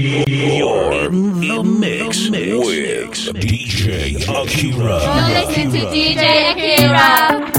You're in the mix with DJ Akira. You're listening to DJ Akira.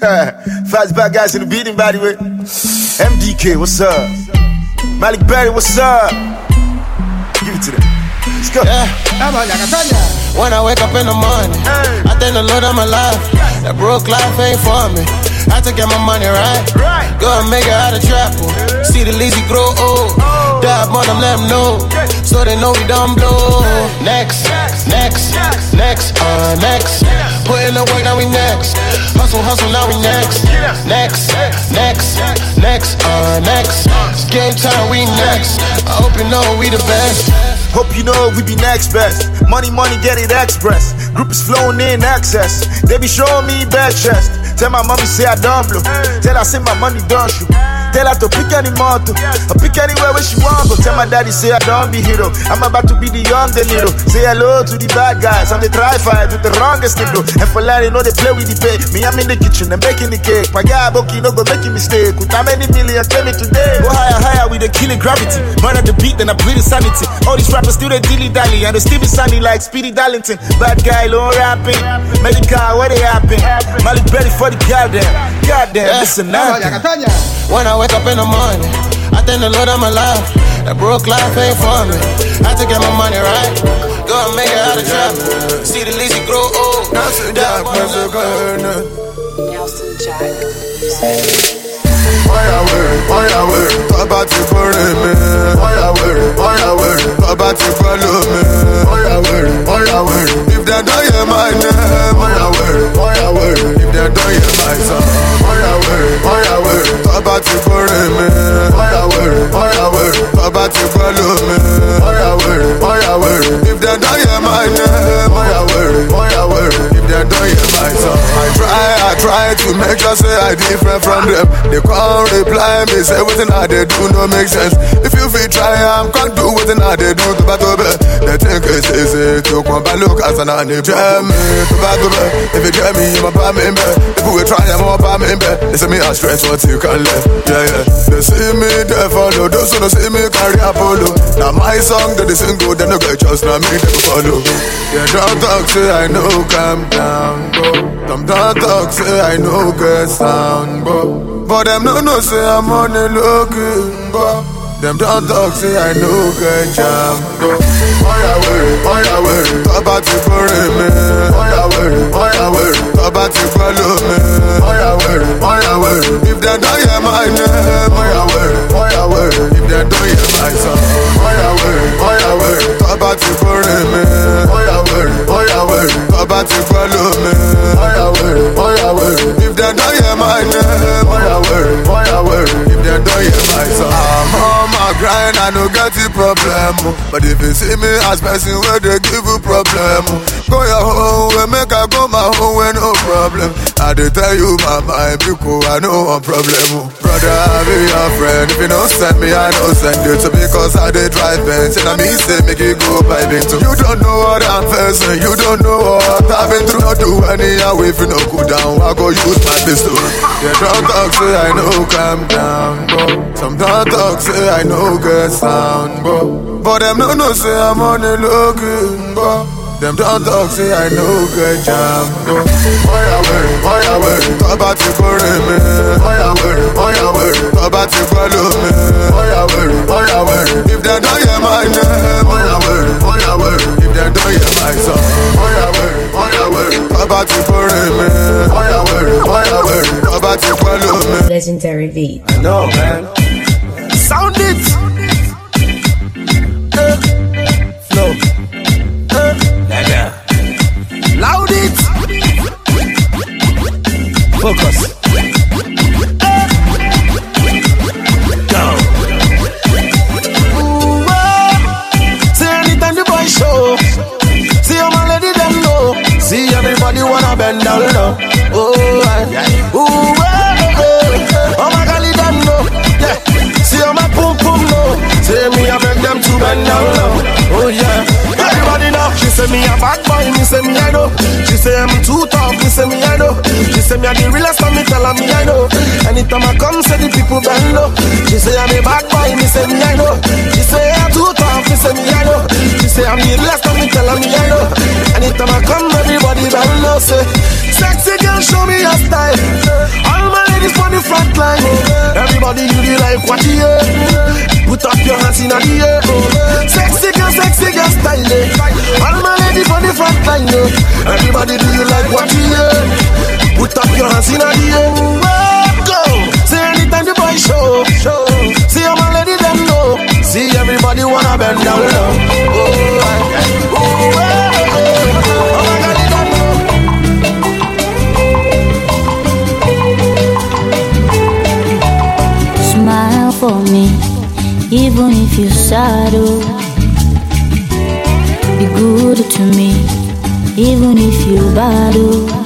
Fast back guys in the beating by the way. MDK, what's up? Malik Berry, what's up? Give it to them. Let's go. Yeah. When I wake up in the morning, Hey. I thank the Lord I'm alive. That broke life ain't for me. I had to get my money right. Right. Go and make it out of trapper. See the lazy grow old. Dab on them, let them know. So they know we done blow. Next, next, next, uh, next. Put in the work, now we next. Hustle, hustle, now we next. Next, next, next, uh, next. It's game time, we next. I hope you know we the best. Hope you know we be next best. Money, money, get it express. Group is flowing in excess. They be showing me bad chest. Tell my mommy say I don't blow. Tell her say my money don't shoot. Tell her to pick any motto. Or pick anywhere where she want go. Tell my daddy say I don't be hero. I'm about to be the young De. Say hello to the bad guys. I'm the try fight with the wrongest nigga. And for they know they play with the pay. Me, I'm in the kitchen and baking the cake. My guy, Boki, no go making mistake. With how many millions tell me today? Go higher, higher with the killing gravity. Murder the beat, then I bleed insanity. All these rappers still they dilly dally. And they still be sunny like Speedy Darlington. Bad guy, low rapping. Medical, where they happen? Malik Berry for the goddamn. Goddamn, listen now. When I wake up in the morning, I thank the Lord I'm alive. That broke life ain't for me. I had to get my money right. Go and make it out of trap. See the lazy grow old. Dab on them. Bọ́yà wèrè, bọ́yà wèrè, tọ́ba ti kórè mi. Bọ́yà wèrè, bọ́yà wèrè, tọ́ba ti follow mi. Bọ́yà wèrè, bọ́yà wèrè, if dem don hear my name. Bọ́yà wèrè, bọ́yà wèrè, if dem don hear my song. Bọ́yà wèrè, tọ́ba ti kórè mi. Bọ́yà wèrè, bọ́yà wèrè, tọ́ba ti follow mi. Bọ́yà wèrè, bọ́yà wèrè, if dem don hear my name. Bọ́yà wèrè, bọ́yà wèrè, if dem don hear my song. I try, I try to make sure say I different from them. They can't reply me, say everything I they do no make sense. If you feel try, I'm can't do what I they do to battle be. They think it's easy to come back look as an anime. Jam me to battle be. If you jam me, I'm a bomb in bed. If we try, I'm a bomb in bed. They say me I stress what you can live. Yeah, yeah. They see me, they follow. Those who don't see me carry Apollo. Now my song, they sing good, they no get just now me they follow. Yeah, don't talk, say I know, calm down, bro. Them don't talk, say I know, get sound, bro. But them no know, say I'm on the looking, bro. Them don't talk, say I know, get jam. Oya wèrè, oya wèrè, tọ́ba ti kórè mi. Oya wèrè, oya wèrè, tọ́ba ti follow mi. Oya wèrè, oya wèrè, if dem don hear my name. Oya wèrè, oya wèrè, if dem don hear my song. Oya wèrè, oya wèrè, tọ́ba ti kórè mi. Oya wèrè, oya wèrè, tọ́ba ti follow mi. Oya wèrè, oya wèrè, if hear my name. Oya wèrè, if hear my song mama my grind I no get the problem. oh. But if you see me as person where they give you problem, oh. go your own way, make I go my own way, no problem. I dey tell you my mind, because I know one problem. oh. Brother, I be your friend. If you don't send me, I don't send you. So because I dey drive and I mean say make you go by too. You don't know what I'm facing, you don't know what I've been through. Not do anyhow if you no go down, I go use my pistol. Yeah, don't talk say I know calm down, bro. Some don't talk say I know get sound, bro. But them no know say I'm on the looking, bro. Them don't talk say I know get jam, bro. Why I wear it? Why I wear it? Talk about you for me. Why I wear it? Why I wear it? Talk about you follow me. Why I wear it? Why I wear it? If they don't hear my name, why I wear it? Why I wear it? If they don't hear my song, why I wear it? Why I if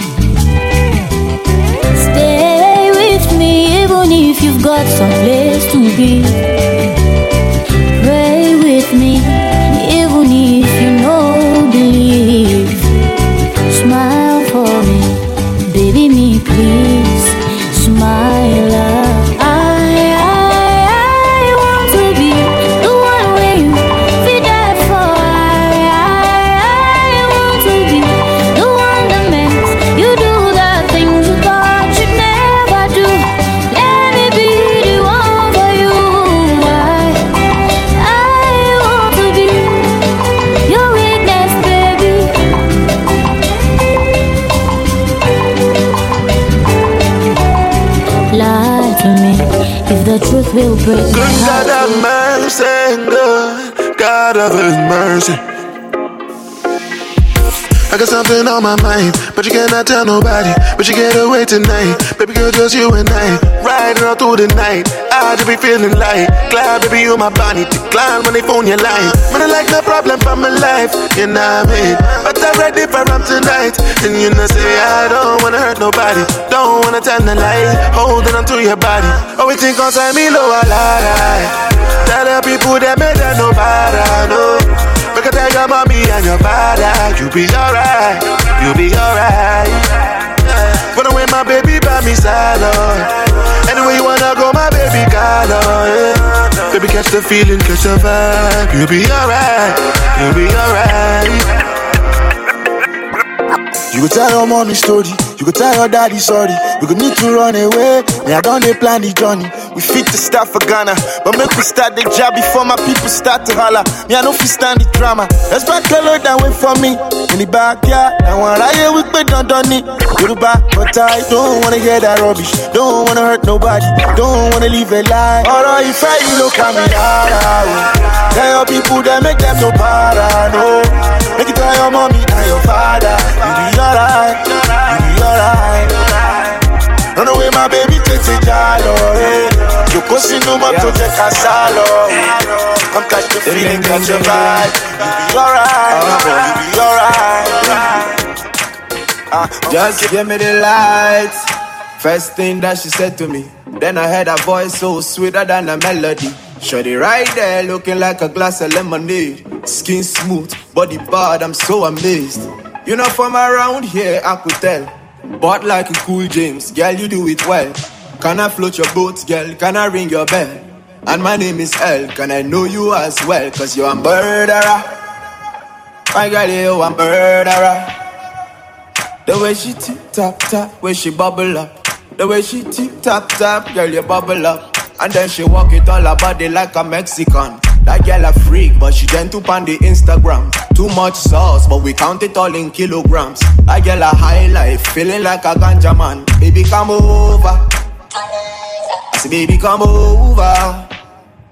on my mind, but you cannot tell nobody. But you get away tonight, baby girl, just you and I. Riding all through the night, I just be feeling like glad, baby, you my body decline when they phone your line. But I like no problem for my life, you know I mean? But I'm ready for them tonight, and you know say I don't wanna hurt nobody, don't wanna tell no lie, holding on to your body. Oh, Always think on time, me low a lot. Tell the people that made that nobody know. Make I your mommy and your father, you be alright, you be alright. But when my baby by me side, Lord. Anyway you wanna go, my baby got yeah. Baby catch the feeling, catch the vibe. You'll be alright, you'll be alright. You go tell your mommy story, you go tell your daddy sorry. We go need to run away. Me, I don't dey plan the journey. We fit to start for Ghana, but make we start the job before my people start to holler. Me, I know fi stand the drama. Let's color that wait for me in the backyard. I want right we put done it. Yoruba, but I don't wanna hear that rubbish. Don't wanna hurt nobody. Don't wanna leave a lie. Alright, if I you look at me, Tell your people that make them no para, no. Make it tell your mommy and your father. You be alright, you be alright. Run away, my baby, take it, jalo. Sínú mọ́tò jẹ́ ká sá lọ. Come catch the feeling, catch your vibe. You be alright, you be alright. Uh, Just give me the lights. First thing that she said to me. Then I heard a voice so sweeter than a melody. Shorty right there looking like a glass of lemonade. Skin smooth, body bad, I'm so amazed. You know from around here, I could tell. But like a cool James, girl, you do it well. Can I float your boat, girl? Can I ring your bell? And my name is El, can I know you as well? Cause you're a murderer. My girl, you a murderer. The way she tip tap tap, way she bubble up. The way she tip tap tap, girl, you bubble up. And then she walk it all her body like a Mexican. That girl a freak, but she to pan the Instagram. Too much sauce, but we count it all in kilograms. I girl a high life, feeling like a ganja man. Baby, come over. I say, baby, come over.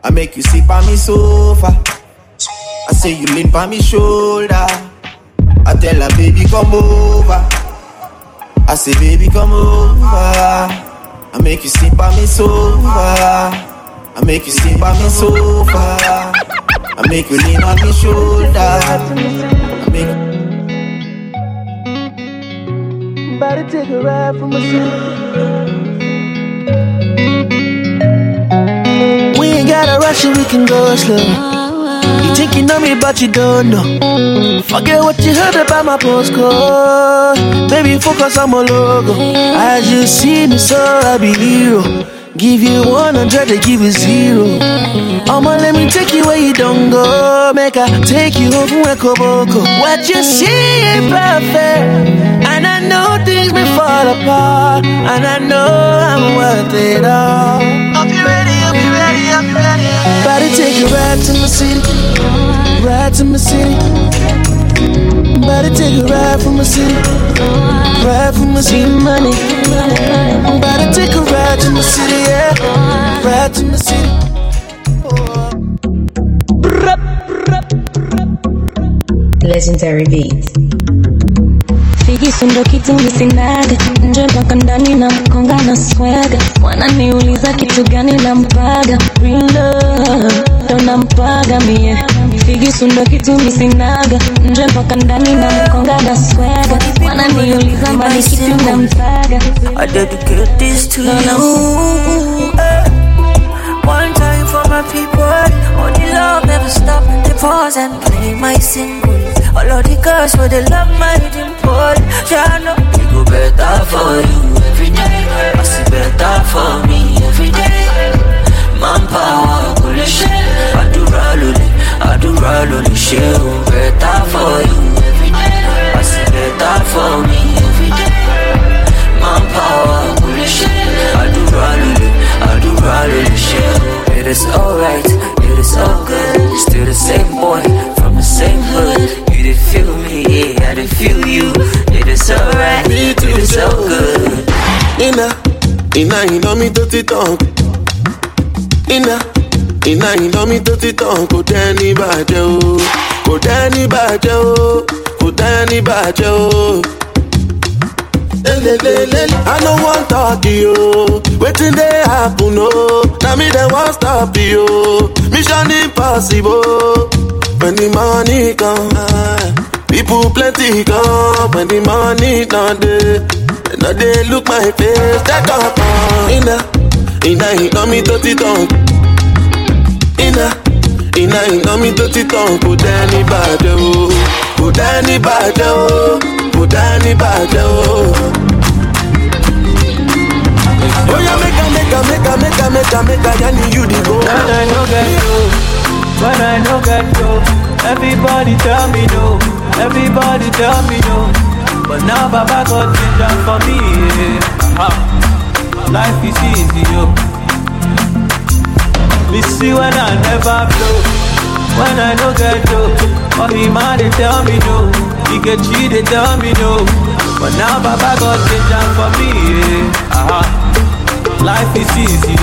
I make you sit on me sofa. I say you lean on me shoulder. I tell her, baby, come over. I say, baby, come over. I make you sleep on me sofa. I make you sleep on me sofa. I make you lean on me shoulder. I make Better take a ride from a We ain't gotta rush it, we can go slow. You think you know me, but you don't know. Forget what you heard about my postcode. Baby, focus on my logo. As you see me, so I be hero. Give you 100, they give you zero. I'ma let me take you where you don't go. Make I take you home from Ekoboko. What you see is perfect. And I know things may fall apart. And I know I'm worth it all. Hope you ready, hope you ready, hope you ready. About to take you right to my city. Ride to my city. About take a ride from my city. Ride from my city. Money. About to take a ride to my city, yeah. Ride to my city. Legendary beat. Figisu ndo kitu misinaga nje mpaka ndani na mkonga na swaga wananiuliza kitu gani na mpaga Real love, ndo nampaga mie Figisu ndo kitu misinaga nje mpaka ndani na mkonga na swaga wananiuliza mali kitu na mpaga I dedicate this to you. eh. One time for my people. Only love never stop. They pause and play my single. All of the girls for the love my dimple. Yeah, I know it go better for you every day. I see better for me every day. Manpower, kule share. Adura lule, adura lule share. Better for you. I see better for me every day. Manpower, kule I do lule, adura the share. It is alright, it is all good. Still the same boy from the same hood. You did feel me, yeah, I did feel you. It is alright, it is all good. Iná, iná iná mi tó ti tàn. Iná, mi tó ti tàn. Kò dẹ́ni bàjẹ́ o, kò dẹ́ni bàjẹ́ o, kò dẹ́ni bàjẹ́ o. I no wan talk you, wetin dey happen o? Na me dem wan stop you, mission impossible. When the money come, people plenty come. When the money no dey, they no dey look my face. On iná, iná iná mi tó ti tàn. Iná, iná iná mi tó ti tàn. Kò dẹ́ni bàjẹ́ o, kò dẹ́ni bàjẹ́ o, kò dẹ́ni bàjẹ́ o. Oya make a make a make a yarn you the go. When I no get you, when I no get you, everybody tell me no, everybody tell me no. But now Baba got ginger for me, yeah. Life is easy, yo. Me see when I never blow, when I no get you. All the man they tell me no, he get cheat they tell me no. But now Baba got ginger for me, yeah. uh-huh. Life is easy,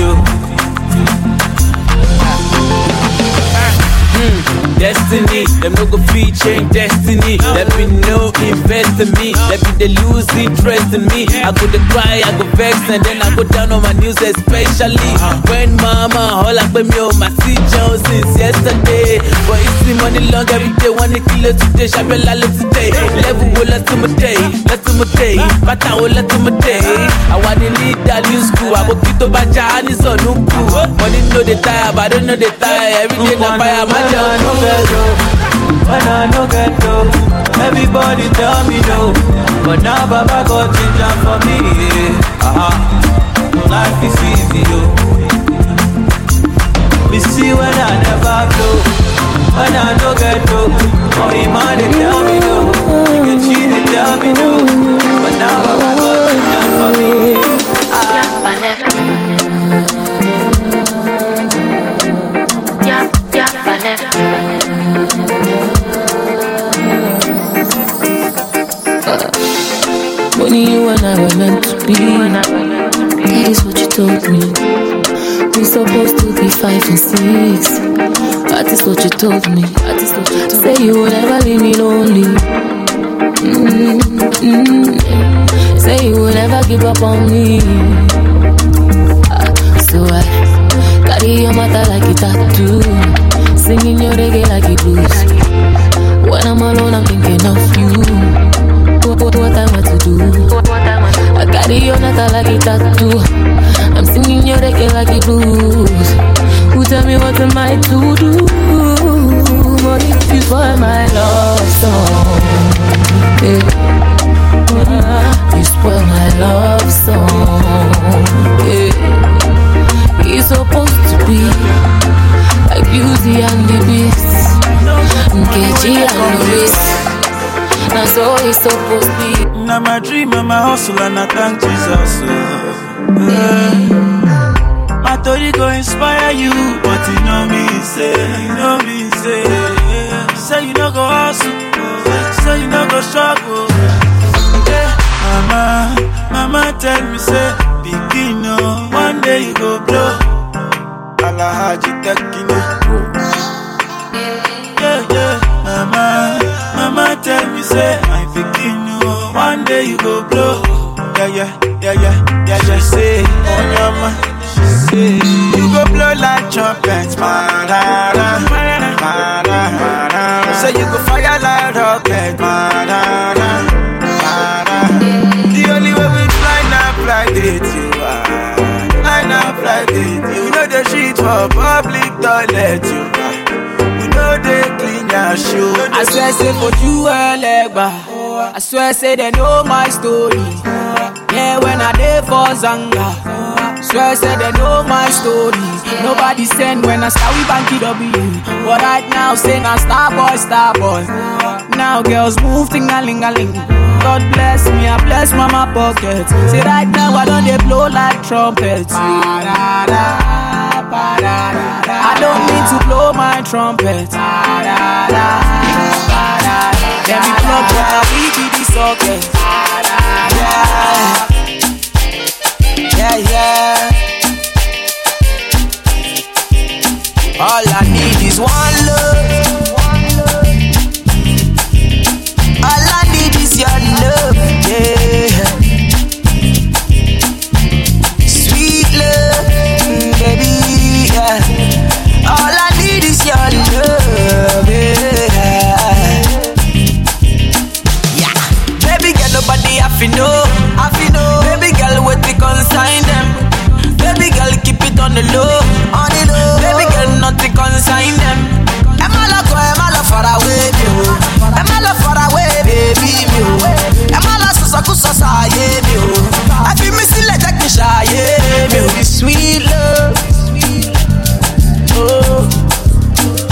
yo. destiny. Them no go feed change destiny. Let me know, invest in me. Let me they lose interest in me. I go to cry, I go vex, and then I go down on my news, especially when mama all up with me on my seat Jones since yesterday. But it's the money long every day, one kilo today, shabella today. Level will let to my day, let to my day, but I will let to my day. I want to lead that new school, I go keep to and it's on cool. Money know they tire, but I don't know they tire. Every day na fire, my job. When I no get dough, everybody tell me no. But now Baba got ginger for me. Yeah. Uh-huh. Life is easy, yo. We see when I never blow. When I no get dough, oh, the man tell me no. Cheat they tell me no. But now Baba Only you and I were meant to be. That is what you told me. We supposed to be five and six. That is what you told me. That is what you told Say you would never leave me lonely. Mm-hmm. Say you would never give up on me. Ah, So I carry your matter like a tattoo. Singing your reggae like a blues. When I'm alone, I'm thinking of you. What, what, what I want to do. I carry your matter like a tattoo. I'm singing your reggae like a blues. Who tell me what am I to do? But if you spoil my love song, yeah. Ah, you spoil my love song, yeah. It's supposed to be like Beauty and the Beast, Nkechi and Louis. Now so it's supposed to be. Now my dream and my hustle and I thank Jesus. oh. Yeah. My story go inspire you, but you know me say, you know me say, say you no go hustle, say you no go struggle. Yeah. Mama, mama tell me say, begin oh, one day you go blow. Alahaji Tekino. Say, my pikin, oh, one day you go blow. Yeah, yeah, yeah, yeah, yeah, yeah. Say, oh, on your man, she say, you go blow like trumpets, man. Say you go fire like rocket, man. The only way we fly now, fly with you are. Fly now, fly with you. You know the shit for public toilet, you I swear say for you elegba. I swear say they know my story. Yeah, when I dey for Zanga. Swear say they know my story. Nobody send when I start with Banky W. But right now say na star boy, star boy. Now girls move ting a ling a ling. God bless me, I bless mama pocket. Say right now I don't they blow like trumpets. Ba-da-da, ah, ba-da-da-da. I don't need to blow my trumpet. Let me plug weed in the socket. Yeah, yeah. All I need is one love so so so so yeah me oh. I feel me still like Jack Misha yeah me oh. Sweet love, oh,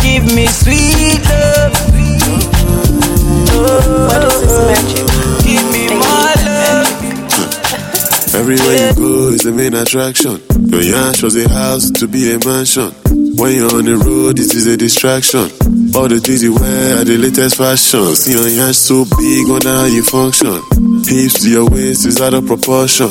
give me sweet love. Oh, give me more love. Everywhere you go is the main attraction. Your yarn was a house to be a mansion. When you're on the road, this is a distraction. All the things you wear are the latest fashion. See your yarn so big, wonder how you function. Hips to your waist is out of proportion.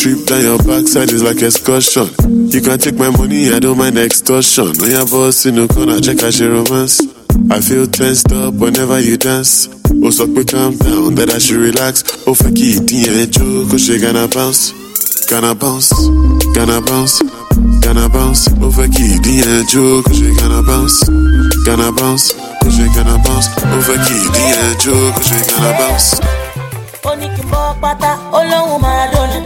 Trip down your backside is like excursion. You can take my money, I don't mind extortion. When your boss in the corner, check out your romance. I feel tensed up whenever you dance. Oh, so quick, calm down, that I should relax. Oh, fuck it, yeah, joke, oh, cause she gonna bounce. Gonna bounce, gonna bounce, gonna bounce. Oh, fuck it, yeah, joke, oh, cause she gonna bounce. Gonna bounce, oh, cause she gonna bounce. Oh, fuck it, yeah, joke, cause she gonna bounce. Ó ní kí n bọ́ pátá ó lóhùn maradona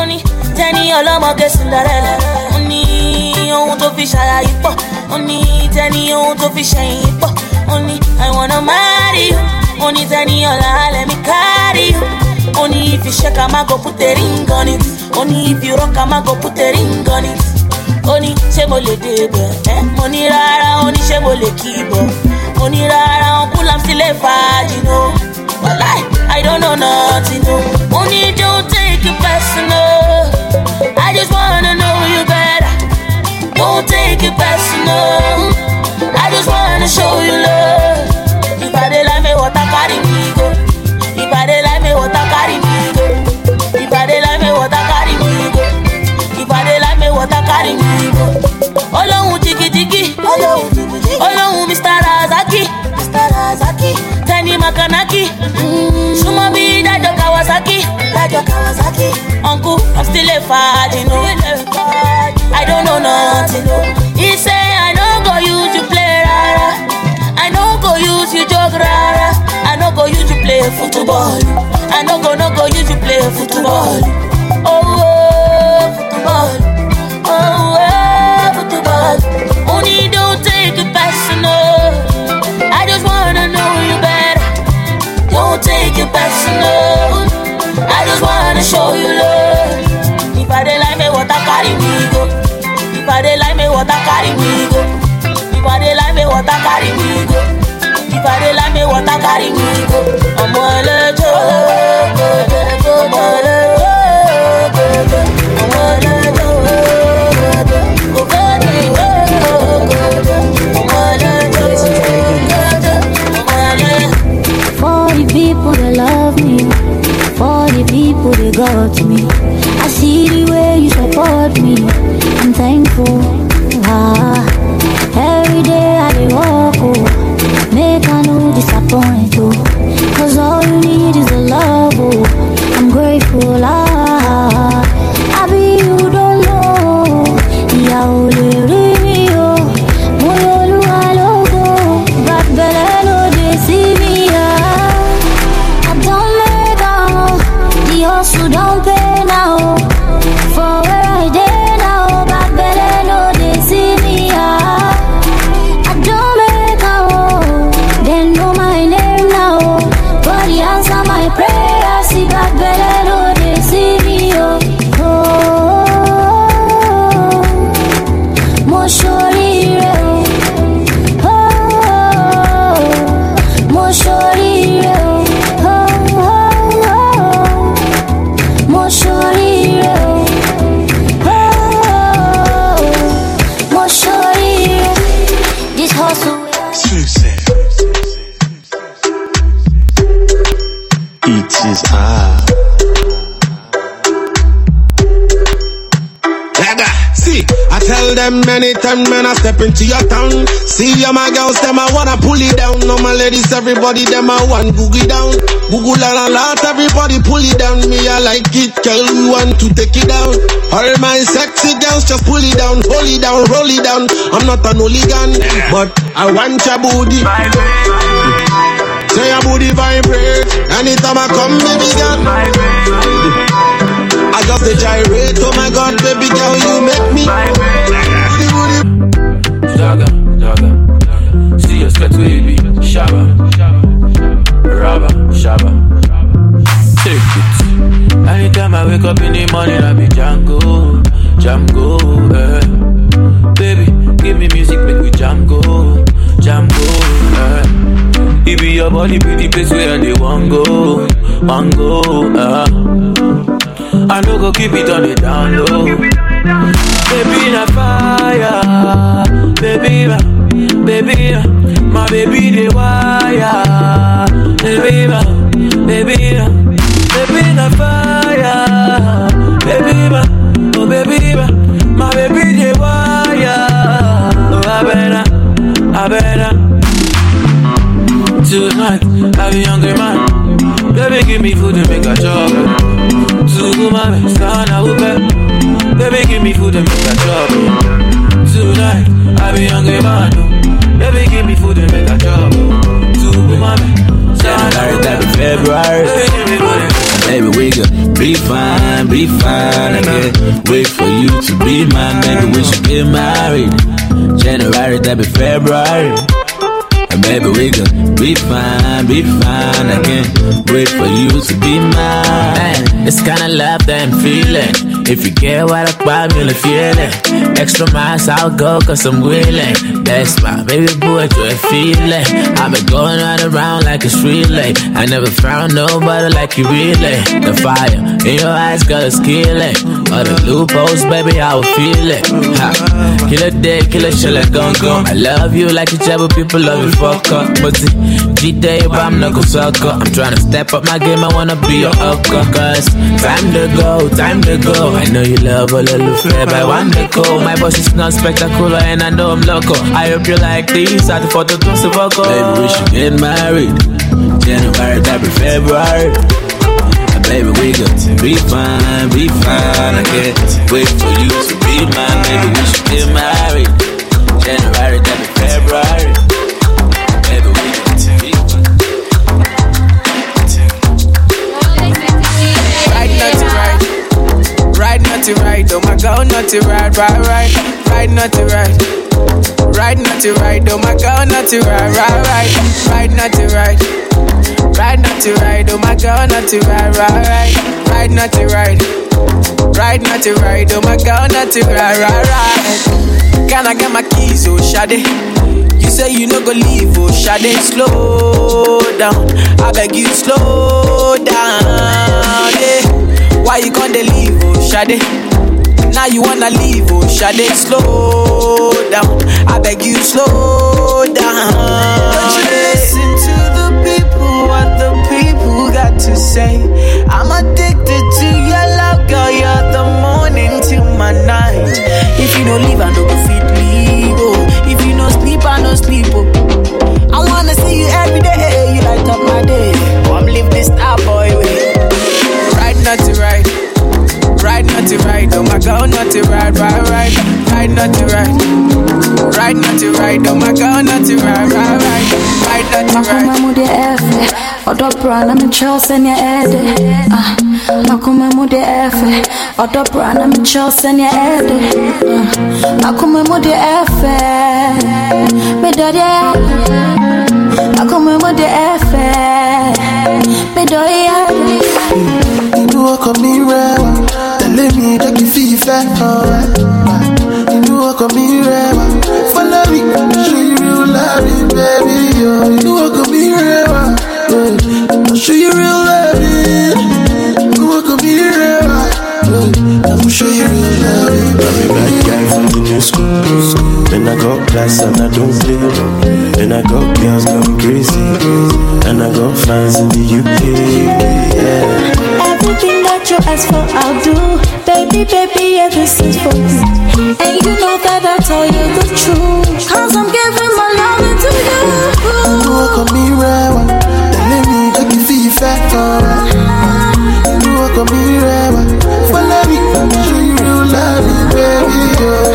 ó ní tẹ́ni ọlọ́mọge cinderella. Ó ní ohun tó fi ṣàyàyí pọ̀ ó ní tẹ́ni ohun tó fi ṣẹ̀yìn pọ̀ ó ní i wanna marry you. Ó tẹ́ni ọ̀la let me carry you. Ó ní if you shake am I go put a ring on it. Ó ní if you rock am I go put a ring on it. Ó ní ṣé mo lè débẹ̀ ẹ́ eh? mo ní rárá ó ní ṣé mo lè kí bọ̀ mo ní rárá ọkùnrin sílẹ̀ fàájì náà. Walai, I don't know nothing, no. Only don't take it personal. I just wanna know you better. Don't take it personal. I just wanna show you love. Kawasaki. Dájọ́ Kawasaki. Uncle, I'm still a virgin. No. I don't know nothing. No. He say I no go you play rara. I no go use you joke rara. I no go you play football. I no go no go you play football. Got me. I see the way you support me. I'm thankful. Them anytime when I step into your town. See all my girls, them I wanna pull it down. All my ladies, everybody, them I want boogie down. Google and a lot, everybody pull it down. Me, I like it, girl, we want to take it down. All my sexy girls, just pull it down, pull it down, roll it down. I'm not an hooligan, but I want your booty. Say your booty vibrate anytime I come, baby girl. I just gyrate, oh my god, baby girl, you make me. Zaga, zaga. See your skirt baby. Shabba. Rabba, shabba. Take it. Anytime I wake up in the morning, I be Django. Django, eh. Baby, give me music, make we Django. Django, eh. It be your body, be the place where they want go. Want go, eh. I no go keep it on the down low. Baby na fire, baby baby my baby the wire. Baby baby baby na fire, baby oh baby my baby the wire. Oh I better, I better. I be hungry man. Baby, give me food and make a chop. Zugu mame, sana upe. Baby, give me food and make a chop. Tonight, I be hungry man. Baby, give me food and make a chop. Zugu mame, sana upe. February. Baby, give me food and Baby, we could be fine, be fine. I can't wait for you to be mine. Maybe we should get married. January, that be February. And baby, we could be fine, be fine. I can't wait for you to be mine. It's kinda love that I'm feeling. If you get what I buy, me the feeling. Extra miles, I'll go cause I'm willing. That's my baby boy to a feeling. I've been going right around like it's relay. I never found nobody like you really. The fire in your eyes, girl, it's killing. All the loopholes, baby, I will feel it. Ha. Kill a day, kill a shell, like gon' go. I love you like you but people love you, fuck up. But G-Day, but I'm not gonna sucker. I'm trying to step up my game, I wanna be your upper. Cause time to go, time to go. I know you love a little but I want to go. My boss is not spectacular, and I know I'm loco. I hope you like these, I photo to Sivoko. Baby, we should get married. January, February. Baby, we got to be fine, be fine. I can't wait for you to be mine. Baby, we should get married. January, be February. Baby, we got to be Ride naughty ride, ride naughty ride. Oh my girl, naughty ride, ride ride, ride naughty ride. Ride naughty ride, oh my girl, naughty ride, ride ride, ride naughty ride. Ride naughty ride, oh my girl, naughty ride, ride ride, ride naughty ride. Ride naughty ride, oh my girl, naughty ride, ride ride. Can I get my keys, oh Shade? You say you no go leave, oh Shade, slow down. I beg you, slow down. Yeah. Why you gonna leave, oh Shade? Now you wanna leave, oh Shade, slow down. I beg you, slow down. What the people got to say. I'm addicted to your love, girl. You're the morning till my night. If you don't leave, I no go fit leave. Oh, if you no sleep, I no sleep. Oh, I wanna see you every day. You light up my day. Oh, Come live this star boy way. Ride not to ride. Ride not to ride, oh my girl, not to ride, ride, ride, ride not to ride, ride not to ride, oh my girl, not to ride, ride, ride, ride not to ride. Makuma mude efe Odo brana mi chose nye ede Ah, Makuma mude efe Odo brana mi chose nye ede Ah, Makuma mude efe Mi dode Makuma mude efe Mi doye Inú ọkàn mi rẹwà, tẹ̀lé mi jẹ́ kí fi ìfẹ́ hàn ẹ́. Inú ọkàn mi rẹwà, follow me, show you real. Inú ọkàn mi rẹwà, you real love. Inú ọkàn mi rẹwà, you real love. I'm a bad guy from the new school. Then I got class and I don't play. Then I got girls going crazy. And I got fans in the UK. Yeah. That you ask for, I'll do. Baby, baby, is for you. And you know that I tell you the truth. Cause I'm giving my love to you. Mi rẹwà, tẹ̀lé mi jẹ́ kí n fi ìfẹ́ hàn ẹ́. Inú ọkàn mi rẹwà, follow me, show you real love, baby.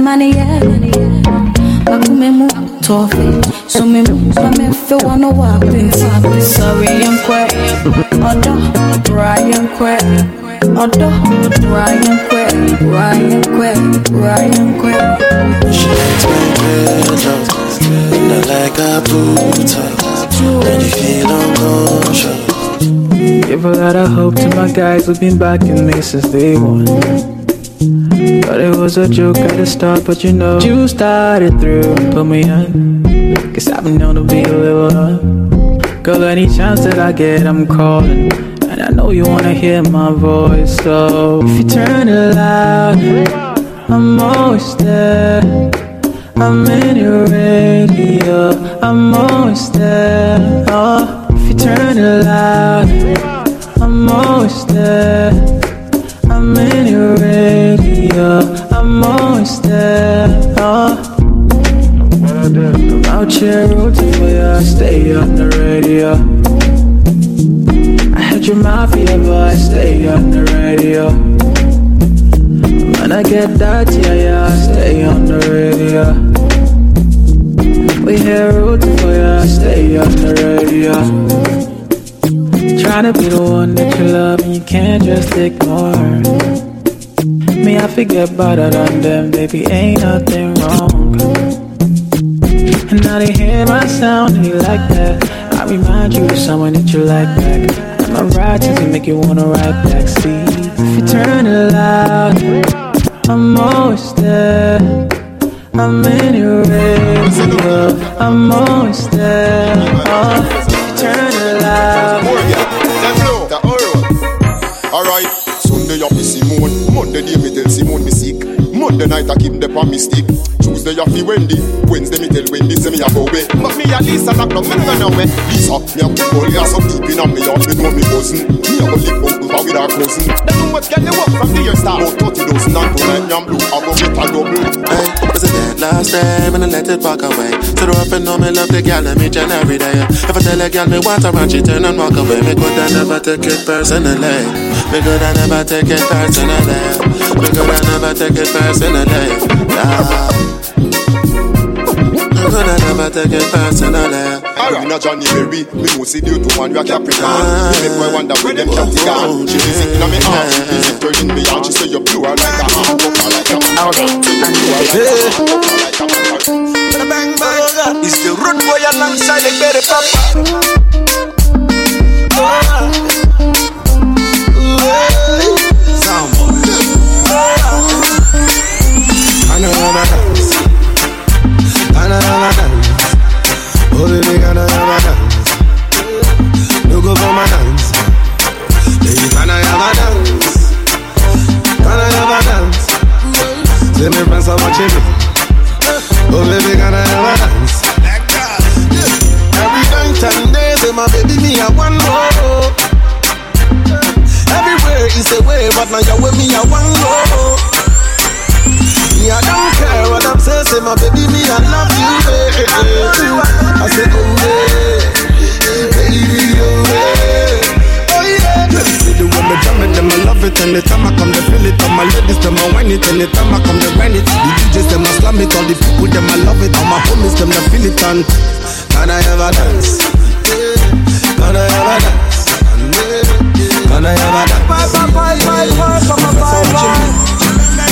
Mani ya Akume mu tofe Sumi mu Mame fe wano wapi Sorry I'm kwe Odo Ryan kwe Odo Ryan kwe Ryan kwe Ryan kwe And I like a boot When you feel unconscious. Give a lot of hope to my guys who've been backing me since day one. Thought it was a joke at the start, but you know, you started through, put me on. Cause I've been known to be a little up. Girl, any chance that I get, I'm calling. And I know you wanna hear my voice, so if you turn it loud, I'm always there. I'm in your radio, I'm always there. Oh, if you turn it loud, I'm always there. I'm in your radio. I'm always there. I'm out here rooting for you. Stay on the radio. I heard your mafia voice. Stay on the radio. When I get that, yeah, yeah, stay on the radio. We here rooting for you. Stay on the radio. Trying to be the one that you love and you can't just ignore. I forget about it on them, baby, ain't nothing wrong. And now they hear my sound and you like that. I remind you of someone that you like back. And my ride to make you wanna ride back. See, if you turn it loud, I'm always there. I'm in your radio. I'm always there. Oh, if you turn it loud. Mwen diye metel si moun Monday night I keep the on me stick. Tuesday I feel Wendy, Wednesday me tell Wendy say me a go away. But me a Lisa lock down, me no go nowhere. Lisa, me a put all gas up deep in on me heart, me know me cousin. Me a go live out with her with her cousin. They too much get the work from the year start. About 30 dozen and tonight me and blue, I go get a double. Hey, was it that last time and I let it walk away? So the up and know me love the girl and me and every day. If I tell a girl me want her and she turn and walk away, me could I never take it personally. Me could I never take it personally. Me could I never take it personally. Nah. Me could I never take it personally. Alright, na Johnny Berry, me know see the two man we a Capricorn. Me make boy wonder where them cat gone. She be sick na me arm, she turning me on. She say you blew her like a arm, fuck her like a man. Bang bang, it's the root boy alongside the berry papa. Oh Oh, baby, can I have a dance? No go for my dance. Baby, can I have a dance? Can I have a dance? Say me friends are watching me. Oh baby, can I have a dance? Every night and day, say my baby, me I want more. Everywhere is a way, but now you're with me, I want more. I don't care what I'm saying, say my baby, me, I love you, baby. I say, oh yeah, baby, oh yeah, oh yeah. See the way me jam it, them I love it Anytime I come, they feel it All my ladies, them I whine it Anytime I come, they grind it The DJs, them I slam it All the people, them I love it All my homies, them they feel it And can I ever dance? Can I ever dance? Can I ever dance? Bye bye bye bye bye bye bye bye.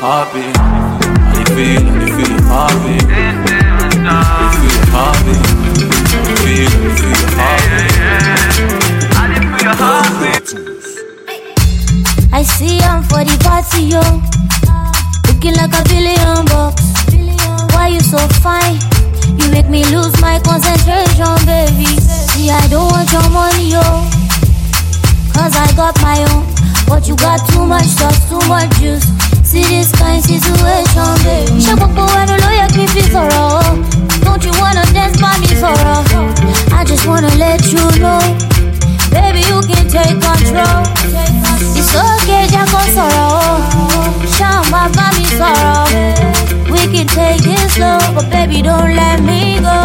Heartbeat. I dey feel, I dey feel heartbeat. I dey feel heartbeat. I dey feel, I dey feel heartbeat. I see I'm for the party, yo. Looking like a billion bucks. Why you so fine? You make me lose my concentration, baby. See, I don't want your money, yo. Cause I got my own. But you got too much sauce, too much juice. See this kind situation, baby. Ṣé gbogbo ẹnu ló yẹ kí n fi sọ̀rọ̀ o? Don't you wanna dance by me sọ̀rọ̀? I just wanna let you know. Baby, you can take control. It's okay, jẹ́ kó sọ̀rọ̀ o. Ṣáà máa bá mi sọ̀rọ̀. We can take it slow, but baby, don't let me go.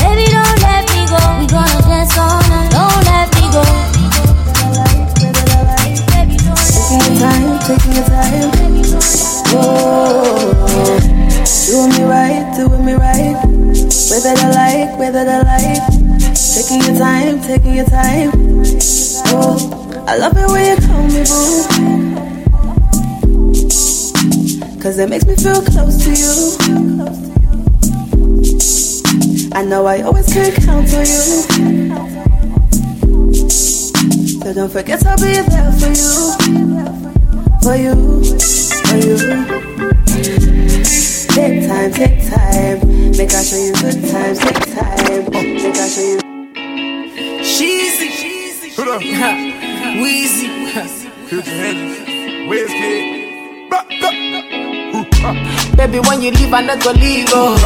Baby, don't let me go. We gonna dance all night. Taking your time. Oh, Doing me right, doing me right. Way that I like, way that I like. Taking your time, taking your time. Oh, I love it when you call me boo. Cause it makes me feel close to you. I know I always can count on you. So don't forget I'll be there for you. For you, for you. Take time, take time. Make I show you good times, take time. Oh, make I show you. Sheezy, Hold up. Wheezy. Put your hands. Baby, when you leave, I not go leave. Oh.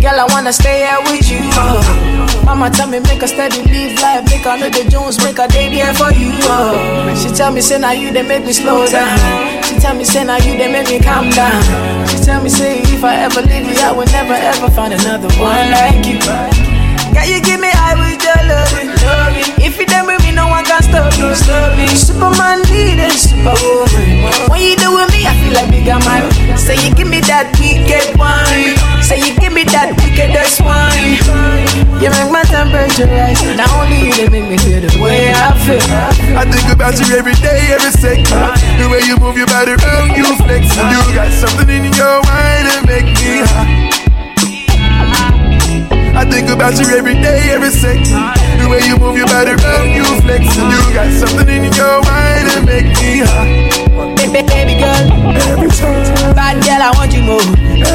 Girl, I wanna stay here with you. Oh. Mama tell me make a steady live life, make I know the Jones, make a day there for you. Oh. She tell me say now you they make me slow down. She tell me say now you they make me calm down. She tell me say if I ever leave you, I will never ever find another one like you. Girl, you give me high with your loving, loving. If you done me, no one can stop you, stop me. Superman needed superwoman. When you do with me, I feel like bigger man. Say you give me that wicked wine. Say you give me that wickedest wine. You make my temperature rise. Not only you, they make me feel the way I feel. I think about you every day, every second. The way you move your body around, you flex. You got something in your mind that make me high. I think about you every day, every second. The way you move your body around, you flex. You got something in your mind that make me hot. Baby, baby girl. Every time. Bad girl, I want you more.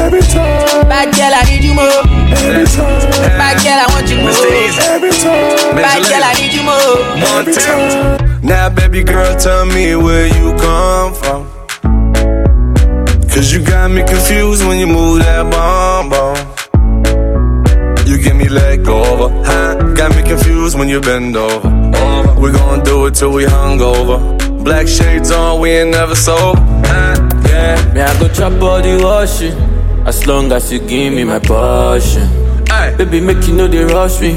Every time. Bad girl, I need you more. Every time. Bad girl, I want you more. Every time. Bad girl, I need you more. Every time. Now, baby girl, tell me where you come from. Cause you got me confused when you move that bomb bomb. You give me leg over, huh? Got me confused when you bend over. over. We gon' do it till we hungover. Black shades on, we ain't never sober. Huh? Yeah. Me, I go chop all the washing. As long as you give me my passion. Baby, make you know they rush me.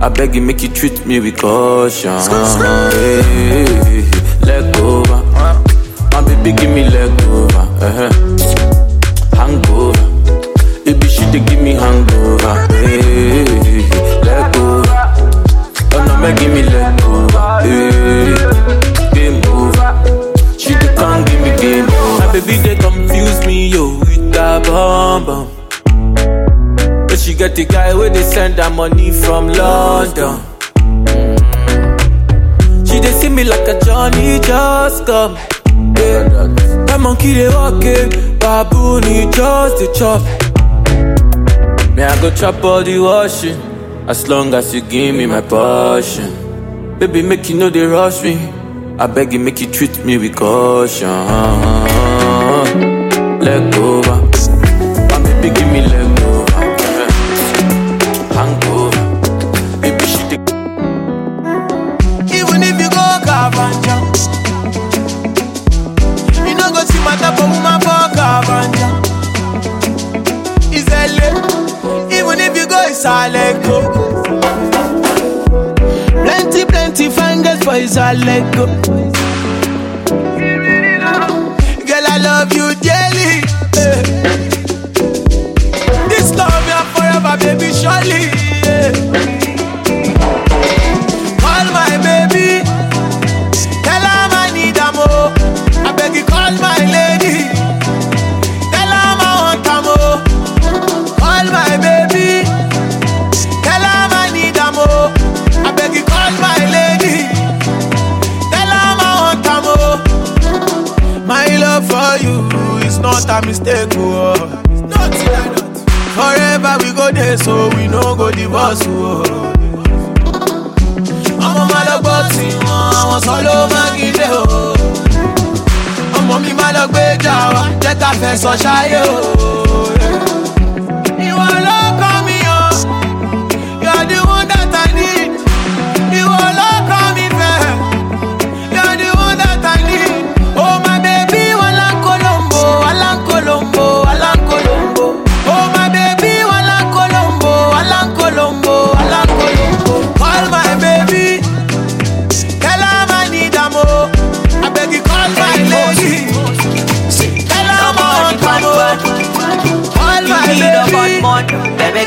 I beg you, make you treat me with caution. Hey, hey, hey, leg over. My baby, give me leg over. Uh-huh. Hangover. Baby, she give me hangover. Make give me leg over. Hey, game over. She dey come give me game over. My baby, they confuse me, yo, with that bomb bomb. But she get the guy where they send her money from London. Mm. She they see me like a Johnny just come. Yeah. That monkey they walking, baboon he just the chop. Me I go chop all the washing, as long as you give me my passion. Baby make you know they rush me, I beg you make you treat me with caution. Let go, my baby give me leg over. Hangover, baby she dey Even if you go Cavanja fine girls for Isaleko Girl, I love you dearly eh. This love me forever, baby, surely so we no go divorce oh. ọmọ máa lọ gbọ́ tí wọn àwọn sọ ló gílé o. ọmọ mi máa lọ gbé jà wá jẹ́ ká fẹ̀sọ̀ ṣáyé o.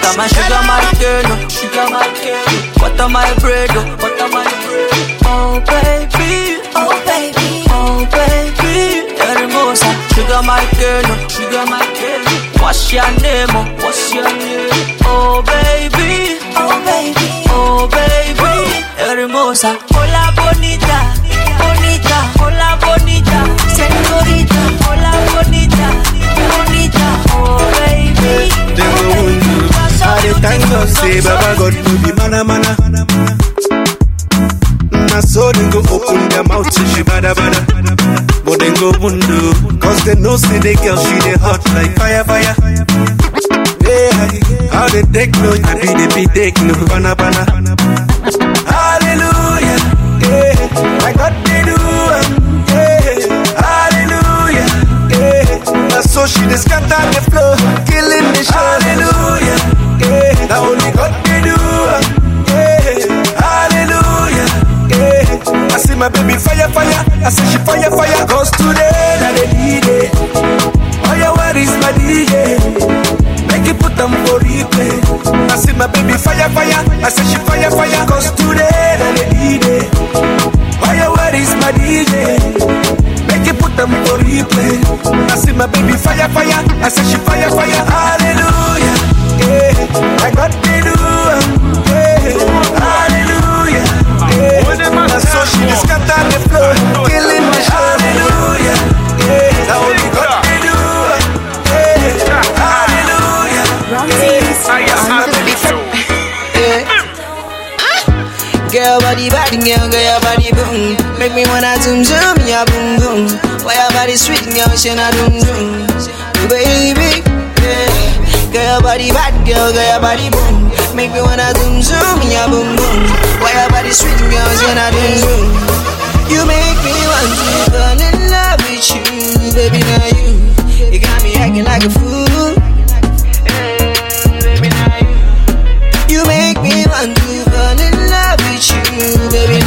Baby, come sugar my girl, oh, sugar my girl. Butter my bread, oh, butter my bread. Oh baby, oh, oh baby, oh baby. Hermosa, sugar my girl, oh, sugar my girl. What's your name, oh, what's your name? Oh baby, oh baby, oh baby. Hermosa, The God say, Baba God no be mana mana. Na mm, so them go open their mouth to she bada bada. But them go wonder, cause they know say the girl she dey hot like fire fire. Yeah, how they take no, I be the be take no, bana bana. Hallelujah, yeah, I got the do, um, yeah, hallelujah, yeah. Now so she dey scatter the floor, killing the show. Hallelujah, now only God can do, yeah, hallelujah, yeah. I see my baby fire fire, I say she fire fire, cause today na the D-Day. Oh yeah, where is my DJ? Make it put them for replay. I see my baby fire, fire. I say she fire, fire. Cause today, na the D-Day. Oh yeah, where is my DJ? Make it put them for replay. I see my baby fire, fire. I say she fire, fire. Hallelujah. I got the do. Hallelujah. Yeah, so she just got on the floor, killing show. Hallelujah. Yeah, now got hallelujah. Girl body bad, girl, girl your body boom. Make me wanna zoom zoom, yeah boom boom. Why your body sweet, girl, she na doom doom. Baby, your body bad, girl, girl your body boom. Make me wanna zoom zoom, yeah boom boom. Why your body sweet, girl, she na doom doom. You make me want to fall in love with you, baby. Now you, you got me acting like a fool. You make me want to fall in love with you, baby.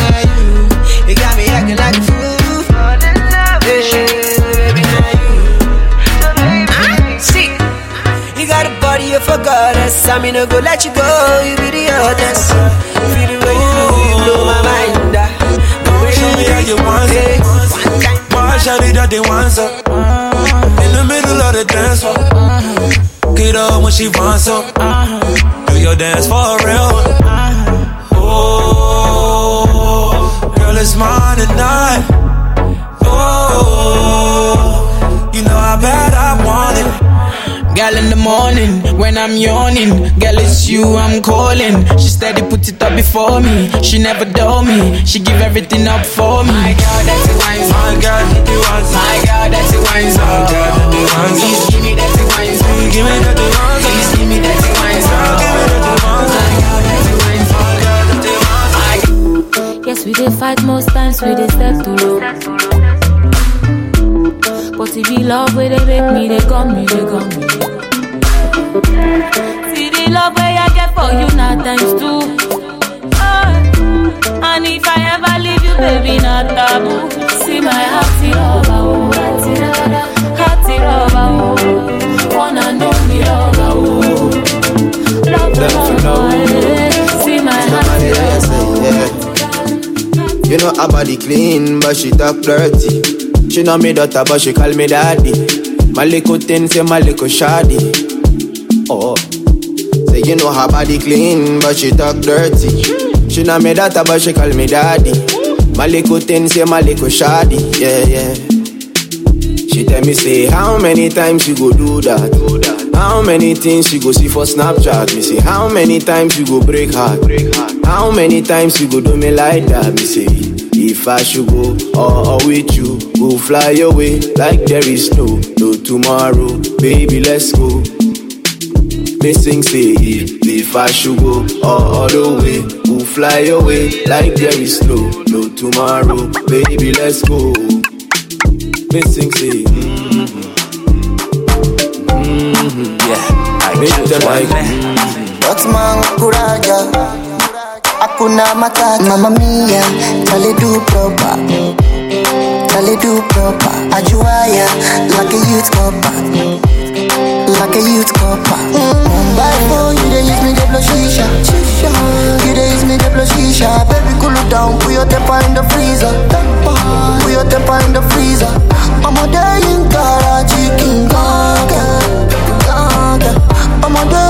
A goddess. I'm no go let you go. You be the others. Feel the way you do, you blow my mind. ah. The way Show me how you want it. Why shout it that they want some? In the middle of the dance floor. Get up when she wants some. Do your dance for real. Oh, girl, it's mine tonight. Oh, you know how bad I want. Girl in the morning when I'm yawning, girl it's you I'm calling. She steady put it up before me. She never dull me. She give everything up for me. My girl, that's it wine My God, that they want some. My girl, that's it wine My God, that they want some. Please give me that it wine Give me that they want some. Please give me that it wine Give me that they want. My girl, that's it wine My God, that they want. Yes, we did fight most times, we did step too low. But if you love where they make me, they come me, they come me. The love where I get for you now times two. Oh. And if I ever leave you, baby, not taboo. See my hearty lover, oh, hearty lover, hearty lover, oh. Wanna know me lover, oh. Love, love, love, eh. See my hearty lover. Yeah. You know her body clean, but she talk dirty. She know me daughter, but she call me daddy. My little thing say my little shoddy. Oh, you know her body clean, but she talk dirty. She know me daughter, but she call me daddy. My little thing say my little shoddy. Yeah, yeah. She tell me say how many times you go do that? How many things you go see for Snapchat? Me say how many times you go break heart? How many times you go do me like that? Me say if I should go or, or with you, go fly away like there is no no tomorrow, baby. Let's go. Me sing say if, I should go all, the way, go fly away like there is no no tomorrow, baby. Let's go. Me sing say. Yeah, them like. Mia Tali Tali Ajuaya Like a youth like a youth copper. Mumbai phone, you dey use me dey blow shisha. Shisha, you dey use me dey blow shisha. Baby, cool it down, put your temper in the freezer. Put your temper in the freezer. I'm a day in Karachi, King. Kaka. I'm a day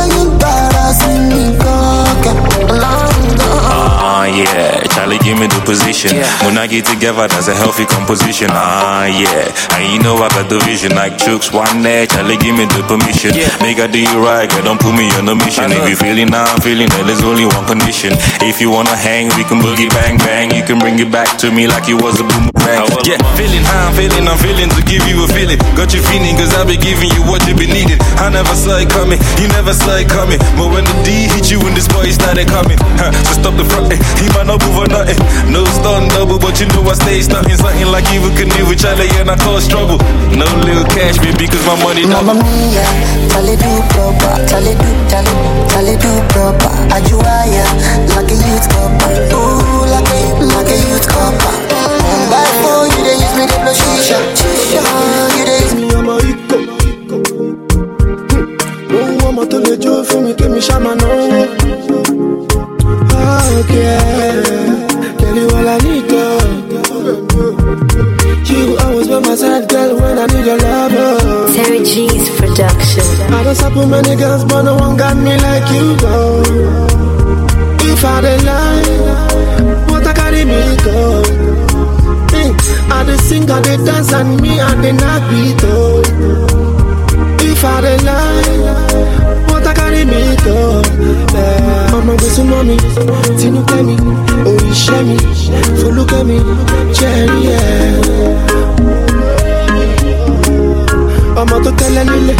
Ah, yeah. Charlie, give me the position. When I get together, that's a healthy composition. Ah, yeah. And you know I got the vision like chooks. One day, Charlie, give me the permission. Make I do you right, girl. Don't put me on a mission. If you feeling how I'm feeling, then there's only one condition. If you wanna hang, we can boogie bang bang. You can bring it back to me like it was a boomerang. Yeah, feeling how I'm feeling, I'm feeling to give you a feeling. Got you feeling, cause I've been giving you what you be needing. I never saw it coming, you never saw it coming. But when the D hit you and this boy started coming, huh, so stop the front, he might not move or nothing. No stun double, but you know I stay stunting. Something like even canoe with Charlie and I cause trouble. No little cash, baby, cause my money Mamma double. mia, tale do proper, tale do, tale, tale do proper. Ajuaya, like a youth copper. Ooh, like a, like a youth copper. Mumbai phone, you dey use me dey blow shisha. Shisha, you dey use me. I'm ọmọ ikọ̀ ohun ọmọ tó lè jó fún mi kémi ṣàmà náwó. Well, I need You always by my side, girl, when I need a lover. Terry G's production. I support many girls, but no one got me like you. If I lie, what I carry me dance, and me, I not. If I what I carry me? Yeah. Mama go to mommy, Tinu Kemi, Orishemi, Folukemi, Jerry, yeah. ọmọ tó tẹ́lẹ̀ nílé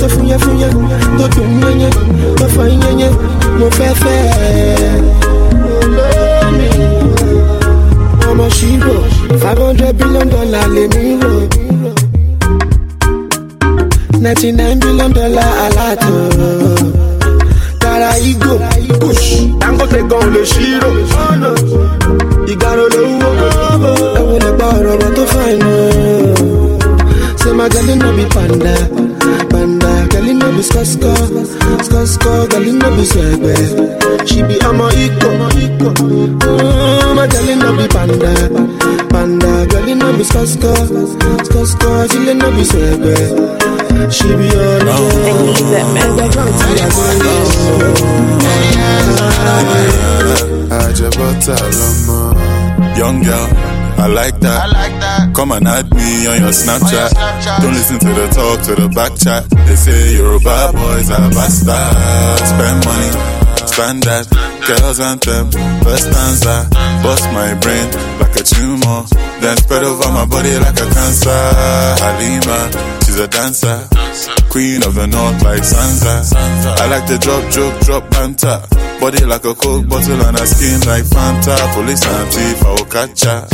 tó fúnyẹ́ fúnyẹ́ tó dùn yẹ́nyẹ́ tó fọ yẹ́nyẹ́ mo fẹ́ fẹ́ ẹ̀. ọmọ ṣírò five hundred billion dollar lè mí rò ninety nine billion dollar aláàtò tara igbó push dangote gan lè ṣírò ìgbàro lówó ẹ̀wọ̀n lè pa ọ̀rọ̀ ọ̀rọ̀ tó fà iná. Say my girl no be panda, panda. Girl no be skosko, skosko. Girl no be swagwe. She be amo iko, mm, My girl no be panda, panda. Girl no be skosko, skosko. She no be swagwe. She be on the Ajabota Lama. Young girl, I like that. I like that. Come and add me on your Snapchat. Don't listen to the talk, to the back chat. They say you're a bad boys are bastards. Spend money, spend that. Girls anthem, first stanza. Bust my brain like a tumor. Then spread over my body like a cancer. Halima, she's a dancer. Queen of the north like Sansa. I like to drop, joke, drop banter. Body like a coke bottle and a skin like Fanta. Police and thief, I will catch ya.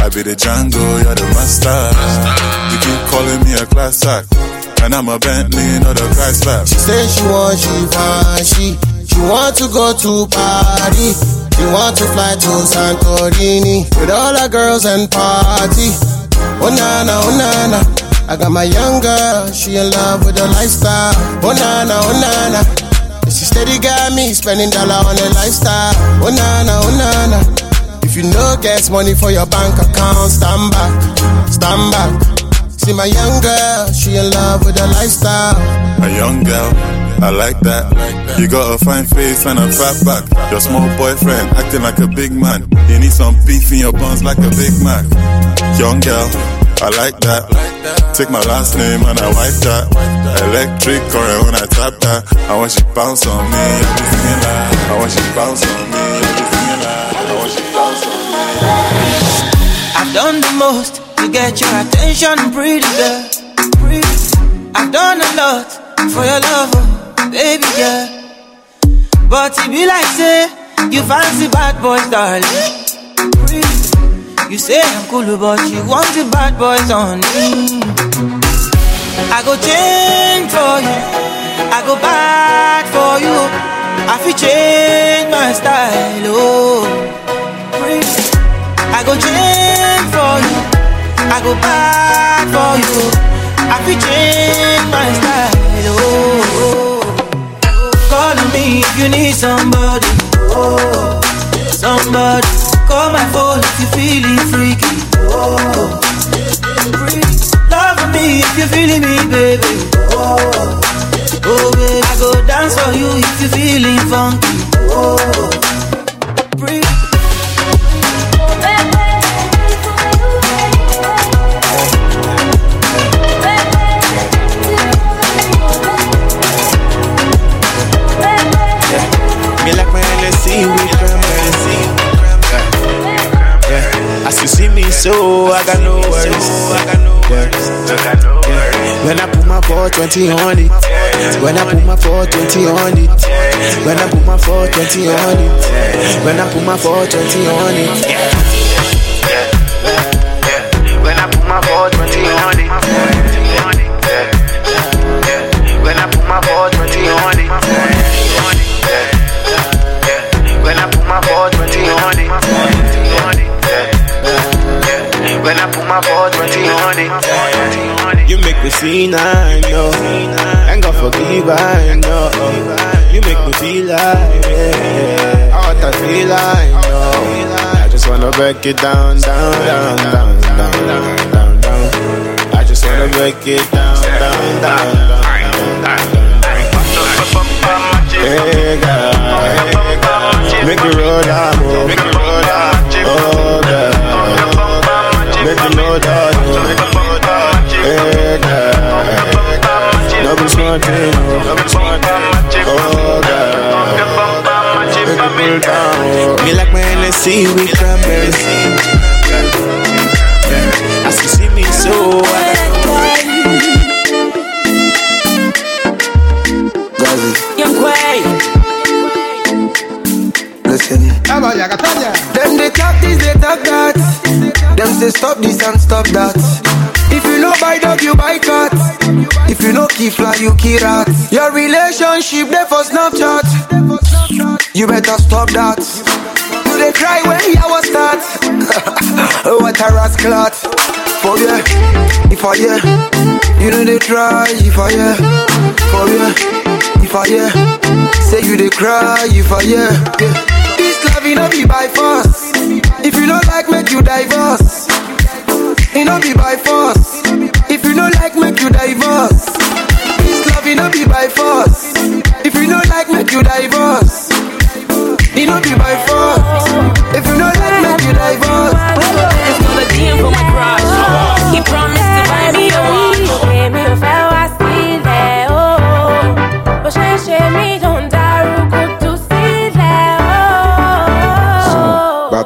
I be the Django, you're the master. You keep calling me a class act. And I'm a Bentley, not a Chrysler. She say she want Givenchy. She want to go to Paris. You want to fly to Santorini with all her girls and party. Oh nana, oh nana. I got my young girl, she in love with the lifestyle. Oh nana, oh nana. She steady got me spending dollar on a lifestyle. Oh nana, oh nana. If you no get money for your bank account, stand back, stand back. See my young girl, she in love with the lifestyle. A young girl, I like that. You got a fine face and a fat back. Your small boyfriend acting like a big man. You need some beef in your buns like a Big Mac. Young girl, I like that. Take my last name and I wipe that. Electric current when I tap that. I want you bounce on me, everything in that. I want you bounce on me, everything in that. I want you bounce on me. I've done the most to get your attention, pretty girl. I've done a lot for your love, baby girl. But it be like say you fancy bad boys, darling. You say I'm cool, but you want the bad boys on me. I go change for you. I go bad for you. I feel change my style, oh. I go change for you. I go bad for you. I feel change my style. Oh. If you need somebody. Oh, somebody. Call my phone if you're feeling freaky. Oh, love me if you're feeling me, baby. Oh, oh baby, I go dance for you if you're feeling funky. 420 on it, when I put my 420 on it, when I put my 420 on it, when I put my 420 on it. You see I know, and God forgive I know, you make me feel like yeah, what I feel I know, I just wanna break it down, down, down, down, down, down, down, down. I just wanna break it down, down, down, down, down, down. Hey God, make it roll down, make it roll down, oh God, make it roll down, oh, hey God, no be smart thing, oh, oh God, make it roll down, oh. Me like my Hennessy with cranberry. As you see me, so I Young Quay. Listen. Them they talk this, they talk that. Them say stop this and stop that. If you know buy dog, you buy cat. If you know key fly, you key rat. Your relationship there for Snapchat. You better stop that. You they cry when the hour start. what a rascal. For yeah, if I yeah, you know they try. If I yeah, for yeah, if I yeah, say you they cry. If I yeah, this love you know be by force. If you don't like, make you divorce. It no be by force. Like, make you divorce. This love it no be by force. If you don't like, make you divorce. It no be by force. If you don't like, make you divorce. It's gonna DM for my crush. He promised to buy me a watch.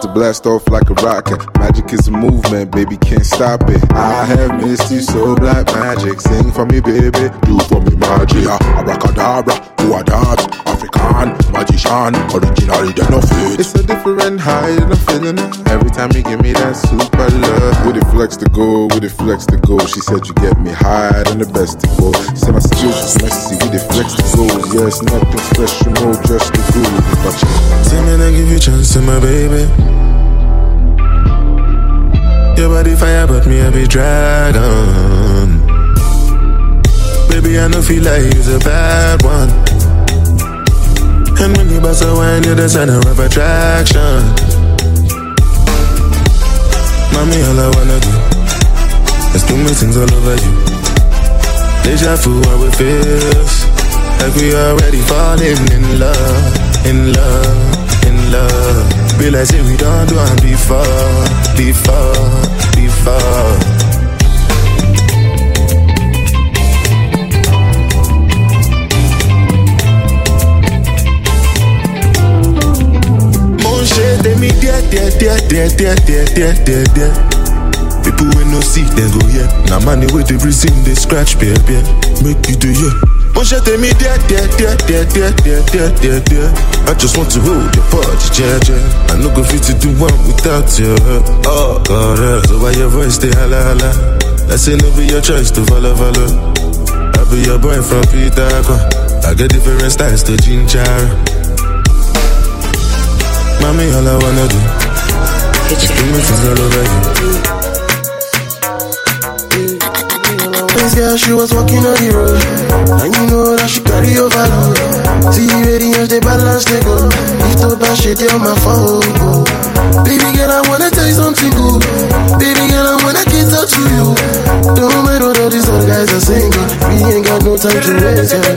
To blast off like a rocket. Magic is a movement, baby, can't stop it. I have missed you so black magic. Sing for me, baby, do for me magic. Abracadabra, who are that? Magician, originally they no. It's a different high and I'm feeling it. Every time you give me that super love. With it flex to go, with it flex to go. She said you get me higher than the best to go. Say my skills is messy, with it flex to go. Yes, nothing special, no, just the good. But you Say man, I give you a chance to my baby. Your body fire, but me I be dragon. Baby, I know feel like you's a bad one. And when you bust a wine, you're the center of attraction. Mommy, all I wanna do is do me things all over you. Deja vu, how it feels. Like we already falling in love, in love, in love. Like say we don't do it before, before, before. Tèmi díẹ̀ díẹ̀ díẹ̀ díẹ̀ díẹ̀ díẹ̀ díẹ̀ díẹ̀ díẹ̀. People wey no see dem go hear. Na money wey dey reason dey scratch bear bear. Make you hear. Mo ń ṣe tèmi díẹ̀ díẹ̀ díẹ̀ díẹ̀ díẹ̀ díẹ̀ díẹ̀ díẹ̀ díẹ̀. I just want to hold your body jẹ́jẹ́. I no go fit to do one without you. Oh, God, so why your voice hala hala? I say no be your choice to follow follow. I be your boy from Peter Aqua. I get different styles to ginger. Mommy, all I wanna do is do me things all over you. This girl, she was walking on the road. And you know that she carry overload. See radiance, they balance, they go. If to bad shit, on my phone. Baby girl, I wanna tell you something good. Baby girl, I wanna kiss out to you. Don't mind what all these other guys are saying. We ain't got no time to waste. Yeah.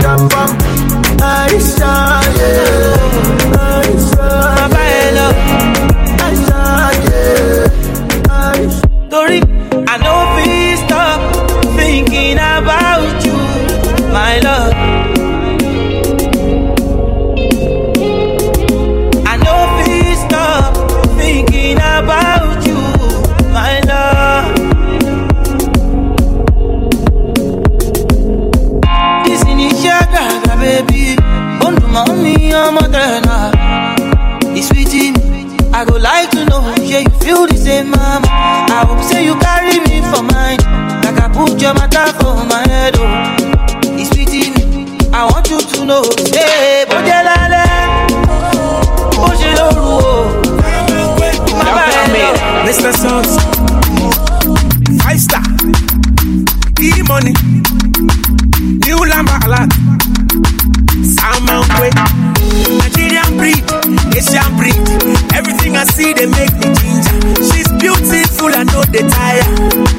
Aisha, yeah. Aisha, Baelo. Aisha, yeah. Aisha. Tori, I know put your matter for my head, oh. It's sweeting. I want you to know, hey, Bojalale. Bojaloro. Mr. Sons, five star, E money, new Lamba alert, Salmon way, Nigerian breed, Asian breed, everything I see they make me ginger. She's beautiful, I know they tire.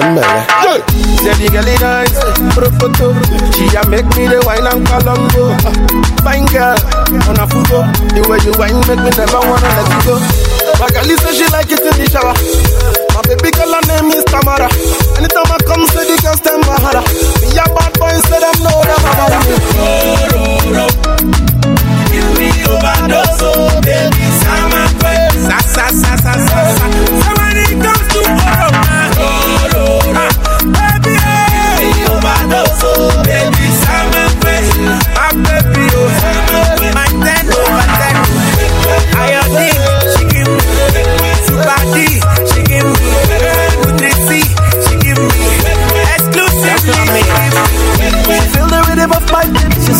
Batambele. Say the girl is nice, prokoto. She a make me the wine and colongo. Fine girl, on a fugo. The way you wine make me never wanna let you go. My girl say she like it in the shower. My baby girl her name is Tamara. Anytime I come, say the girls them Bahara. Me a bad boy, say them know them about me. Give me overdose, oh, baby, sama kwe, sa sa sa sa sa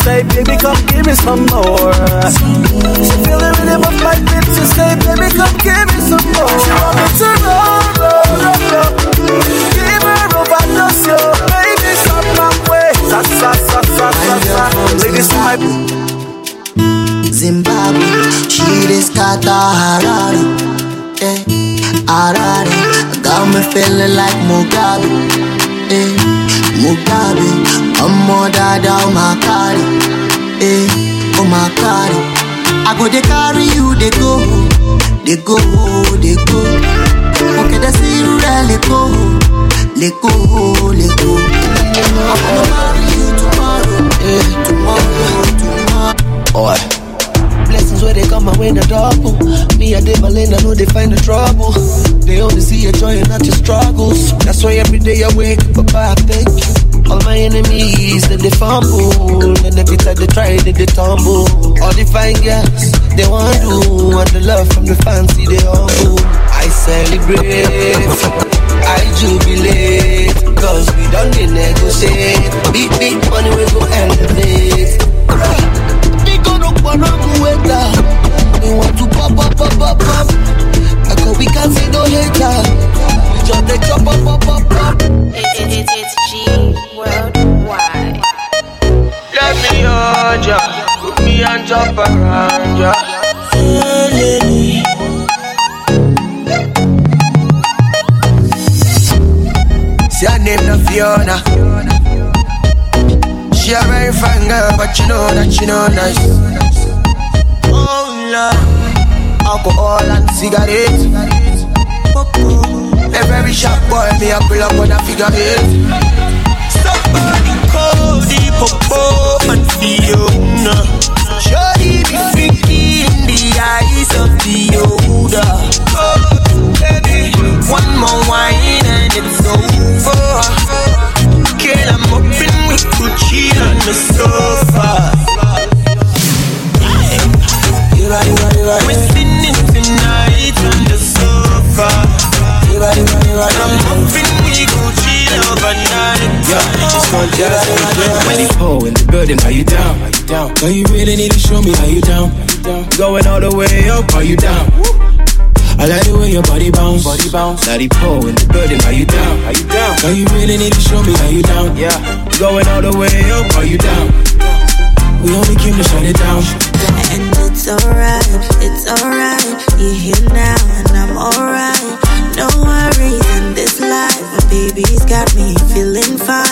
say, baby, come give me some more. She feel the rhythm of my beat. She say, baby, come give me some more. She want me to roll, roll, roll, roll. Give her overdose, yo. Baby, stop my way. Sa, sa, sa, sa, sa, sa. Ladies my Zimbabwe, she dey scatter Harare, eh, Harare. Got me feeling like Mugabe, eh, Mugabe. Omo dada, oh my carry, eh, oh my carry. I go dey carry you, dey go, dey go, dey go. Okay, they see you there, let go, let go, let go. I'm gonna marry you tomorrow, eh, tomorrow, tomorrow. Oi. Blessings where they come my way in the double. Me, I did my lane, I know they find the trouble. They only see your joy and not your struggles. That's why every day I wake up, Papa, I thank you. All my enemies, them they fumble. And every time they try, they, they tumble. All the fine girls, they want do. And the love from the fancy, they humble. I celebrate, I jubilate. Cause we done they negotiate. Big, big money, we go elevate. Wanna move We want to pop, pop, pop, pop, pop. I go, we can't see no hater. We just they chop, pop, pop, pop, pop. It's, it's G Worldwide. Let me hold ya, put me and jump around ya. See her name na Fiona. She a very fine girl, but you know that she no nice. Oh Lord, alcohol and cigarettes. A very sharp boy, me a pull up on a figure eight popo and Fiona. Surely be freaky in the eyes of the older. Oh, One more wine and it's over. Girl, I'm up in with Gucci on the sofa. You're right, you're right, you're right. Poe in the building, are you down? Are you down? Girl, you really need to show me how you down. Going all the way up, are you down? I like the way your body bounce, body bounce. Daddy Poe in the building, are you down? Are you down? Girl, you really need to show me how you down. Yeah, going all the way up, are you down? We only came to shut it down. And it's alright, it's alright. You're here now and I'm alright. No worries in this life. My baby's got me feeling fine.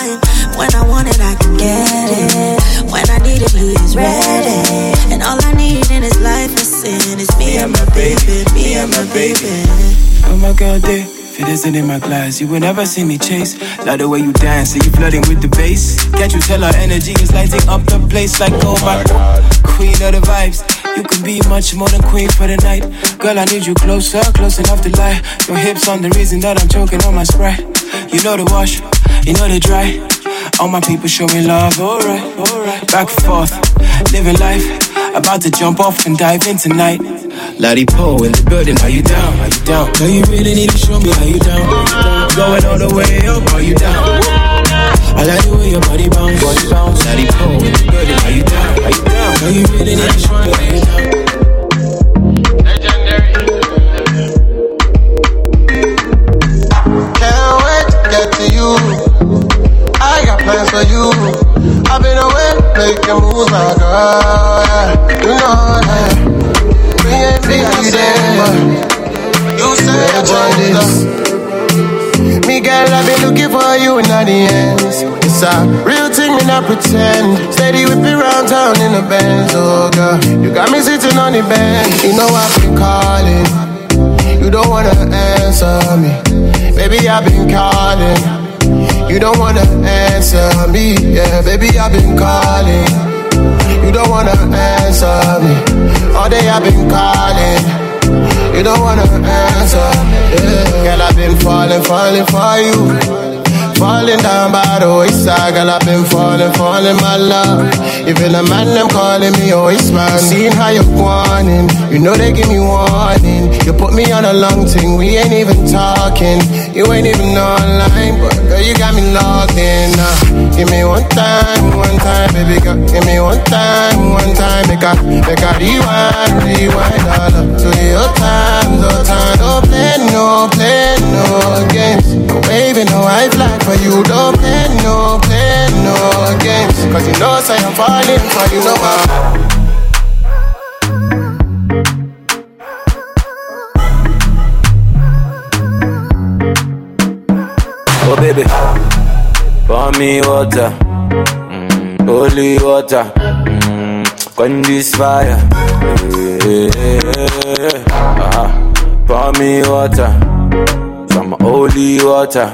When I want it, I can get it. When I need it, he's ready. And all I need in this life is sin. It's me and my baby, me and my baby. Oh my god, there. If it isn't in my class, you will never see me chase. Like the way you dance, see you flooding with the bass. Can't you tell our energy is lighting up the place like oh my god. Queen of the vibes, you can be much more than queen for the night. Girl, I need you closer, close enough to lie. Your hips on the reason that I'm choking on my sprite. You know the wash, you know the dry. All my people show me love, alright. Back and forth, living life. About to jump off and dive in tonight. Lottie Poe in the building, are you down? Are you down? Girl, you really need to show me how you down. Going all the way up, are you down? I like the way your body bounce, body bounce. Lottie Poe in the building, are you down? Are you down? Girl, you really need to show me how you down. Can't wait to get to you. Plans for you. I've been away making moves, my girl. Oh, yeah. You know that. We ain't busy there, but you say this. Me girl, I've been looking for you in the ends. It's a real thing, me not pretend. Steady whip it round town in the Benz, oh girl. You got me sitting on the bench. You know I've been calling. You don't wanna answer me. Baby, I've been calling. You don't wanna answer me. Yeah, baby, I've been calling. You don't wanna answer me. All day I've been calling. You don't wanna answer. Yeah. Girl, I've been falling, falling for you. Falling down by the wayside, girl, I've been falling, falling, my love. Even the man, them calling me always man. Seeing how you're whining, you know they give me warning. You put me on a long thing, we ain't even talking. You ain't even online, but girl, you got me logged in. Uh, give me one time, one time, baby girl. Give me one time, one time, make I, make I rewind, rewind all up to your time, no time, no play, no play, no games. No waving, no high flag for you, don't play, no play, no games. Cause you know, say I'm falling for you, no more. Oh baby, pour me water, mm, holy water, mm, quench this fire. Yeah, yeah, yeah. Uh-huh. Pour me water, some holy water,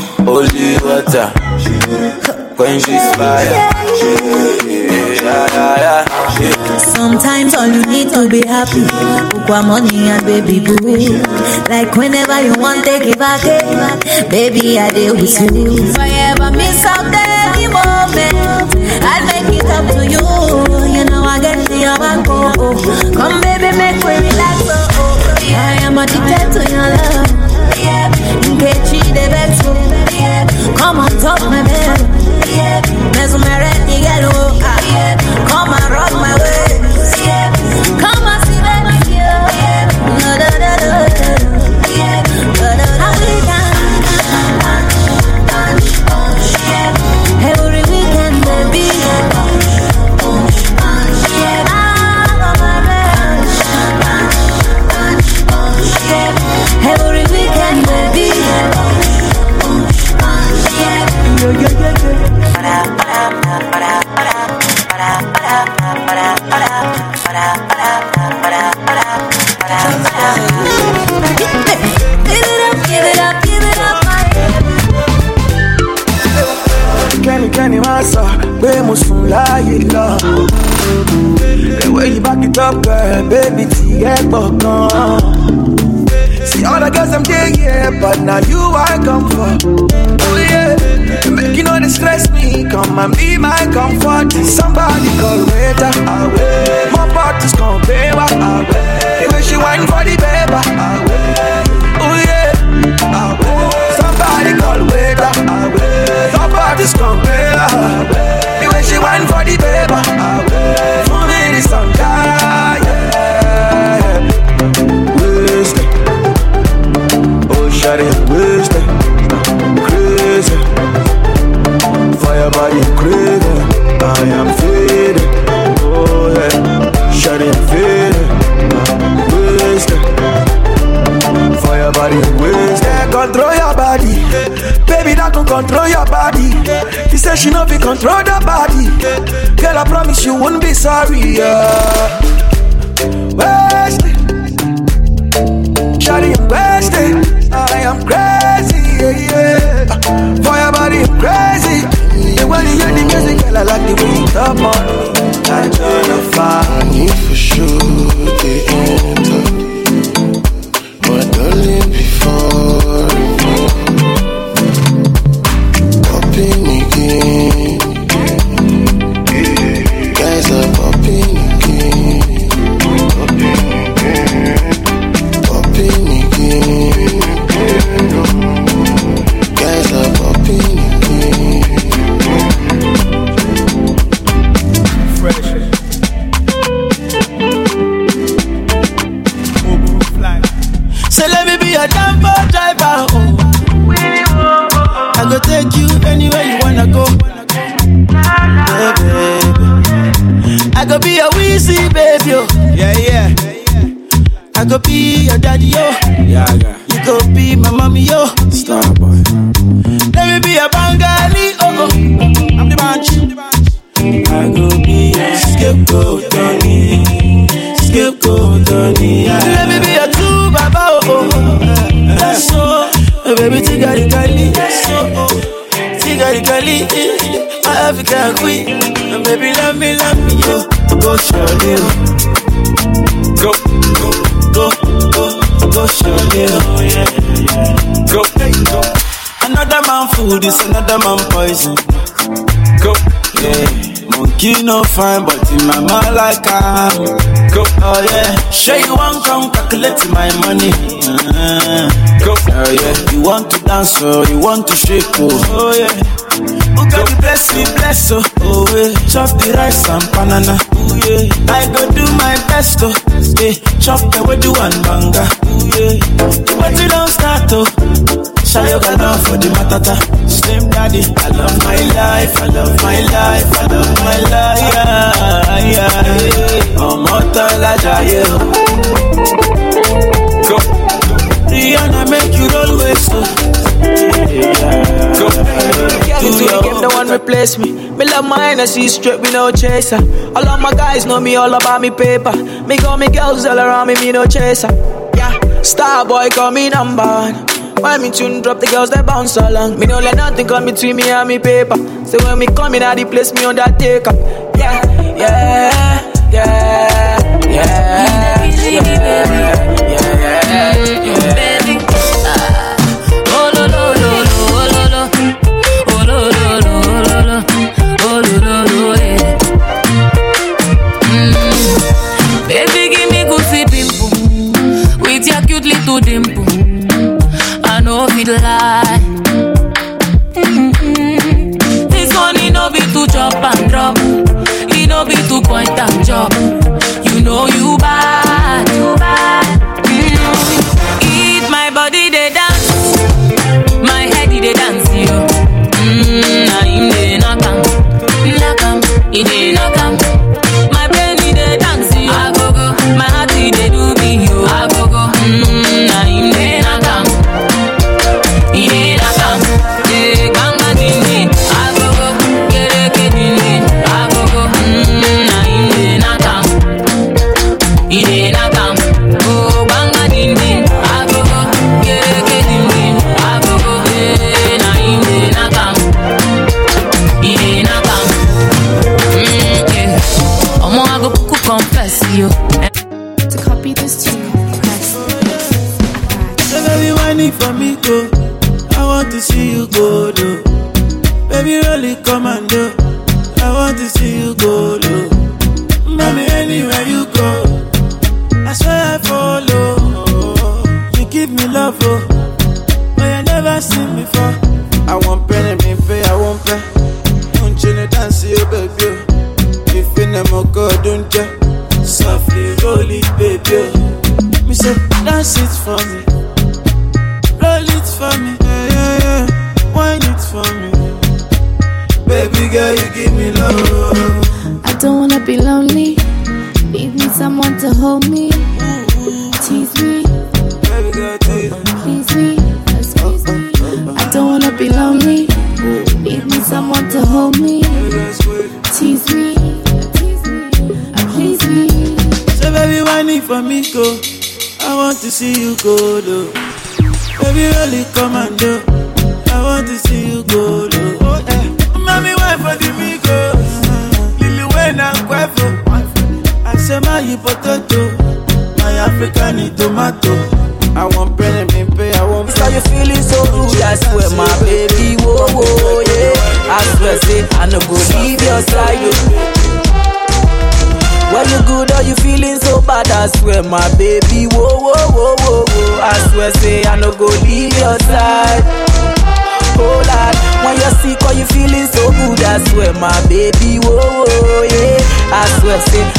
holy water, quench this fire. Yeah, yeah, yeah, yeah. Sometimes all you need to be happy. Ukwa money and baby boo. Like whenever you want, take it back. Baby, I deal with you. If I ever miss out any moment, I'll make it up to you. You know I get to your back. Oh, oh. Come, baby, make me relax. Oh, oh. I am addicted to your love. Case you the vex. Oh. Come on top my bed. Mesmerize the yellow. Ah. Come and rock my waist. Lọ. They The way you back it up, girl, baby, T-Egg See all the girls I'm there, yeah, but now you I come for. Oh yeah, make you know they stress me. Come and be my comfort. Somebody call waiter, away. My party's gon' pay, away. Way she wine for the paper, away. Oh yeah, away. Somebody call waiter, away. Somebody's gon' pay, away. The she wine for the paper. For me, the sun, yeah, yeah. Wasted. Oh, it, wasted. Crazy. Fire body craving. I am faded. Oh, yeah. It, faded. Wasted. Fire body wasted. Control your body. Baby, that can control your body. He said she know be control the body. Girl, I promise you won't be sorry. Yeah. Wasted. Shawty, I'm wasted. I am crazy, yeah, yeah. For your body, I'm crazy. And when you hear the music, girl, I like the way you top on me. I turn the fire. For sure is another poison. Go, yeah. Monkey no fine, but in my mind like I'm. Go, oh yeah. Sure you want come calculate my money. Uh, go, oh yeah. You want to dance or you want to shake oh, oh yeah. Oh God, you bless me, bless oh, oh yeah. Chop the rice and banana, oh yeah. I go do my best oh, yeah. Chop the do one banga, oh yeah. But you don't start oh. Shayo love for the matata. Slim daddy, I love my life, I love my life, I love my life. Yeah, yeah, yeah. Ọmọ tọ́lá jayé o. Go. Rihanna make you roll with so. Go. Girl, you the game, the one replace me. Me love mine, I see straight, me no chaser. All of my guys know me all about me paper. Me got me girls all around me, me no chaser. Yeah, star boy call me number one. When me tune drop, the girls they bounce along. Me no let nothing come between me and me paper. So when me come in, I the place me on that take up. Yeah, yeah, yeah, yeah,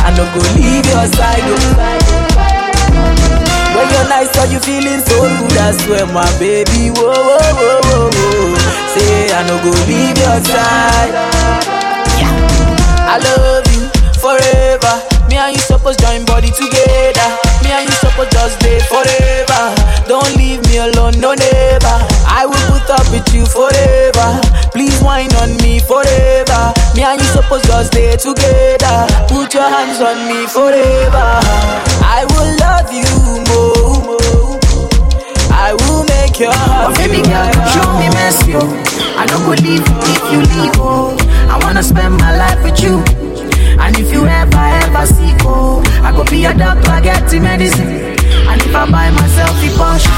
I no go leave your side, oh. When you're nice or you feeling so good, I swear, my baby, whoa, whoa, whoa, whoa, whoa. Say, I no go leave your side. Yeah. I love you forever. Me and you supposed join body together. Me and you supposed just stay forever. Don't leave me alone, no never. I will put up with you forever. Please whine on me forever. Me and you supposed just stay together. Put your hands on me forever. I will love you more. I will make your heart baby girl, show me mercy, oh. I don't you if you leave, oh. I wanna spend my life with you. And if you ever, ever sick, oh, I go be a doctor, get the medicine. And if I buy myself a Porsche,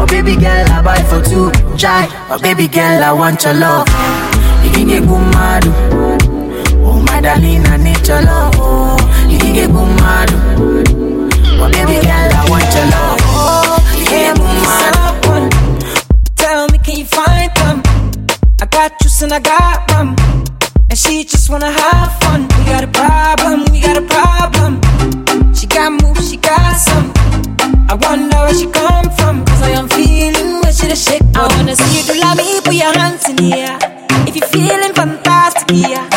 oh baby girl, I buy for two. Jai, oh baby girl, I want your love. Good mad. Oh my darling, I need your love. Good mad. Oh baby girl, I want your love. Oh. Tell me, can you find them? I got you, and I got them. And she just wanna have fun. We got a problem, we got a problem. She got moves, she got some. I wonder where she come from. Cause I am feeling where she the shake. I wanna see you do like me, put your hands in the air. If you're feeling fantastic, yeah.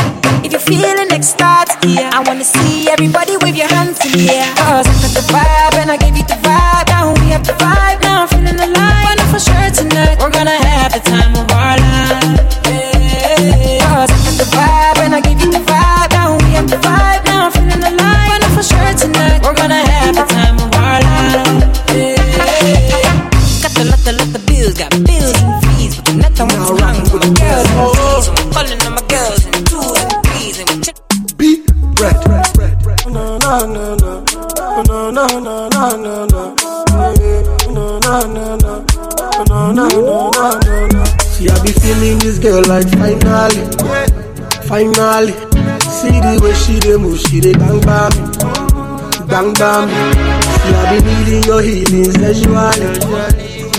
If you're feeling ecstatic, yeah. I wanna see everybody wave your hands in the air. Cause I got the vibe and I gave you the vibe. Now we have the vibe, No, no. No, no, no, no, no, no. No, no, no, no. No, no, no, no, no, no. See, I be feeling this girl like finally, finally. See the way she dey move, she dey bang bang bang bang. See, I be needing your healing sexually,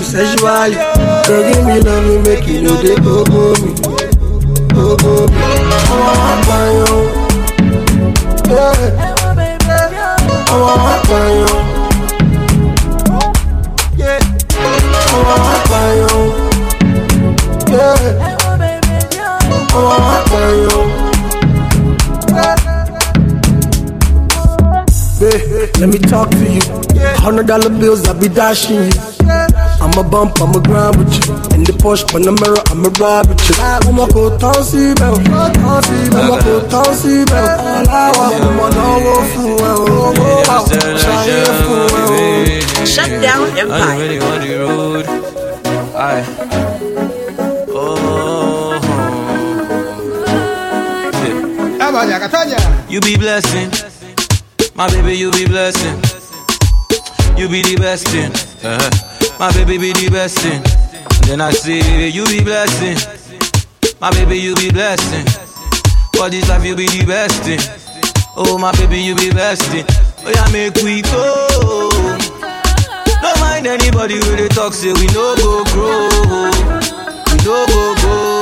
sexually. Girl, give me love, me make you know they go go me, go go me. Oh, I'm buying you. Yeah. Oh, I'm buying you. Yeah. Oh, I'm buying you. Yeah. Oh, I'm buying you. Babe, let me talk to you. Hundred dollar bills, I be dashing you. I'm a bump, I'm a grind with you. In the Porsche, on the mirror, I'm a ride with you. I'm a go tossy bell, I'm a go tossy bell. All I want, I'm a no fool, oh, oh, oh, Shine fool. Shut down I'm Empire. really on the road. Aye. Oh. Yeah. You be blessing. My baby, you be blessing. You be the best thing. Uh-huh. My baby be the best thing. Then I say, you be blessing. My baby, you be blessing. For this life, you be the best thing. Oh, my baby, you be thing. Oh, yeah, make we go. Don't mind anybody when they talk, say we no go grow. We no go go.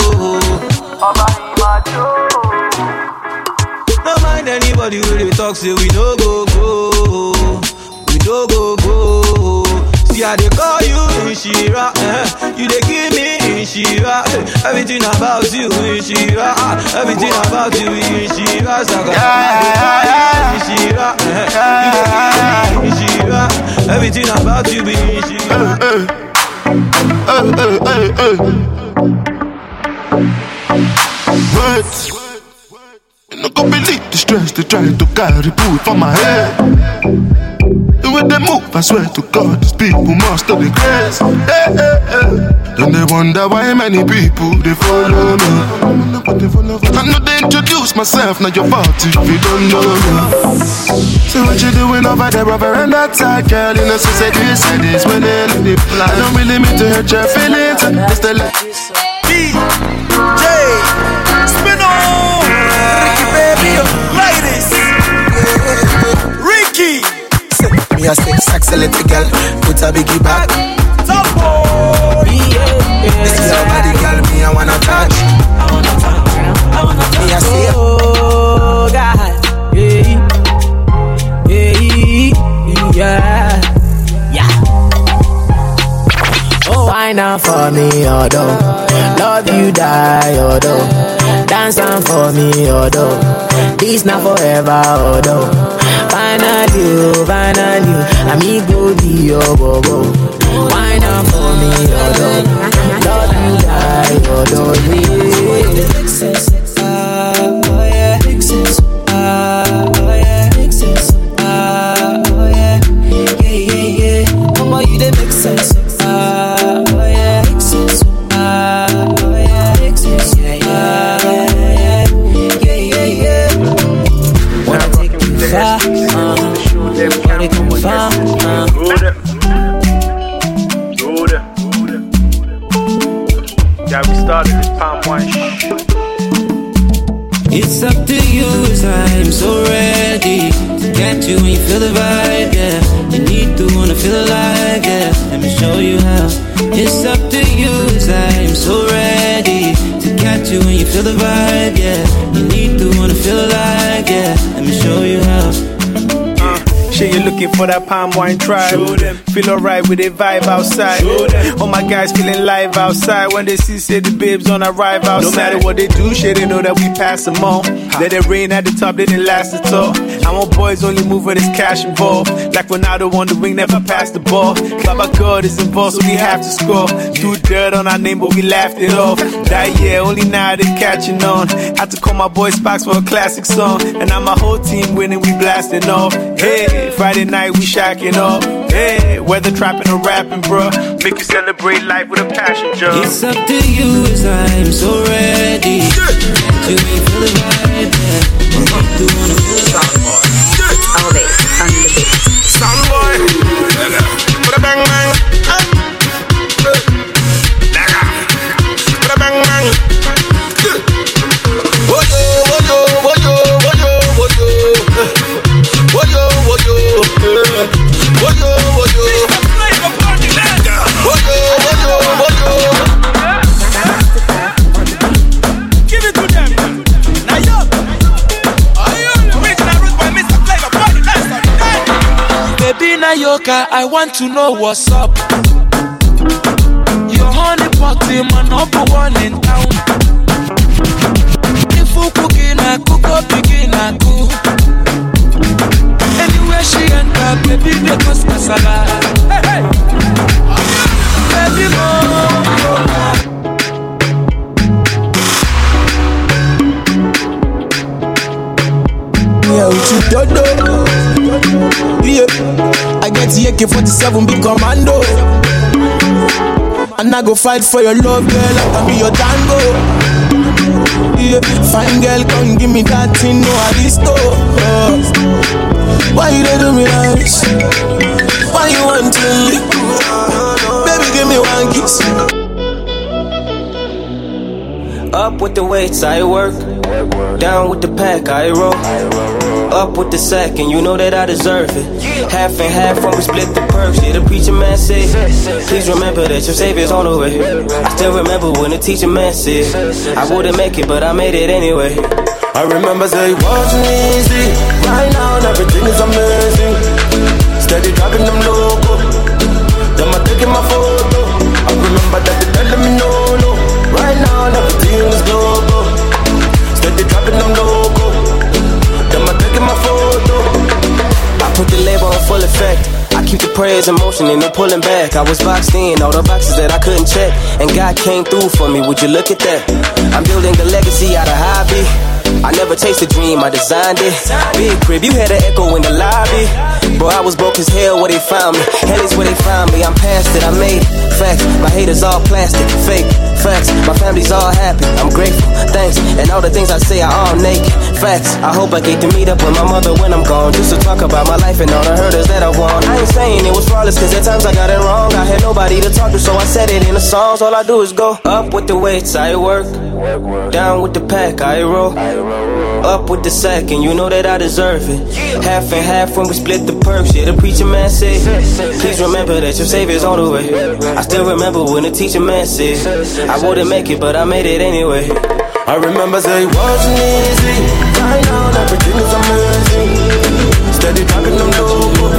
Don't anybody when they talk, say we no go go. We no go go. See how they call you Inshira, eh? You they give me Inshira, eh? Everything about you Inshira, ah. everything about you Inshira. Saka, yeah, Inshira, eh? You they give me Inshira, everything about you be Inshira. Words. You no go believe the stress they try to carry put for my head. The way they move, I swear to God, these people must the grace. Hey, hey. Then they wonder why many people they follow me. I know they introduce myself, now your fault if you don't know me. So what you doing over there, brother? And that side, girl, you know, so say this and this when they it fly. I don't really mean to hurt your feelings. To let DJ Spin on Ricky baby Ladies Ricky. Me a say sexy little girl, put a biggie back. Top boy This is your body, girl, me I wanna touch. Me a say, Oh God, yeah, yeah, yeah, yeah. Oh, why not for me, although love you die, although dance on for me, although this not forever, although finally, oh, finally, I me go be your bobo. Why not for me, although love you die, yeah. Ah, oh yeah, Ah, oh yeah, Ah, oh yeah, yeah, yeah, yeah. Mama, you sense. Palm wine tribe. Feel alright with a vibe outside. All my guys feeling live outside. When they see, say the babes on arrive outside. No matter what they do, shit, they know that we pass them on. Let it rain at the top, they didn't last at all. I want boys only move when there's cash involved. Like Ronaldo on the wing, never pass the ball. Baba God is involved, so we have to score. Do dirt on our name, but we laughed it off. That year, only now they catching on. Had to call my boy Spox for a classic song. And now my whole team winning, we blasting off. Hey, Friday night, we shacking up. Hey, whether trapping or rapping, bruh. Make you celebrate life with a passion, Joe. It's up to you as I'm so ready. To me, feel the vibe, yeah. You need to wanna feel the Always on the beat. Sound boy. Put a bang bang. Nayoka, I want to know what's up. Your honey pot in my number one in town. If you cooking, I cook up, begin, I cook. Anywhere she enter, baby, they cause casala. Hey, hey. Baby, go. With dodo. Yeah, I get the AK-47 big commando. And I go fight for your love, girl. I can be your tango. Yeah, fine girl, come give me that thing, no aristo. Oh. Why you do me like this? Why you want to leave? Baby, give me one kiss. Up with the weights, I work. Down with the pack, I roll. Up with the sack, and you know that I deserve it. Half and half when we split the perks. Yeah, the preacher man said, Please remember that your savior's on the way. I still remember when the teacher man said, I wouldn't make it, but I made it anyway. I remember say it wasn't easy. Right now, everything is amazing. Steady dropping them loco. Them I taking my photo. I remember that I taking my photo. I put the label on full effect. I keep the prayers in motion and no pulling back. I was boxed in, all the boxes that I couldn't check. And God came through for me, would you look at that? I'm building a legacy out of hobby. I never chased a dream, I designed it. Big crib, you had an echo in the lobby. Bro, I was broke as hell where they found me. Hell is where they found me, I'm past it, I made. Facts, my haters all plastic, fake. Facts, my family's all happy, I'm grateful, thanks. And all the things I say are all naked. Facts, I hope I get to meet up with my mother when I'm gone. Just to talk about my life and all the hurdles that I won. I ain't saying it was flawless, cause at times I got it wrong. I had nobody to talk to, so I said it in the songs. All I do is go up with the weights, I work. Down with the pack, I roll. Up with the sack, and you know that I deserve it. Half and half when we split the perks. Yeah, the preacher man said, Please remember that your savior's on the way. I still remember when the teacher man said, I wouldn't make it, but I made it anyway. I remember say it wasn't easy. Right now, everything is amazing. Steady dropping them loco.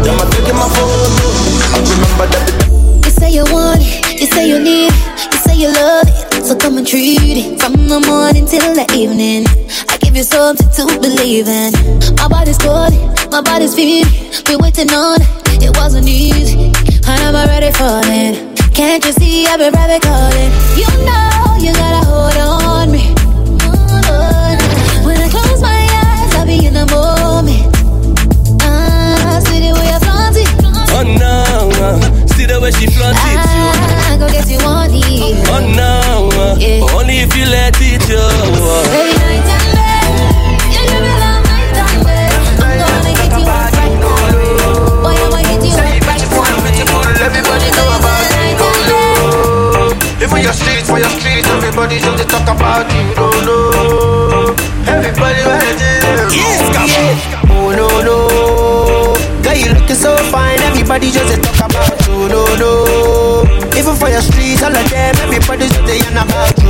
Them I taking my photo. I remember that. You say you want it, you say you need it, you say you love it. So come and treat it from the morning till the evening. I give you something to believe in. My body's calling, my body's feeling. Been waiting on it, it wasn't easy. And I'm already falling. Can't you see I've been private calling? You know you got a hold on me. When I close my eyes, I'll be in the moment. Ah, see the way I flaunt it. Oh no, uh, see the way she flaunt it. I go get you on it. Oh no, uh, only if you let it go. Baby, for your streets, everybody just dey talk about you, don't know. Everybody ready, yes, come on. Oh no no, girl you looking so fine. Everybody just dey talk about you, no no. Even for your streets, all of them, everybody just dey yarn about you,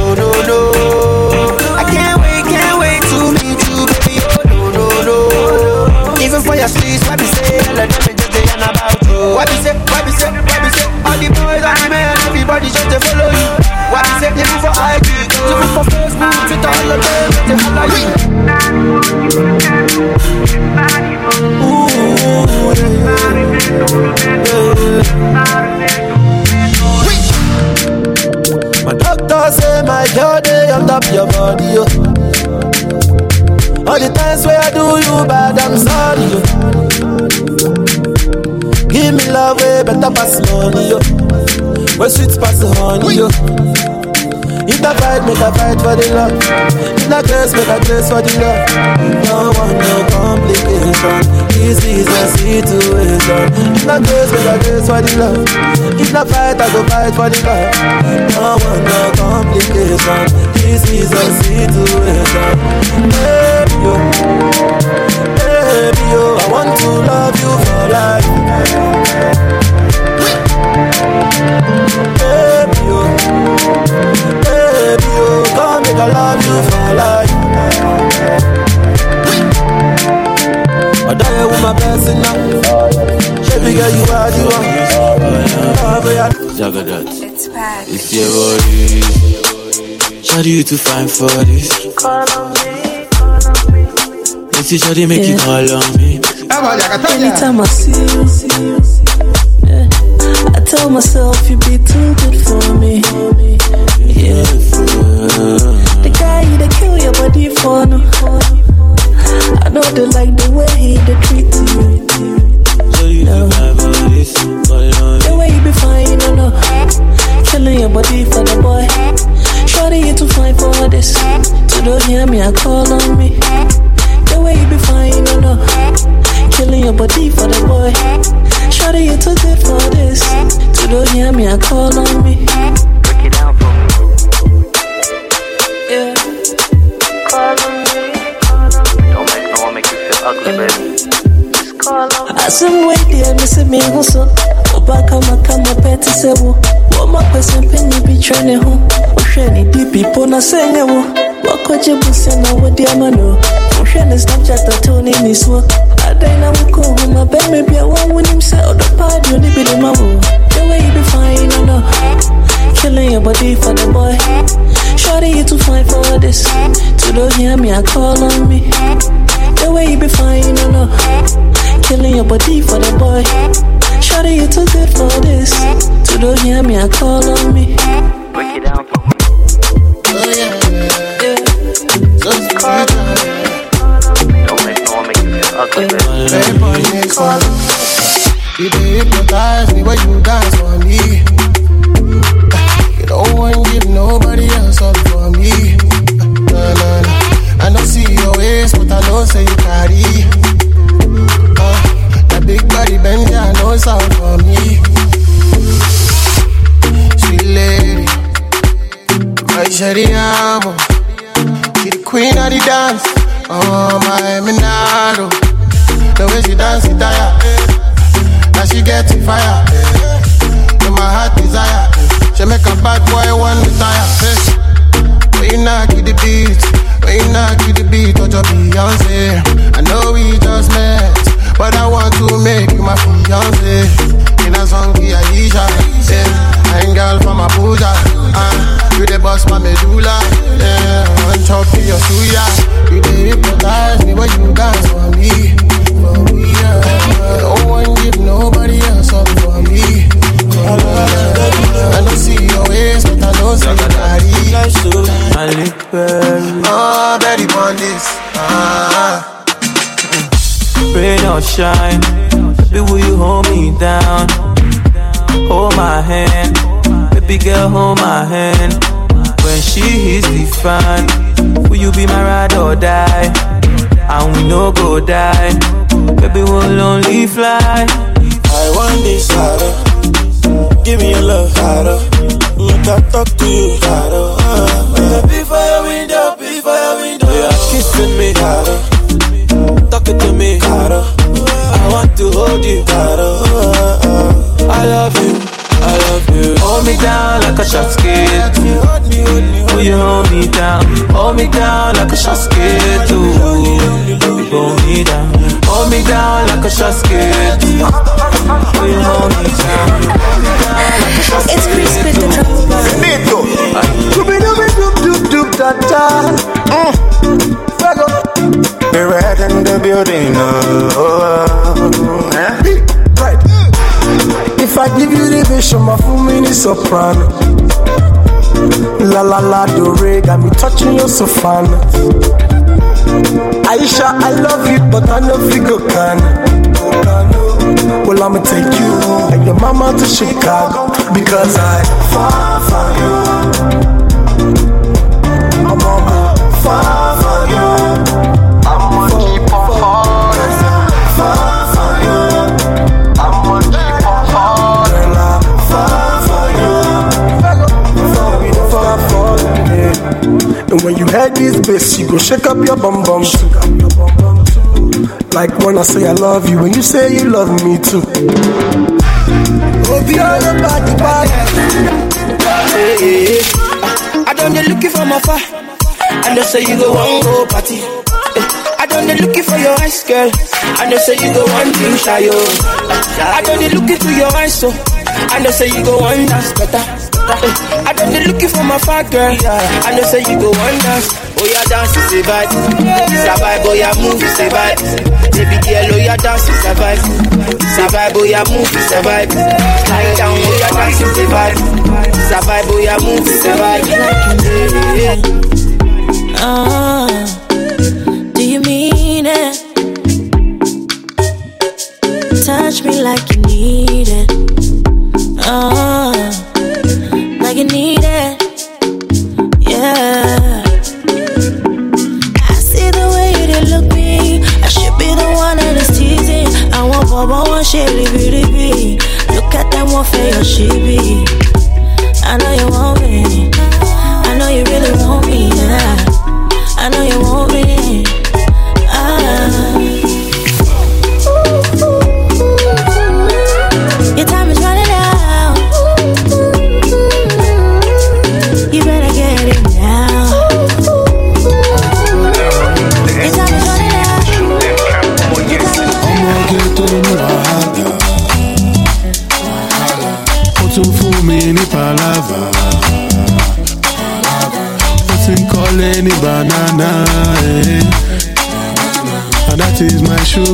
we say, even for IG, even for Facebook, Twitter, all of them just dey follow you. My doctor say my girl day on top your body, yo. All the times where I do you bad, I'm sorry, yo. Give me love way better pass money, yo. Where sweet pass honey, yo. If I fight, make I fight for the love. If I grace, make I grace for the love. No one, no complication. This is a situation. If I grace, make I grace for the love. If I fight, I go fight for the love. No one, no complication. This is a situation. Baby, yo. Baby, yo. I want to love you for life. Baby, yo. Baby, oh, come make I love you for life. I die with my oh, blessing now. Baby girl, you are the one. Love ya. Jagadat. It's your body. Shawty, you too fine for this. Let's see, Shawty, make you call on me. Anytime I see you, yeah, I tell myself you'd be too good for me. The guy you they kill your body for no. I know they like the way he they treat you. No. The way you be fine, you know, no. Killing your body for the boy. Shorty, you too fine for this. So don't hear me, I call on me. The way you be fine, you know, no. Killing your body for the boy. Shorty, you too good for this. So don't hear me, I call on me. Break it down you feel ugly, baby. Just call on me. Asem there, me se me huso. Oba kama kama peti sebo. Woma kwese mpeni bi ho. Ohwe ni dipi na senye wo. Wakoje buse na wodi amano. Ohwe ni Snapchat atoni ni so. Adai na wuko ho ma be me bia wa wonim se odo party odi bi de mawo. The way you be fine, I know. Killing your body for the boy. Shorty, you too fine for this. To don't hear me, I call on me. The way you be fine, I know. Killing your body for the boy. Shorty, you too good for this. To don't hear me, I call on me. Break it down for me. Oh, Just call on me. Don't make no one make you feel ugly, baby. You dey hypnotize me when you dance for me. You don't want give nobody else up for me. Nah, nah, nah. I don't see your waist, but I know say you carry. Uh, that big body bend, know it's out for me. Sweet lady, my sherry amo. She the queen of the dance. Oh my Minado, the way she dance it tire. Now she get it fire. To my heart desire. She make a bad boy one retire. When you knock you the beat, you knock you the beat, touch your Beyonce. I know we just met, but I want to make you my fiance. In a song, be Aisha. Yeah. I girl from Abuja. Uh, you the boss, my medulla. Yeah, one chop to your suya. You the hypnotize me when you dance for me. For me, yeah. Don't want give nobody else up for me. I don't see your waist, but I know say you carry. Halle Berry. Oh, Betty Bondis. Ah. Rain or shine, baby, will you hold me down? Hold my hand, baby girl, hold my hand. When she hits the fan, will you be my ride or die? And we no go die, baby, we'll only fly. I want this harder. Give me your love harder. Make I talk to you harder. Uh, be for your window, be for your window. Yeah, kissing me harder. Talking to me harder. I want to hold you harder. I love you, I love you. Hold me down like a shot skate. Will you hold me down? Hold me down like a shot skate. Ooh, hold me down. Hold me down like a shot skate. Will you hold me down? It's Chris with the trouble Da. Mm. We're right in the building. Oh, eh? Right. If I give you the vision, my full mini soprano. La la la do re, got me touching your soprano. Aisha, I love you, but I know you go can. Well, I'ma take you and your mama to Chicago because I And when you head this bass, you go shake up your bum bum. Like when I say I love you, when you say you love me too. Oh, be all about the body. Hey, hey. I done the looking from afar. I know say you go one go party. Eh, I don't need looking for your eyes, girl. I know say you go one thing shy. I done the looking to your eyes, so I know say you go one dance better. I done the looking for my fat girl. I know say you go one dance. Oh yeah, dance is a vibe. It's a oh yeah, move is a vibe. Baby girl, oh yeah, dance is a vibe. It's a oh yeah, move is a vibe. Lie down, oh yeah, dance is a vibe. It's a vibe, oh yeah, move is a vibe. Yeah, yeah. Ah, do you mean it? Touch me like you need it. Ah, wọ́n ṣe ribiribi look at them wọ́n fẹ́ yọ̀ ṣíbí. I know you want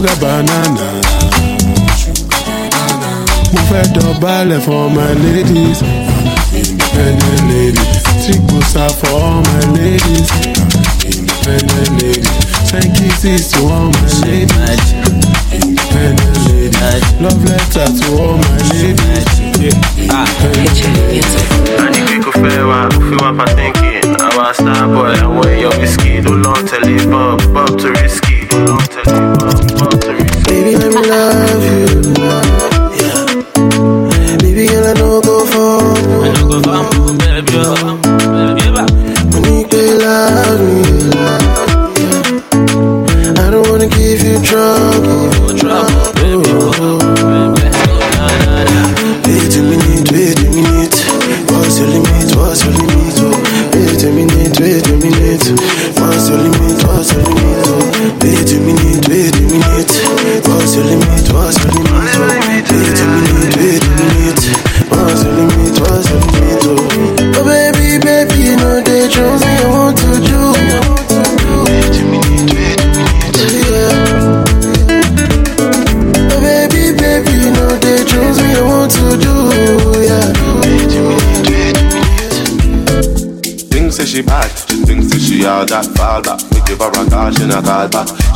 sugar banana. Mo fẹ́ dọ̀bálẹ̀ for my ladies, independent lady. Tí gbòòsà for all my ladies, independent ladies. Send kisses to all my ladies, independent lady. Love letter to all my ladies. Yeah. Ah, Anike kò fẹ́ wa, kò fi wá pàtẹ́ǹkì. Àwa star boy, àwọn èèyàn wíṣkì ló lọ́n tẹ̀lé Bob, Bob tó risky ló lọ́n tẹ̀lé Bob love.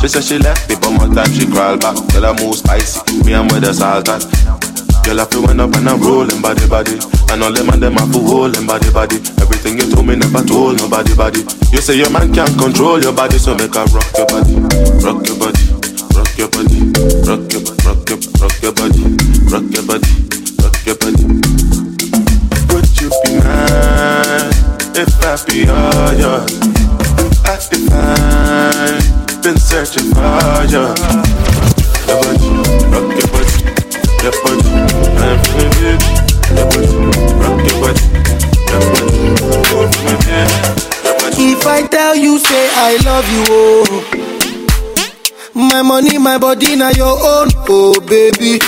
She say she left me, but more time she crawled back. Girl, I move spicy, me and with the salt that. Girl, I feel when up and I'm rolling body body. And all them and them are for holding body body. Everything you told me never told nobody body. You say your man can't control your body, so make her rock your body, rock your money, my body, now your own, oh baby.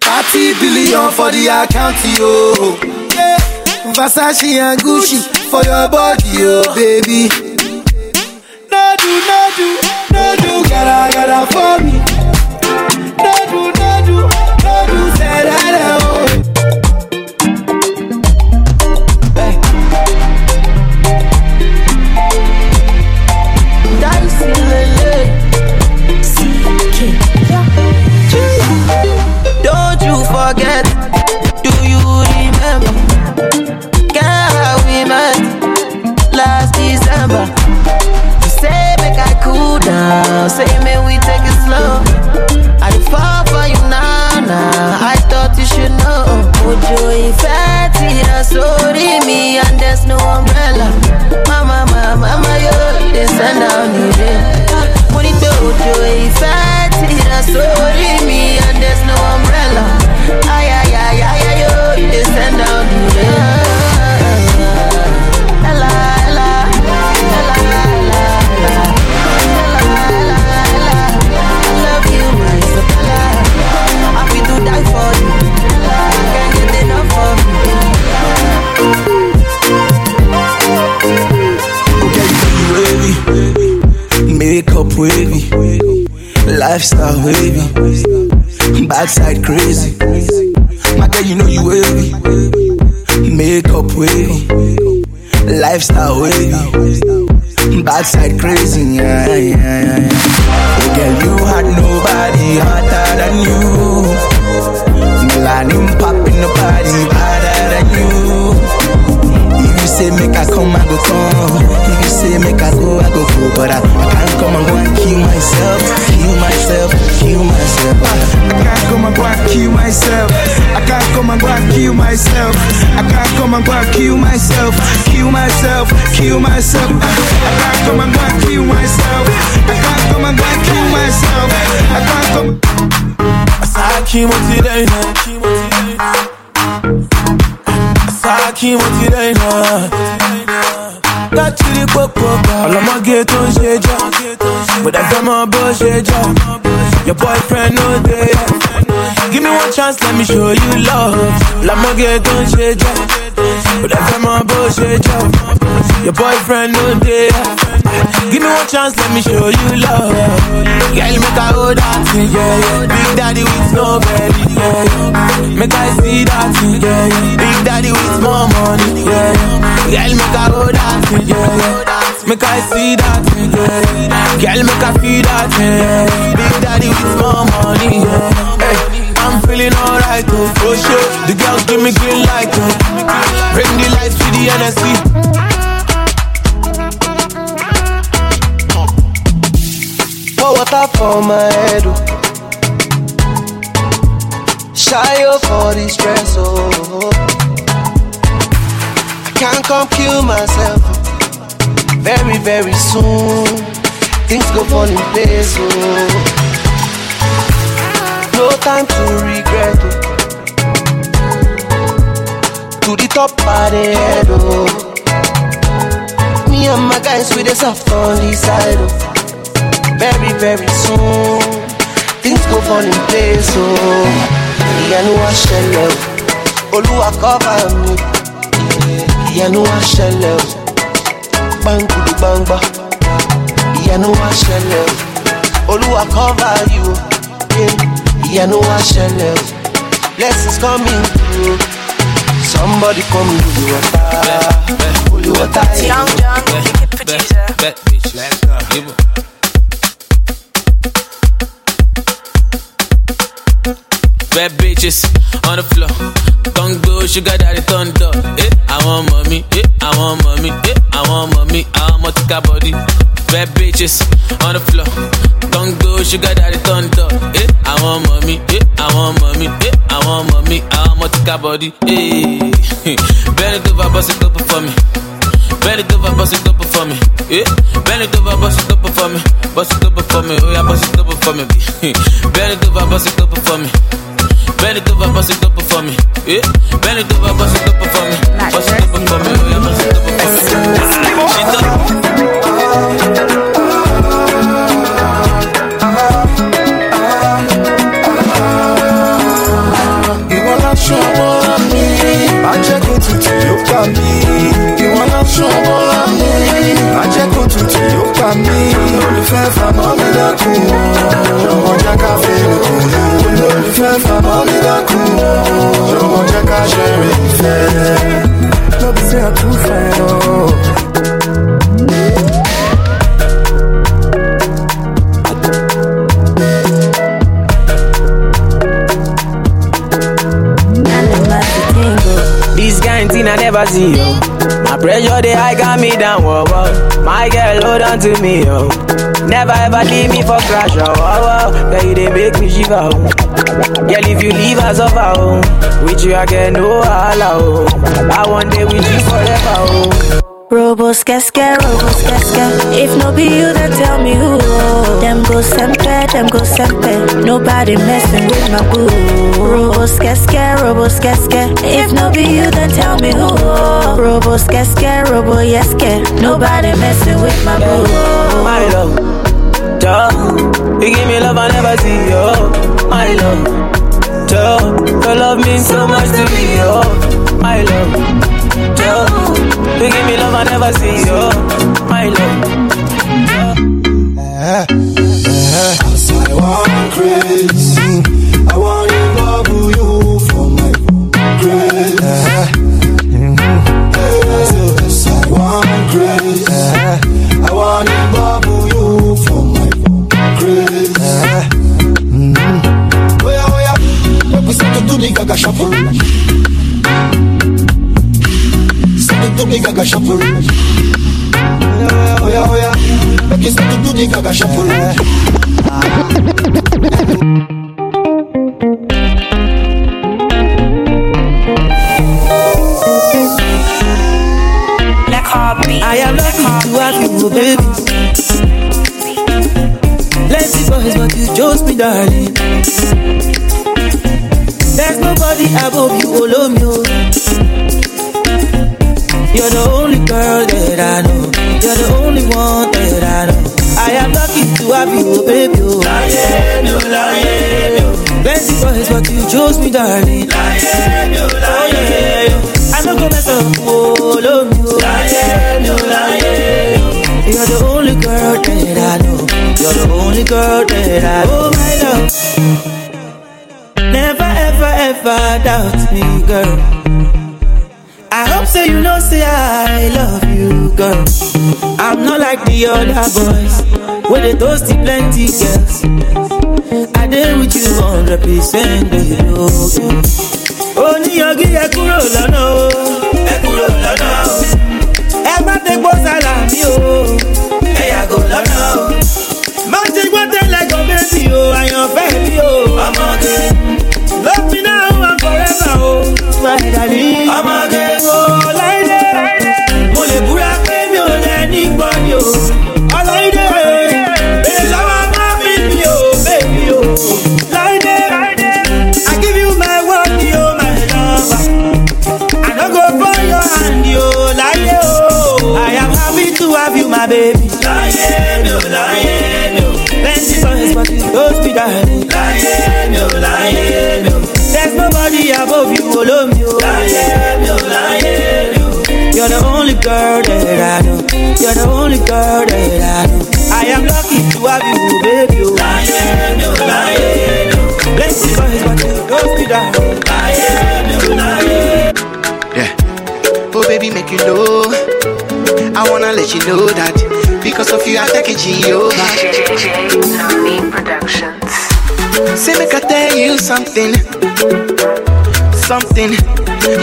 30 billion for the account, yo. Yeah. Versace and Gucci for your body, oh baby. outside crazy. My girl, you know you wavy. Makeup wavy. Lifestyle wavy. Backside crazy, yeah. Kimoti daina Sa Kimoti daina Láti pọ̀pọ̀pọ̀ ọlọ́mọge tó ń ṣe jọ Bùdá fẹ́ mọ bó ṣe jọ Your boyfriend no dey Give me one chance let me show you love. Ọlọ́mọge tó ń ṣe jọ Bùdá fẹ́ mọ bó ṣe jọ Your boyfriend no dey Give me one chance, let me show you love. Girl, make I hold that yeah, yeah. Big daddy with no belly, yeah, yeah. Make I see that yeah, yeah. Big daddy with more money, yeah, yeah. Girl, make I hold that yeah, yeah. Make I see that thing, yeah. Girl, make I feel that yeah. Big daddy with more money, yeah. Hey, I'm feeling alright, oh, for sure. The girls give me green light, oh. Bring the lights to the NSC. Pour water for my head, oh. Shy up for the stress, oh. Can't come kill myself. Oh. Very, very soon, things go fall in place, oh. No time to regret, oh. To the top of the head, oh. Me and my guys with the soft on the side, oh. Very, very soon, things go fall in place, oh. Ìyanu wá ṣẹlẹ̀ o, Olúwa cover mi. Ìyanu wá ṣẹlẹ̀ o, gbàngudu gbangba. Ìyanu wá ṣẹlẹ̀ o, Olúwa cover you o. Yeah. Ìyanu wá ṣẹlẹ̀ o, blessings coming through. Somebody come holy water, holy water. Young Jonn, wicked producer. Bad bitch, let's go. Bad bitches on the floor. Don't go, sugar daddy up. Eh, I want mommy. Eh, I want mommy. Eh, I want mommy. I want tika body. Bad bitches on the floor. Don't go, sugar daddy up. Eh, I want mommy. Eh, I want mommy. Eh, I want mommy. I want tika body. Eh, bend it over, bust it up for me. Bend it over, bust it up for me. Yeah, bend it over, bust it up for me. Bust it up for me. Oh yeah, bust it up for me. bend it over, bust it up for me. Bend it over, bust it up for me. Yeah, bend it over, bust it up for me. Bust it up for me. Oh yeah, bust it up for me. She done. ìwọ láṣọ ọmọ mi tutù yóò pa mí ìwọ láṣọ ọmọ mi ajẹ́kù tutù yóò mí olùfẹ́ fàmọ́ mi dákun ọmọ jẹ́ ká fẹ́ lókun olùfẹ́ fàmọ́ mi dákun ọmọ jẹ́ ká ṣe rè fẹ́. i too fine o. Oh. I never see, you. My pressure, they high got me down, whoa, whoa. My girl, hold on to me, yo. Never ever leave me for crash, oh, oh, oh. Girl, you they make me shiver, oh. Girl, if you leave us over, oh. With you, I get no holla, oh. I want day with you forever, oh. Robo skeske, robo skeske. If no be you, then tell me who. Them go sempe, them go sempe. Nobody messing with my boo. Robo skeske, robo skeske. If no be you, then tell me who. Robo skeske, robo yeske. Nobody messing with my boo. My love, duh. You give me love I never see, yo. My love, duh. Your love means so much to me, yo. My love, love oh. I the other boys, where they toasty plenty girls. I did with you 100%, baby. Oh, yeah. Oníyanjú ẹ kúrò lọ́nà o. Ẹ kúrò lọ́nà o. Ẹ má dégbò sálàmì o. Oh. Ẹ yàgò lọ́nà o. Má ti gbọ́ tẹ́lẹ̀ gan bébì o, oh, àyànfẹ́ mi o. Ọmọge. Love me now and forever o. My darling. Ọmọge. O girl that I know. You're the only girl that I know. I am lucky to have you, baby, oh. Mi ò láyé mi ò. Plenty boys, you be darling. Láyé mi ò. Yeah. Oh baby, make you know. I wanna let you know that because of you I take it over. Oh. Productions. Say make I tell you something, something.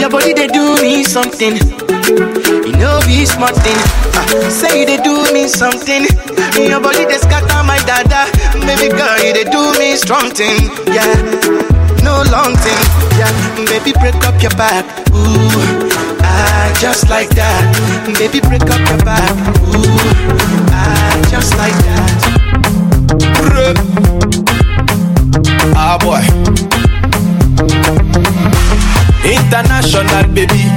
Your body they do me something. You know be smart thing. Uh, say they do me something. Your body they scatter my dada. Baby girl, you they do me strong thing. Yeah, no long thing. Yeah, baby break up your back. Ooh, ah, just like that. Baby break up your back. Ooh, ah, just like that. Ah boy. International baby.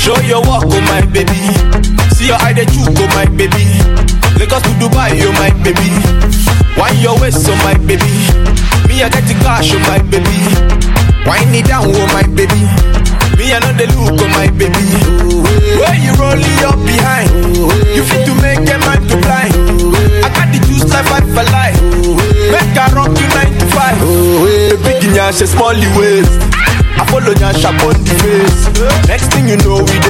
Show your walk, oh my baby. See your eye, the juke, oh my baby. Lagos to Dubai, oh my baby. Wine your waist, oh my baby. Me, I get the cash, oh my baby. Wine it down, oh my baby. Me, I know the look, oh my baby. Where you rolling up behind? You fit to make a man to blind. I got the juice like five for life. Make I rock you nine to five. Big in your small waist. Sharp on the face. Next thing you know, we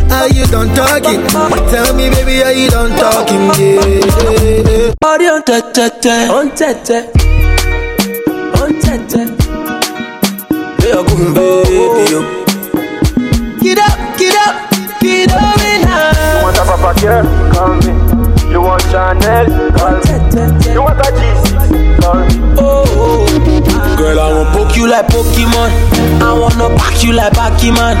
Are you done talking? Tell me, baby, are you done talking? Yeah. yeah, yeah. Body on tete, on tete, on tete. Yeah, boom, baby. Get up, get up, get up in You want a Papa Care? Call me. You want Chanel? Call me. You want a G6? Call me. Girl, I wanna poke you like Pokemon. I wanna pack you like Pokemon.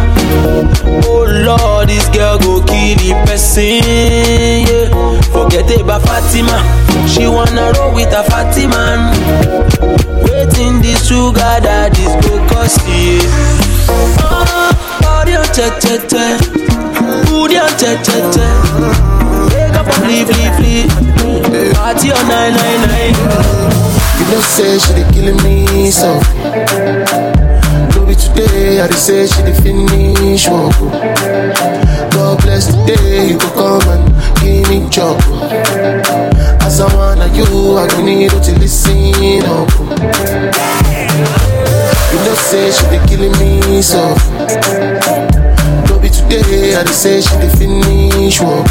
Oh Lord, this girl go kill the person. Yeah. Forget about Fatima. She wanna roll with a Fatima. Waiting this sugar daddy's go cost you. Oh, body on te te te, booty on te te te. Up and leave, leave, leave. Party on nine nine nine. You know, say she dey killing me, so. No today, I dey say she dey finish work. oh. God bless the day you go come and give me job. oh. As I wanna, you I go need you to listen up. Oh. You know, say she be killing me so. Today, I say she dey finish work.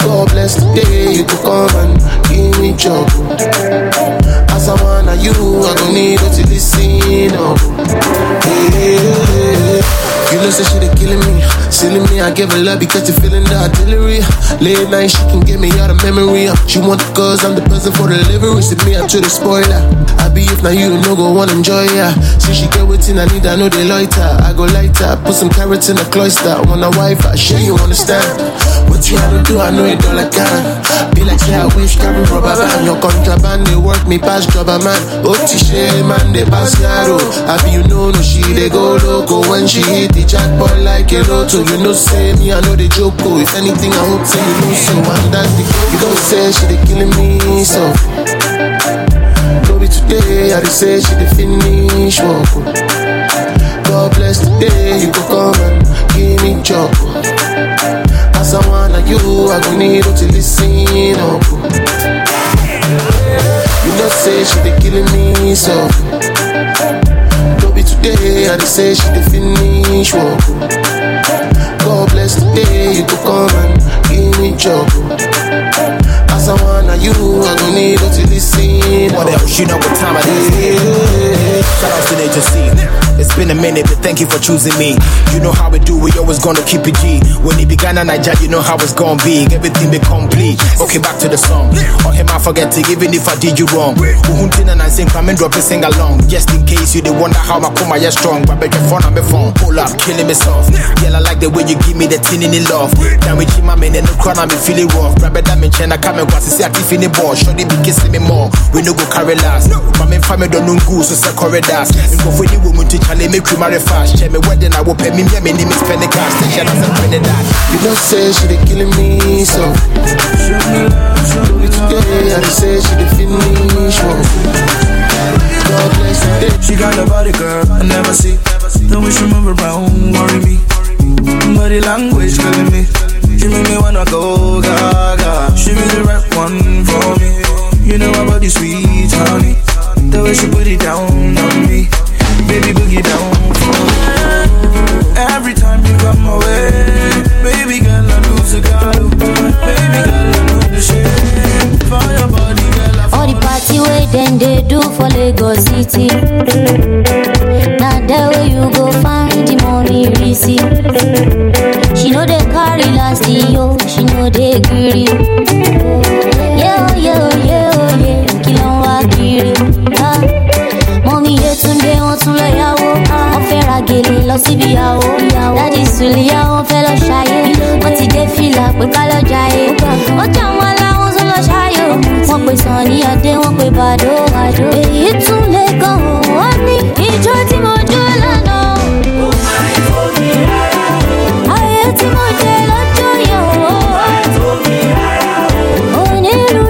God bless the day you go come and give me job. As I wanna you, I gon' need to listen up. Yeah. You know, say she dey killing me, silly me. I give her love because you feeling the artillery. Late night, she can get me out of memory. She want the cause, I'm the person for delivery. See me, I to the spoiler. I be if now you no go wanna enjoy ya. See she get within, I need, I know they loiter. I go lighter, put some carrots in the cloister. I Want a wife, I sure you understand. What you had to do, I know it all I can. Be like, say, I wish carry rubber band. Your contraband, they work me past jobber man. Otishe man, they pass yaro. Be you know, no, she they go loco. When she hit the jackpot like a lotto, you know, say me, I know they joke. Oh, if anything, I hope say you know so. And that's the You don't say she they killing me, so. Be today, I dey say she dey finish work. oh. God bless the day you go come and give me job. Oh. As I wanna you, I go need to listen up. You know say she dey killing me so. No be today, I dey say she dey finish work. God bless the day you go come and give me job. As I wanna you, I go need to listen. What else? You know what time it is. Shout out to Nature. It's been a minute, but thank you for choosing me. You know how we do, we always gonna keep it G. When it began and I judge, you know how it's gonna be. Everything be complete. Okay, back to the song. Oh, on him, I forget it, even if I did you wrong. Uhuntin and I sing, come and drop it, sing along. Just in case you did wonder how my coma is strong. But bet your phone on my phone. Pull up, killing me soft. Girl, I like the way you give me the tin in the love. Now we my man and no crown, I'm feeling rough. Grab it, I'm in China, come and watch, see, I keep in the ball. They be kissing me more. We no go carry last. My main family don't know goose, so corridors. And go for the woman to challenge me, cream marry fast. Check me wedding, I will pay me, me, me name is Penny Cash. Station as a Trinidad. You don't say she dey killing me so. Do it today, I dey say she dey finish work. God bless the day. She got a body, girl, I never see. The way she move around, worry me. Body language killing me. She make me wanna go gaga. She be the right one for me. You know her body sweet, honey. The way she put it down on me. Baby, boogie down for. Every time you come my way, baby girl, I lose a girl. Baby girl, I know the shame. For your body, girl, I All the party way then they do for Lagos City. Now there where you go find the money receipt. She know they carry last yo, she know they greedy. Yeah, oh, yeah, oh, yeah, oh, yeah, ló ń wá kiri. Lọ yàwó. Wọ́n fẹ́ ra gèlè lọ síbi ìyàwó. Dádì Sùlíyà wọ́n fẹ́ lọ ṣayé. Wọ́n ti dé fìlà pé ká jayé. Wọ́n jà wọn láwọn tún lọ ṣayò. Wọ́n pè Sànní Adé, wọ́n pè Bàdó. Èyí tún lè gan o, wọ́n ní ìjọ tí mo jó lánàá. Ayé tí mo jẹ lọ́jọ́ yẹn o. Onílù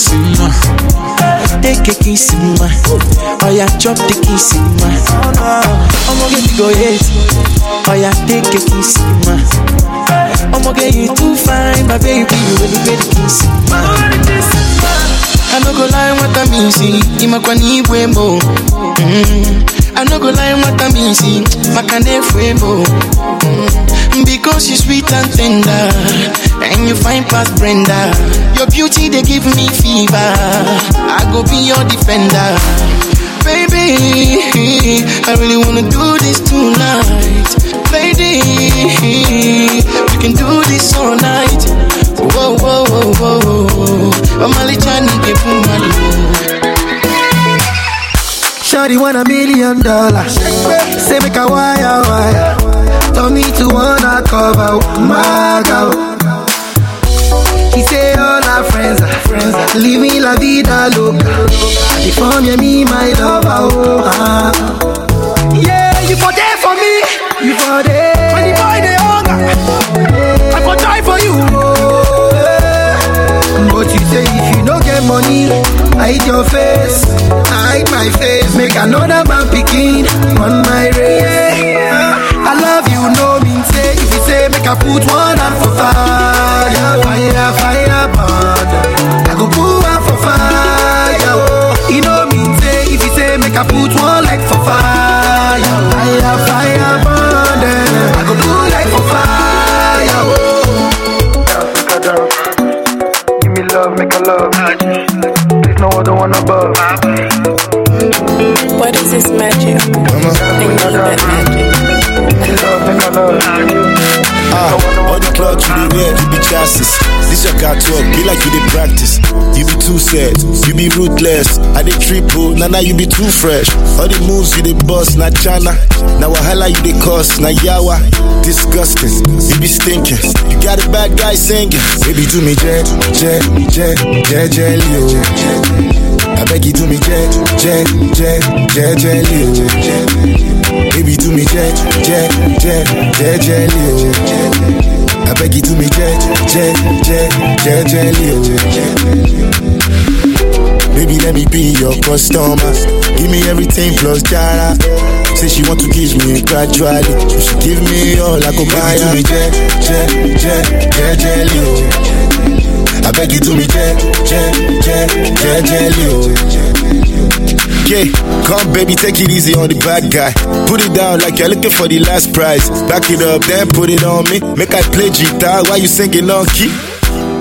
nwa. Take a kiss nwa, oya chop the kiss nwa. Ọmọ gị go hate, oya take a kiss nwa. Ọmọ gị you too fine, my baby, You welube the kiss nwa. I no go lie, nwata m isi, ịmakwa na igwe mo. Mm. I no go lie, nwata m isi, maka na efu emo. Mm. Because you sweet and tender, and you find past Brenda. Your beauty they give me fever. I go be your defender, baby. I really wanna do this tonight, lady. We can do this all night. Whoa, whoa, whoa, whoa, whoa. I'm only trying to get Shawty want a million dollars. Say make a wire wire. Tell me to wanna cover my girl. He say all our friends friends. Living la vida loca. They you me my lover. Oh, ah. Yeah, you for there for me. You for there. When the boy they hunger, I for die for you. Oh, yeah. But you say if you no get money, hide your face. Hide my face. Make another man picking on my race. I love you, no mean say. If you say make I put one hand for fire, fire, fire, burn. I go put one for fire. Oh, you know mean say. If you say make I put one leg for fire, fire, fire, burn. I go put leg for fire. Oh. Give me love, make a love. There's no other one above. What is this magic? I need that magic. Ah, all the clothes you dey wear, you be chassis. This your car talk, be like you dey practice. You be too sad, you be ruthless. I dey triple, nah nah you be too fresh. All the moves you dey bust, na chana. Na wahala you dey cause, na yawa. Disgusting, you be stinking. You got a bad guy singing. Baby do me jet, jet, jet, jet, jelly oh. I beg you do me jet, jet, jet, jet, jelly oh. Baby do me jet, jet, jet, jet, jelly oh. I beg you do me jet, jet, jet, jelly oh. Baby let me be your customer. Give me everything plus jara. Say she want to kiss me gradually. So she give me all I go buy. Do me jet, jet, jet, jet, jelly oh. I beg you do me jet, jet, jet, jet, jelly oh. Yeah, come baby, take it easy on the bad guy. Put it down like you're looking for the last prize. Back it up, then put it on me. Make I play guitar while you singing on key.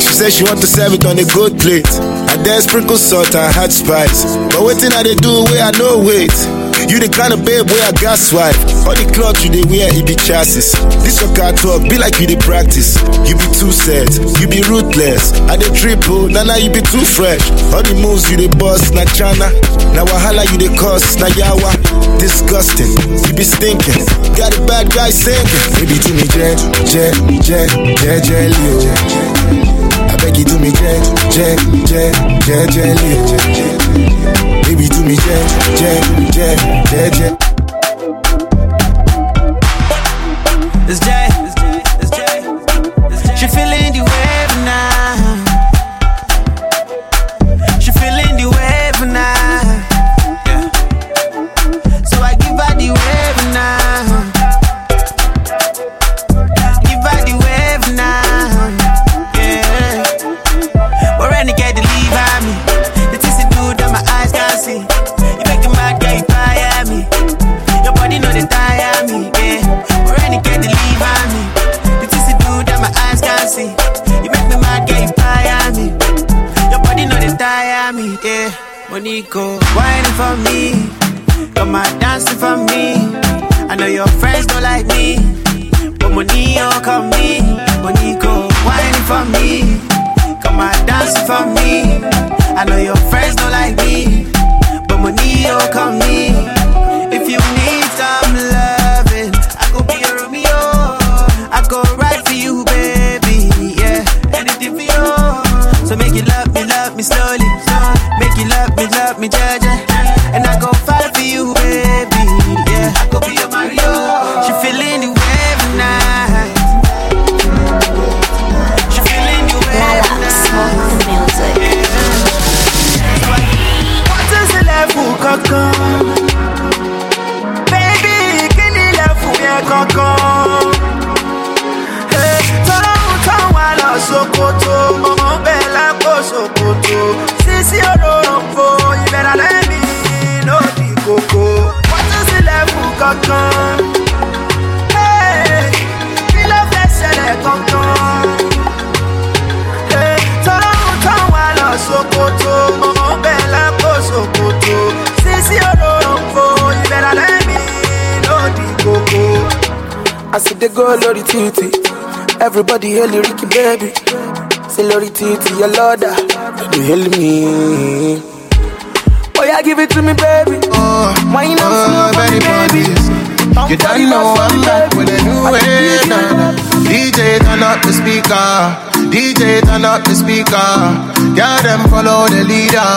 She said she want to serve it on a good plate. I then sprinkle salt and hot spice. But waiting I they do where I know wait. You the kind of babe where I got swipe. All the clothes you they wear, it be chassis. This your car talk, be like you they practice. You be too sad, you be ruthless. I they triple, nah nah you be too fresh. All the moves you they bust, na chana. Na wahala you they cause, na yawa. Disgusting, you be stinking. Got a bad guy singing. Baby do me jet, jet, jet, jet, oh. I beg you do me jet, jet, jet, jet, jelly oh. Baby do me jet, jet, jet, jet, jet. Títì. Everybody hail Ricky baby. Say lórí títì, your lord, you hail me. Oh yeah, give it to me, baby. Oh, Wine up oh, slow for me, baby. You don't know I'm back with a new way. DJ turn up the speaker. DJ turn up the speaker. Girl them follow the leader.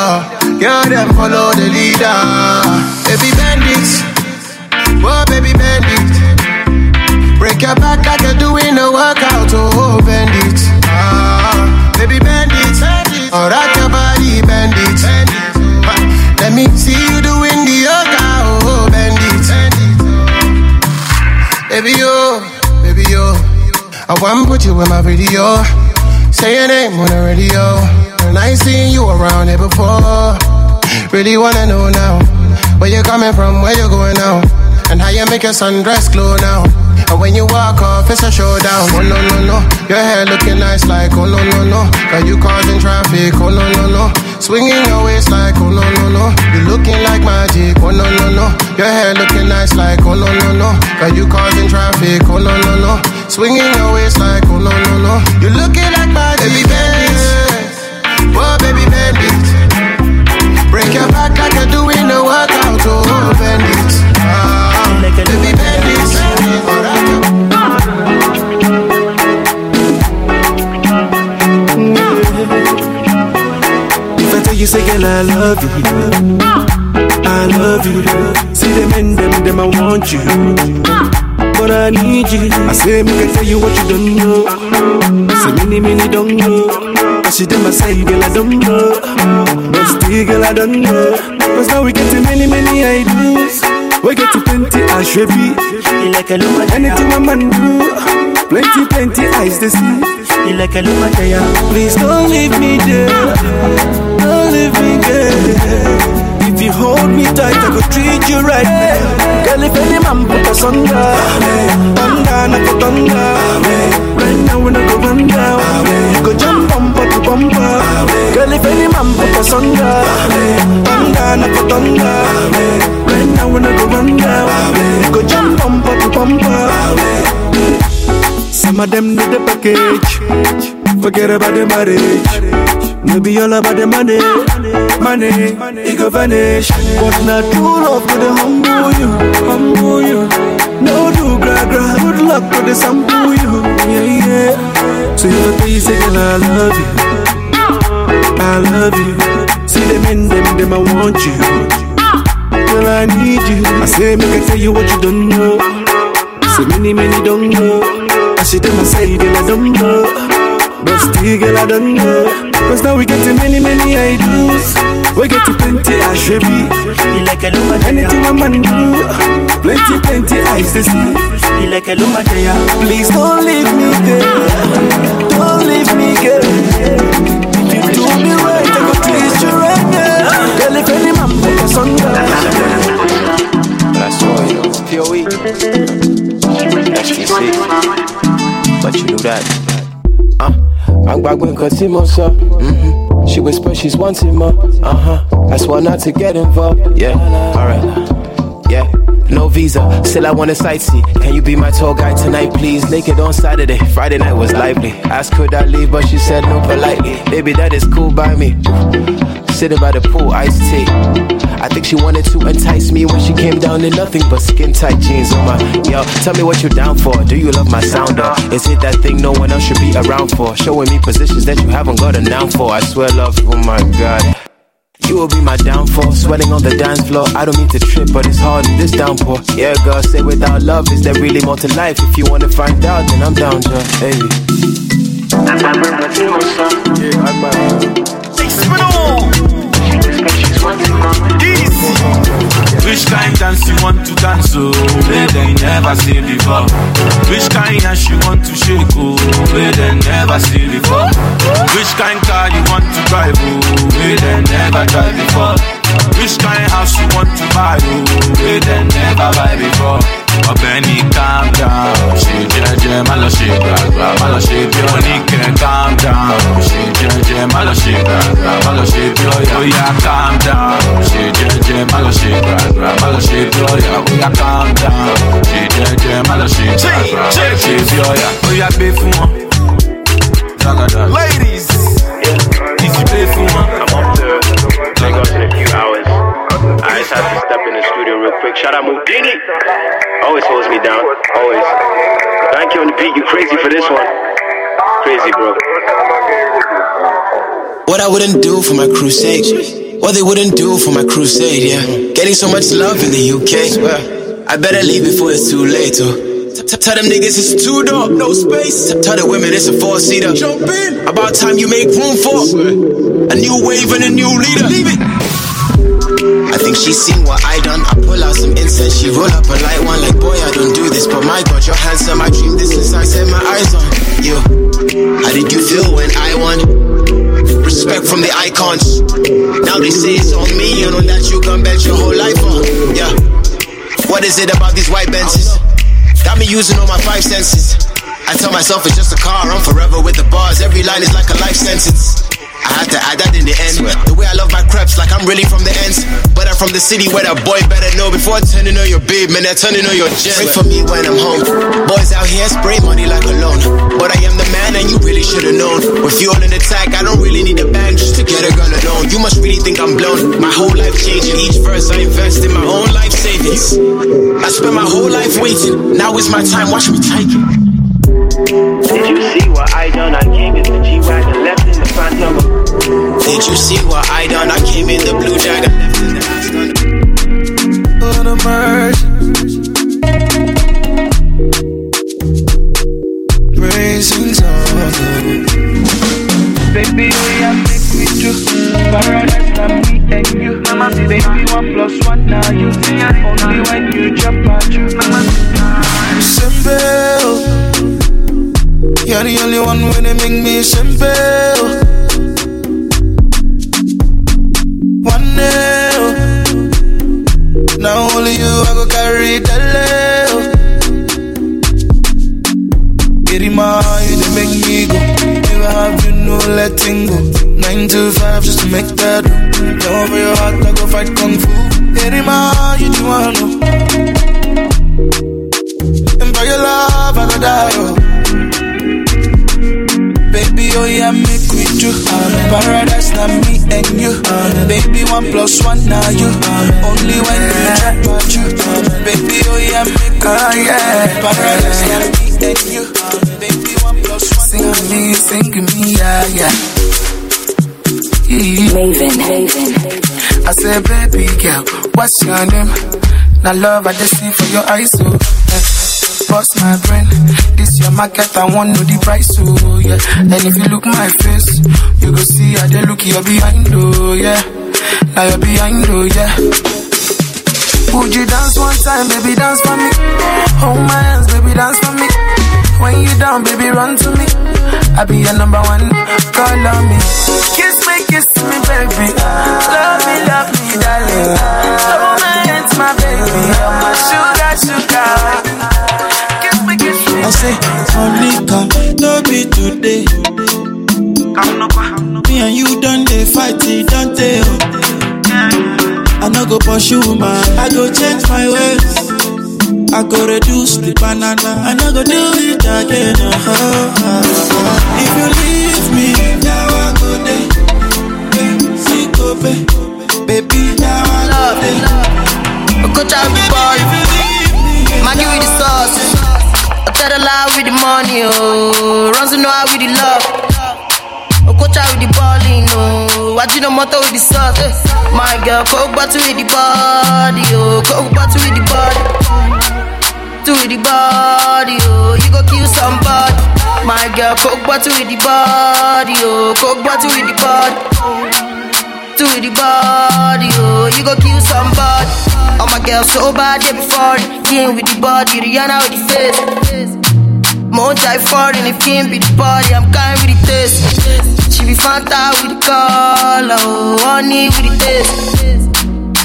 Girl them follow the leader. Baby bandits. Oh baby bandit. Break your back like you're doing a workout. Oh bandit. Ah, baby bend it, Oh rock your body bandit. Ah, Let me see you doing the yoga. Oh bend it, Baby yo, baby yo. I want to put you in my video. Say your name on the radio. And I seen you around here before. Really wanna know now. Where you coming from, where you going now? And how you make your sundress glow now. And when you walk off, it's a showdown. Oh no, no, no. Your hair looking nice like, oh no, no, no. Got you causing traffic, oh no, no, no. Swinging your waist like, oh no, no, no. You looking like magic, oh no, no, no. Your hair looking nice like, oh no, no, no. Got you causing traffic, oh no, no, no. Swinging your waist like, oh no, no, no. You looking like magic, baby bandit. Oh, baby bandit. Break your back you, say, girl, I love you. Ah. I love you. See them and them, them, I want you. Ah. But I need you. I say, make I tell you what you don't know. Ah. Say, many, many don't know. I see them, I say, girl, I don't know. But still, girl, I don't know. Cause now we get to many, many ideas. We get to plenty, I should be. Like a Anything a man do. Plenty, plenty eyes to see. Like a Please don't leave me there. Me there. If you hold me tight, I go treat you right. Girl, if any man put us under, thunder, not for thunder. Right now, when I go run down, you go jump bumper to bumper. Girl, if any man put us under, thunder, not for thunder. Right now, when I go run down, you go jump bumper to bumper. Some of them need the package. Forget about the marriage. Maybe all about the money. Money, it go vanish. But not true love to the humble you. Humble you. No do gra gra. Good luck to the sample you. Yeah, yeah. So you tell you say, girl, I love you. I love you. See them in them, them, I want you. Girl, I need you. I say, make I tell you what you don't know. Say many, many don't know. I see them, I say, girl, I don't know. But still, girl, I don't know. Cause now we get to many, many ideas. We get to plenty, I be. Like a Anything a man do. Plenty, plenty eyes to see. Like a Please don't leave me there. Don't leave me, girl. If you do me right, I go treat you right. Girl, if any man put us under. That's why, you POE. STC. But you knew that. Uh, I'm back when Cosimo saw. Mm-hmm. She whisper she's wanting more. Uh huh. That's why not to get involved. Yeah, alright. Yeah. No visa, still I wanna sightsee. Can you be my tour guide tonight, please? Naked on Saturday, Friday night was lively. Asked could I leave, but she said no politely. Baby, that is cool by me. Sitting by the pool, iced tea. I think she wanted to entice me when she came down in nothing but skin tight jeans on my. Yo, tell me what you're down for. Do you love my sound? Or is it that thing no one else should be around for? Showing me positions that you haven't got a noun for. I swear, love, oh my god. You will be my downfall, sweating on the dance floor. I don't mean to trip, but it's hard in this downpour. Yeah, girl, say without love, is there really more to life? If you wanna find out, then I'm down, girl. Hey. baby. Six minutes. Easy. dance you want to dance, oh, where they never see before. Which kind ass you want to shake, oh, where they never see before. Which kind car you want to drive, oh, where they never drive before. Which kind house you want to buy, oh, where they never buy before. Ọ̀gbẹ́ni calm down, ṣe jẹ́jẹ́ má lọ ṣe gbàgbà, má lọ ṣe bí oníkẹ́ calm down, ṣe jẹ́jẹ́ má lọ ṣe gbàgbà, má lọ ṣe bí ọ̀yà. Oya calm down, this one. Crazy, bro. What I wouldn't do for my crusade. What they wouldn't do for my crusade, yeah. Getting so much love in the UK. I better leave before it's too late, oh. T- Tell them niggas it's two door, no space. Tell the women it's a four seater. Jump in. About time you make room for a new wave and a new leader. Leave it. She's seen what I done. I pull out some incense, she roll up a light one. Like boy, I don't do this, but my God, you're handsome. I dream this since I set my eyes on you. How did you feel when I won? Respect from the icons. Now they say it's on me, you know that you can bet your whole life on. Yeah. What is it about these white benches? Got me using all my five senses. I tell myself it's just a car, I'm forever with the bars. Every line is like a life sentence. I had to add that in the end. The way I love my creps, like I'm really from the ends. But I'm from the city where that boy better know before turning on your babe, man, they're turning on your jet. Pray for me when I'm home. Boys out here spray money like a loan. But I am the man, and you really should've known. With fuel in the tank, I don't really need a bang just to get a girl alone. You must really think I'm blown. My whole life changing. Each verse I invest in my own life savings. I spent my whole life waiting. Now is my time. Watch me take it. Did you see what I done? I came in the G-Wagon, left in the Phantom. Did you see what I done? I came in the blue dragon, left in the On a merge. Praising song. Baby, we are make me do Paradise na me and you Mama, Baby, one plus one now you see, Only when you jump out you Mama, Simple. You're the only one when they make me simple. One nail. Now only you I go carry the level. Irima, you they make me go. Never have you no letting go. Nine to five just to make that. Love for your heart, I go fight kung fu. Irima, you the one. oh. And for your love, I go die. Oh. Baby, oh yeah, make we do. Paradise, now me and you. Baby, one plus one, now you. Only when you try about you. Baby, oh yeah, make we do. Paradise, now me and you. Baby, one plus one. Sing me, sing me, yeah, yeah. Maven, Maven. I said, baby girl, what's your name? Now love I just see for your eyes, so eh. Bust my brain, this your market, I want know the price, so yeah. And if you look my face, you go see how they look you're behind, oh yeah. Now you're behind, oh yeah. Would you dance one time, baby, dance for me? Hold my hands, baby, dance for me. When you down, baby, run to me. I be your number one, call on me. Kiss me, kiss me, baby. Love me, love me, darling. Hold my hands, my baby. You're my sugar, sugar. I say, only come, no be today. Me and you done they fight, it don't they? I no go pursue man, I go change my ways. I go reduce the banana, I no go do it again. uh If you leave me, now I go go, baby, now I go there. Coach out the ball. Maggi with the sauce. I tell the lie with the money, oh. Runs to know how with the love. Out with the balling, oh. Know, motor with the sauce. Eh. My girl, coke bottle with the body, oh. Coke bottle with the body. To with the body, oh. You go kill somebody. My girl, coke bottle with the body, oh. Coke bottle with the body. To the body, oh. You go kill somebody. I'm my girls so bad day before it. King with the body, Rihanna with the face. More die foreign, if king be the body, I'm kind with the taste. She be Fanta with the color, oh, honey with the taste.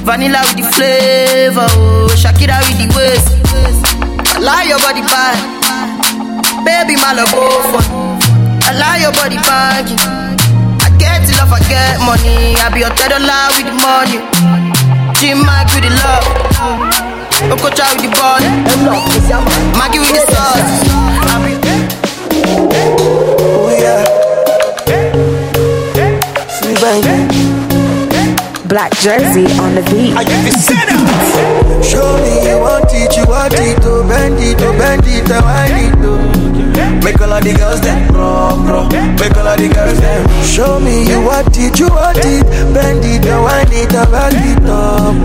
Vanilla with the flavor, oh, Shakira with the waist. I like your body bad, baby, my love go for. I like your body baggy. I get love, I get money. I be a third with the money. Jim Mike with the love. Okocha with the ball. Maggi with the sauce. Oh yeah. Sweet baby. Black jersey on the beat. Show me you want it, you want it, to bend it, to bend it, to wind it, to Make all of the girls them bro, bro. Make all of the girls them. Show me you want it, you want it, bend it, to wind it, to back it up.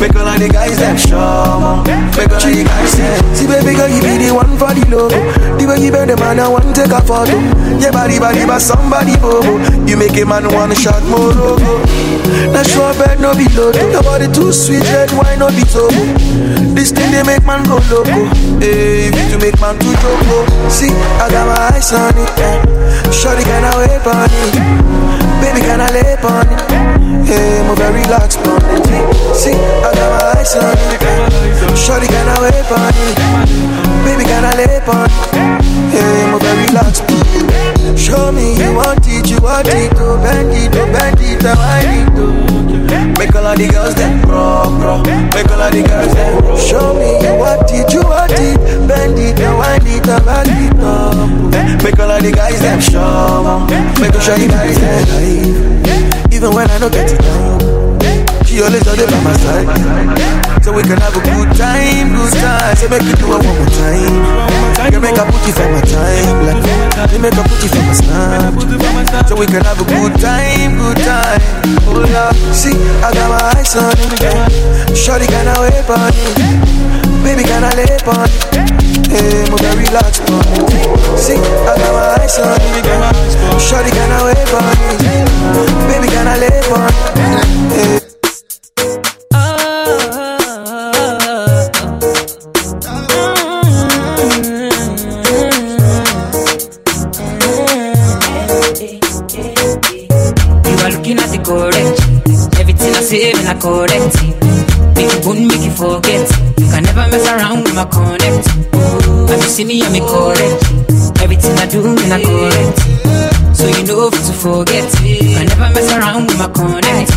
Make all of the guys them show, make all of the guys them. See baby girl, you be the one for the logo. The way you bend the man, I want to take a photo. Yeah, body, body, but somebody bobo. You make a man wanna shot more logo. Now sure bed no be low. Your body too sweet, red wine no be so. This thing they make man go loco. Hey, to make man too loco. See, I got my eyes on it. Eh. Shorty can I wait on it? Baby can I lay on it? Hey, move very relaxed on it. See, I got my eyes on it. Eh. Shorty can I wait on it? Baby can I lay on it? Hey, move very relaxed. Show me you want it, you want it, to bend it, to bend it, to wind it, to Make all of the girls them bro, bro. Make all of the girls them Show me you want it, you want it, bend it, to wind it, to back it up. Make all of the guys them show, make of the guys live. Even when I don't get it down. She always by my side. So we can have a good time, good time. So make you do it one more time. You make a it for my time like, You make a it for my snap. So we can have a good time, good time. Oh yeah See, I got my eyes on it Shorty can I wait on it Baby can I lay on it Hey, move relax on it See, I got my eyes on it Shorty can I wait on it Baby can I lay on it hey. My connect. You see me, I'm correct. Everything I do, man, I correct. So you know to forget. You can never mess around with my connect.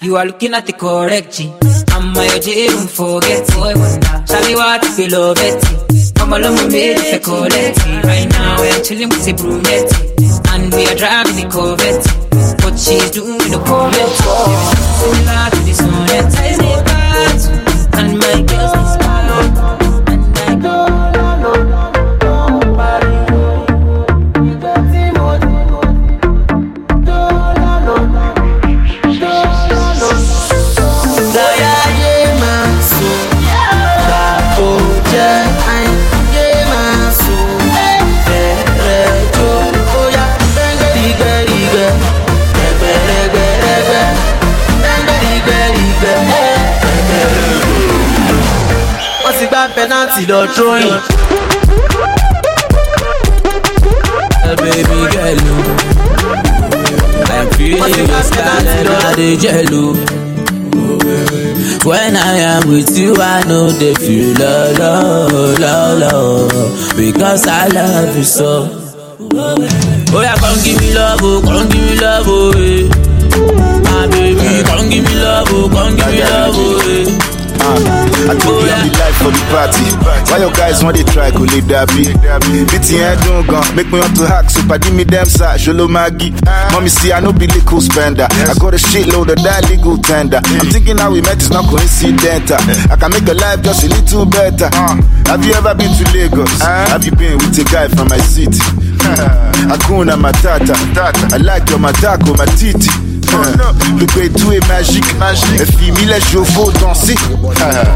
You are looking at the correct G. I'm my OJ, don't forget. Boy, wonder. Shall we want to love it? Come along with me, if you collect. Right now, we're chilling with the brunette. And we are driving the Corvette. What she's doing with the Corvette. Similar to the sonnet. I. And my girls pẹ́nàtì lọ tróyìn. baby girl. oh. I am feeling your style and I dey jello. When I am with you, I know they feel love, love, love, love, because I love you so. Oh yeah, come give me love, oh, come give me love, oh, eh. My baby, come give me love, oh, come give me love, oh, eh. I told the life for the party. Why your guys want they try to leave that beat? Head don't gun, make me want to hack. So give me them side, Sholo Maggie. Mommy see I know be little spender. I got a shitload of that legal tender. I'm thinking how we met is not coincidental. I can make a life just a little better. Have you ever been to Lagos? Have you been with a guy from my city? Hakuna Matata. I like your matako, my titi. Le bédou est magique, magique. Fimi les chevaux danser.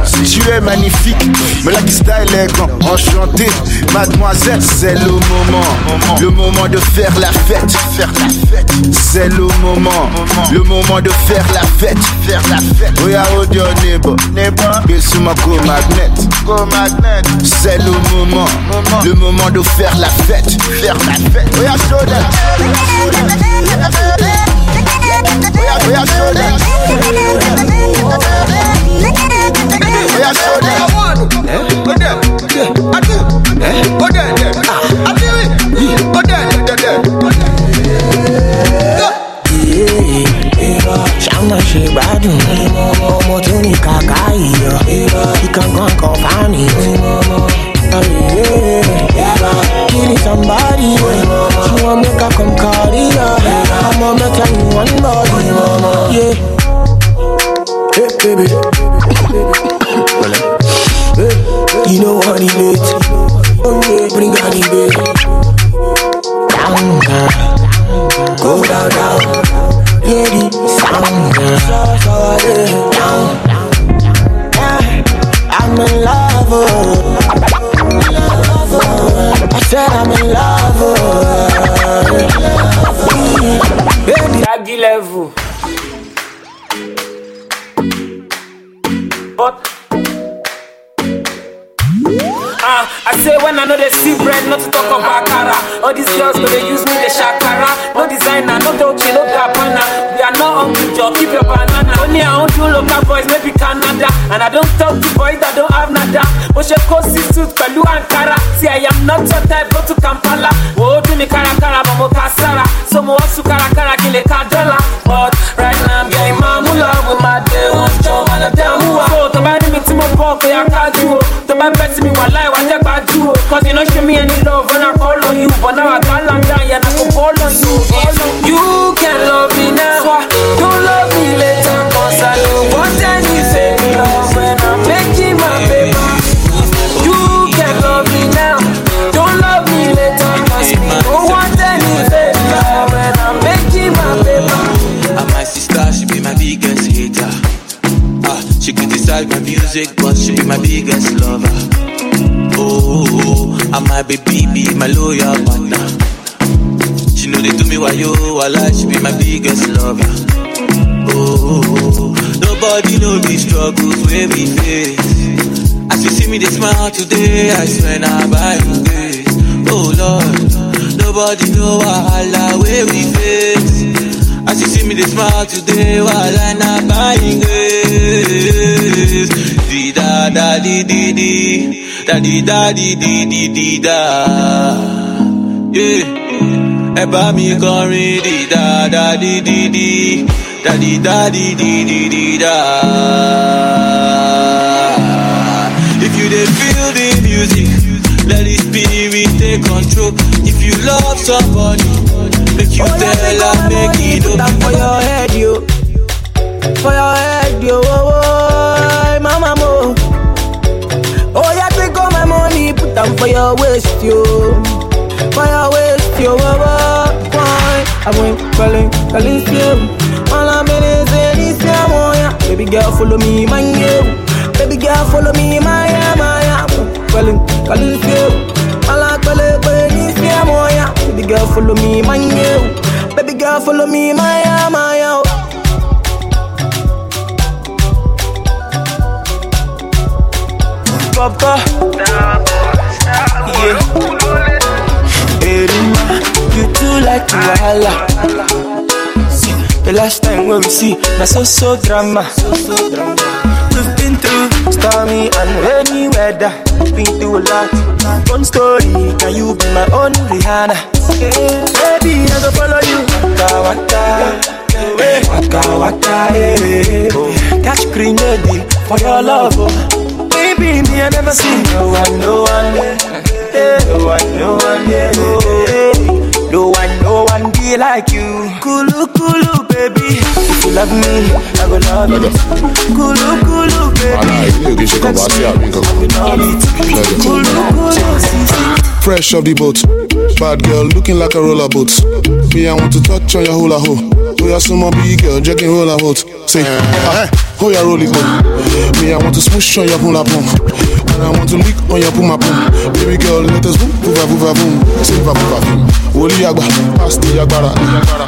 Si tu es magnifique, me la style est grand, enchanté. Mademoiselle, c'est le moment, le moment de faire la fête, faire la fête. C'est le moment, le moment de faire la fête, faire la fête. Oh yeah, hold your neighbor, neighbor. My go magnet, go magnet. C'est le moment, le moment de faire la fête, faire la fête. Oh yeah, show ṣáná ṣe gbádùn ọmọ tó ní kàkà ìyọ ìkankan kan fáàní. Kí ni somebody she wan make her come carry her ọmọ mẹ́ta ní one body. Yeah. Hey, baby. You know what it is. Oh yeah, bring out the baby. Down, girl. Go down, down. Yeah, the sound. Down. Yeah, I'm in love. oh. I said I'm in love. oh. Baby, Daddy level. But Ah, I say when I know they see bread, not to talk about cara. All these girls, they use me, the shakara. No designer, no Dolce, no Gabbana. We are not hungry, Joe, keep your banana. Only I own two local boys, maybe Canada. And I don't talk to boys that don't have nada. But she coast suit, Pelu Ankara. See, I am not your type, go to Kampala. Oh, do me cara see me, they smile today while I'm not buying grace. Di da da di di di, da di da di di di di da. Yeah, ẹ bá mi kọrin di da da di di di, da di da di di di di da. If you dey feel the music, let the spirit take control. If you love somebody, make you tell her make it up for your head. For your head, yo. Oh, oh, mama mo. Oh, yeah, take all my money. Put them for your waist, yo. For your waist, yo. Oh, oh, why? I went calling, calling you. All I'm in is in this yeah. Baby girl, follow me, my yo. Baby girl, follow me, my yeah, my yeah. Calling, calling you. All I'm calling, calling yeah. Baby girl, follow me, my yo. Baby girl, follow me, my yeah, my yeah. Papa. Yeah. Erima, you too like Wahala. See, the last time when we see, na so so drama. We've been through stormy and rainy weather. Been through a lot. One story, can you be my own Rihanna? Baby, I go follow you. Waka waka, waka waka, eh. Catch green lady for your love. Oh. Baby, me I never see no one, no one, eh, no one, no one, yeah, oh, no one, no one be like you. Kulu kulu, baby, if you love me, I go love you. Kulu kulu, baby, ilé ìgbé ṣe kọ́ bá sí àbí nǹkan kan. kulu kulu, sisi. fresh off the boat. Bad girl looking like a roller boat. Me, I want to touch on your hula ho. Oh, yeah, some big girl, jogging roller boat. Say, ah, oh, yeah, roll it go. Me, I want to smoosh on your hula pump. And I want to lick on your puma pum. Baby girl, let us boom, boom, boom, boom. Say, boom, boom, boom. Woli agba, pass the agbara.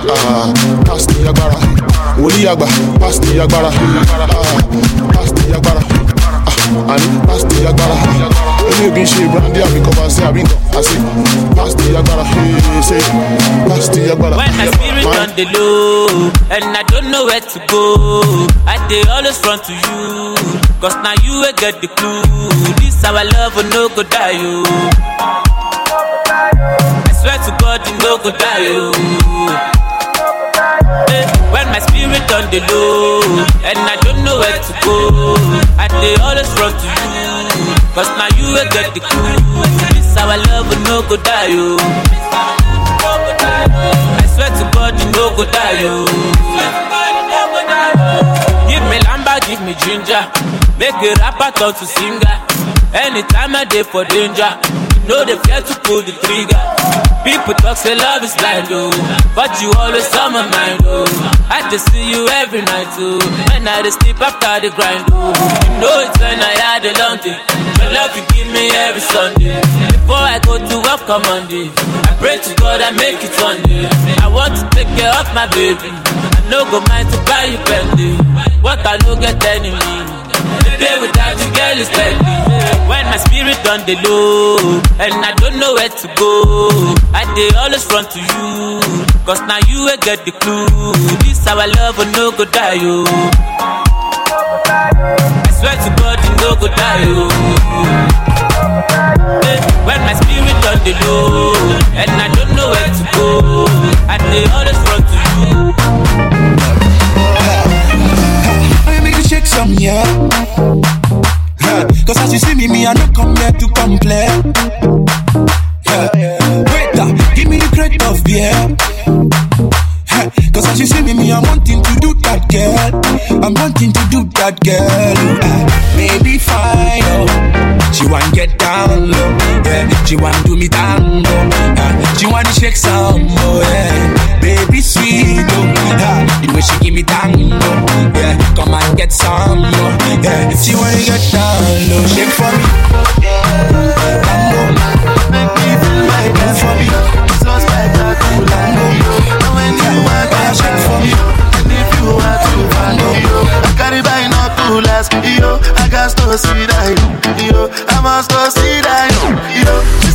Ah, agbara. Woli agba, pass the agbara. Ah, pass the agbara. Ah, ani pass the agbara. Èmi ò kì í ṣe brandy àbí kọ́ba sí àbí nǹkan. Àṣì pass the agbara. Hey, say pass the agbara. When my spirit on the low and I don't know where to go, I dey always run to you. Cause now you will get the clue. This our love no go die, you. I swear to God, you no go die. Eh, When my spirit on the low and I don't know where to go, I dey always run to you. Cause now you will get the clue. This our love will no go die, you. I swear to God, you no go die, you. Give me lamba, give me ginger. Make a rapper turn to singer. Anytime I dey for danger, know they fear to pull the trigger. People talk say love is blind, oh, but you always on my mind, oh. I just see you every night, oh. When I dey sleep after the grind, oh. You know it's when I had a long day. Your love you give me every Sunday. Before I go to work on Monday, I pray to God I make it Sunday. I want to take care of my baby. I no go mind to buy you Bentley. What I no get enemy. Day without you, girl, is deadly. When my spirit on the low and I don't know where to go, I dey always run to you. Cause now you will get the clue. This our love will no go die, yo. I swear to God, you no go die, yo. Eh, When my spirit on the low and I don't know where to go, I dey always run to you. Some, yeah. Huh. Cause as you see me, me, I don't come here to complain. Yeah. Wait, uh, give me the crate of beer. Cause as you see me, me, I'm wanting to do that, girl. I'm wanting to do that, girl. Uh, maybe fine, oh. She wanna get down low, yeah. She want do me tango, uh, she want to shake some more, yeah. Baby sweet, oh, uh, the way she give me tango, yeah. Come and get some more, yeah. She want to get down low, shake for me, tango, that for me. Last, yo. I got to see that, yo. I must to see that, yo.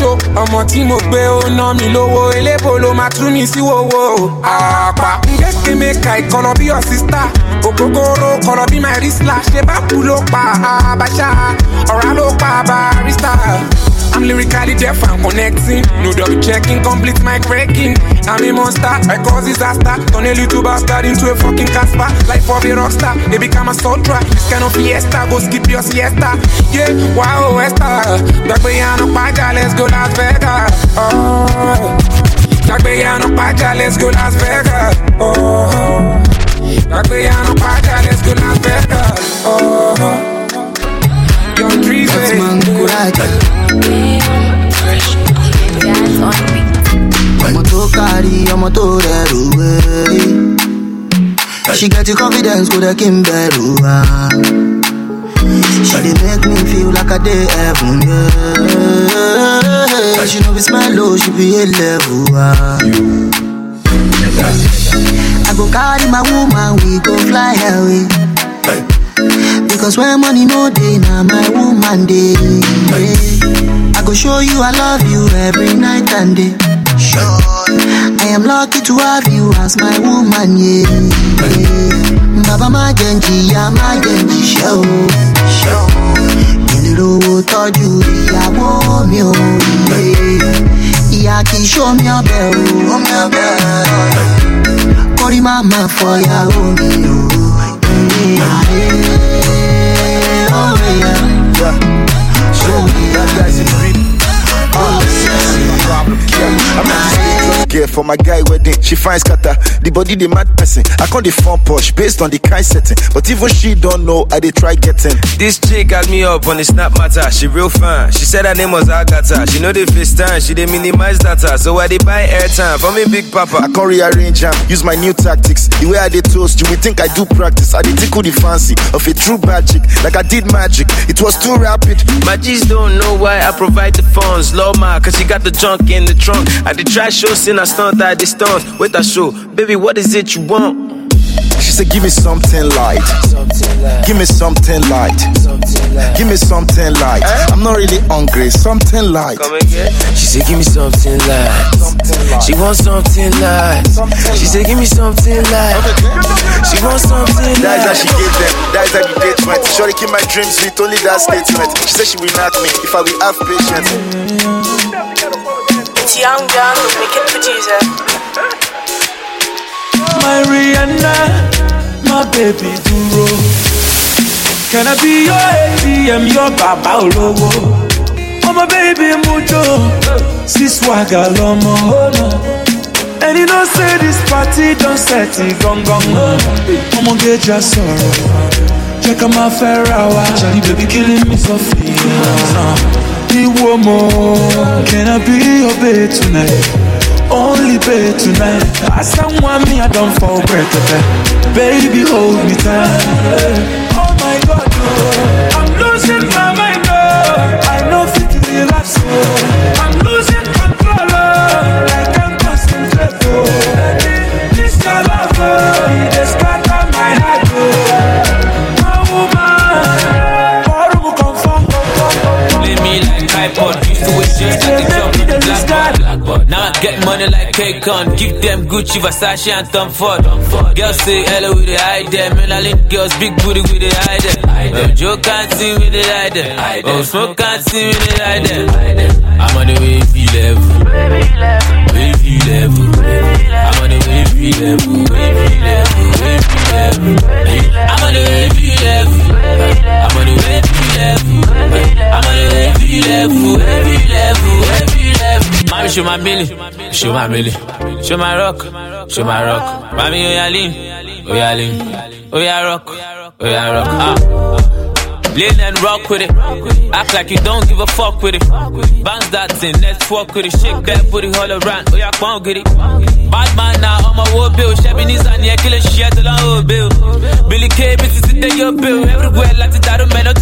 Olóṣó ọmọ tí mo gbé ó ná mi lówó elébo ló máa tú mi sí wòwò. Àpá ngéke mẹ́ka ìkọlọ bí ọ̀sísítà ògógóró kọlọ bí my risla ṣe bá kú ló pa àbáṣà ọ̀rá ló pa barista. I'm lyrically deaf and connecting. No double checking, complete my breaking. I'm a monster, I cause disaster. Turn a little bastard into a fucking Casper. Life of a rockstar, they become a soldier. This kind of fiesta, go skip your siesta. Yeah, wow, Esther. Dagbayano Paja, let's go Las Vegas. Oh, Dagbayano Paja, let's go Las Vegas. Oh, Dagbayano Paja, let's go Las Vegas. Oh, Young Trees, ọmọ tó kárí tó she get the confidence n bẹ̀rù wá. she dey make me feel like i dey heaven. Yeah. she know be smile o she be a level. I go carry my woman, we go fly away. Because when money no day, now my woman day. I go show you I love you every night and day. Sure. I am lucky to have you as my woman, yeah. yeah. Baba ma genji, ya ma genji, show. Show. Ìlérò tọ́jú ìyàwó mi ò yé. Ìyá kì í ṣó mi ọbẹ̀ o. Omi ọbẹ̀ Kórí má máa fọ ìyàwó mi o. yeah. So, that guy's in green. Girl for my guy wedding, she finds scatter. The body the mad person. I call the phone push based on the kind setting. But even she don't know, I they try getting. This chick got me up on the snap matter. She real fine. She said her name was Agatha. She know the FaceTime. She they minimize data. So I they buy airtime for me big papa. I can rearrange am, use my new tactics. The way I they toast, you would think I do practice. I they tickle the fancy of a true magic. like I did magic. It was too rapid. My G's don't know why I provide the funds. Love my, cause she got the junk in the trunk. I did try show, sin I stunt, did stunt. Wait, I show. Baby, what is it you want? She said, Give me something light. Give me something light. Give me something light. Eh? I'm not really hungry. Something light. She said, Give me something light. She wants something light. She said, Give me something light. She wants something light. That is how she gave them. That is how the date went. Shorty keep my dreams sweet, only that statement. She said she will not me if I will have patience. It's Young Jonn, the wicked producer. My Rihanna, my baby dúró. Can I be your ATM, your bàbá olówó? Ọmọ baby mujo, sí swagger lọmọ. And you know say this party don set it gangan. Ọmọge já sọ̀rọ̀, jẹ́ ká máa fẹ́ ra wa. Ṣàlì baby killing me softly. Mọ̀, can I be your babe tonight? Only babe tonight. As someone me, I don't fall breath Baby, hold me tight. Oh my God, oh. I'm losing my mind. Oh. I know fit to relax. Oh. I'm losing control. Oh. I can't concentrate. Oh. This your love, oh. it has scatter my heart. Oh. My woman, bottom oh, oh, confirm. Oh, Play me like tripod, used to it just like a jump on the blackboard. Get money like K-Con, give them Gucci, Versace and Tom Ford. Girls say hello with the hide them, link girls big booty with the hide them. Oh, Joe can't see with the hide them. Oh, Smoke can't see with the hide them. I'm on the wavy level, wavy level. I'm on the wavy level, wavy level, wavy level. I'm on the wavy level, I'm on the wavy level. I'm on the wavy level, wavy level, wavy level. Mommy, show my milli, show my milli, show my rock, show my rock. Mommy, oh yeah, lean, oh yeah, lean, oh yeah, rock, oh yeah, rock. Ah. Lean and rock with it. Act like you don't give a fuck with it. Bounce that thing, let's fuck with it. Shake that booty all around. Oh yeah, come on, get it. Bad man now, on my war bill. Shabby knees and yeah, killing shit till I'm old bill. Billy K, bitches there, your bill. Everywhere, like the Dado man, not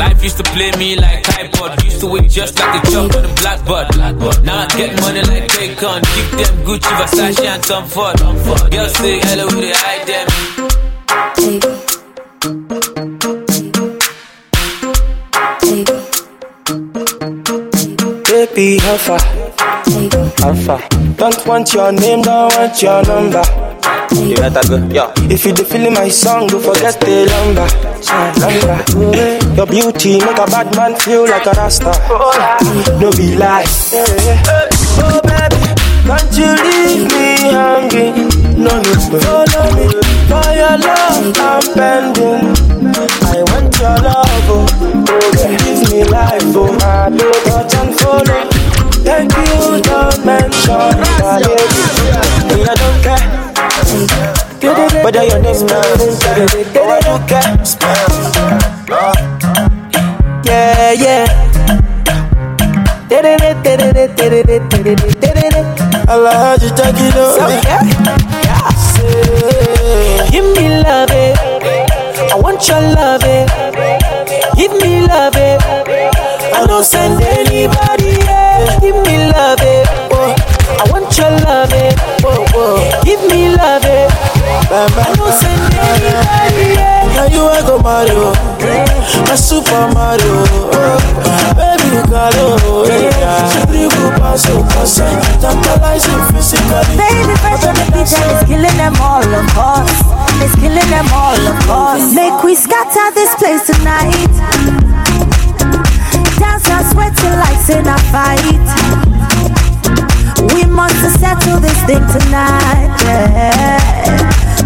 Life used to play me like iPod. Used to wait just like a jump on the blackboard. Now I get money like K-Con. Give them Gucci, Versace, and Tom Ford. Girls say hello with the hide them. Baby, how far? How far? Don't want your name, don't want your number. You better go, yeah. If you dey feeling my song, don't forget the number. Number. Your beauty make a bad man feel like a rasta. No be lie. Oh baby, can't you leave me hanging? No, no, follow me. For your love, I'm bending. I want your love, oh. oh give me life, oh. Touch and follow. Thank you, don't mention my name. Me, I don't care. Whether your name now, oh, I don't care. Yeah, yeah. Allah, just take it over. Give me love, it. I want your love, it. Give me love, it. I don't send anybody, yeah. Give me love, Give me love, it. I don't send anybody, yeah. Now you I go Mario, a Super Mario. Oh, baby, you got it. Triple pass, so pass, tantalizing physically. Baby, fresh on the beach and it's killing them all, of course. It's killing them all, of course. Make we scatter this place tonight. Dance and sweating like in a fight. We something tonight. Yeah.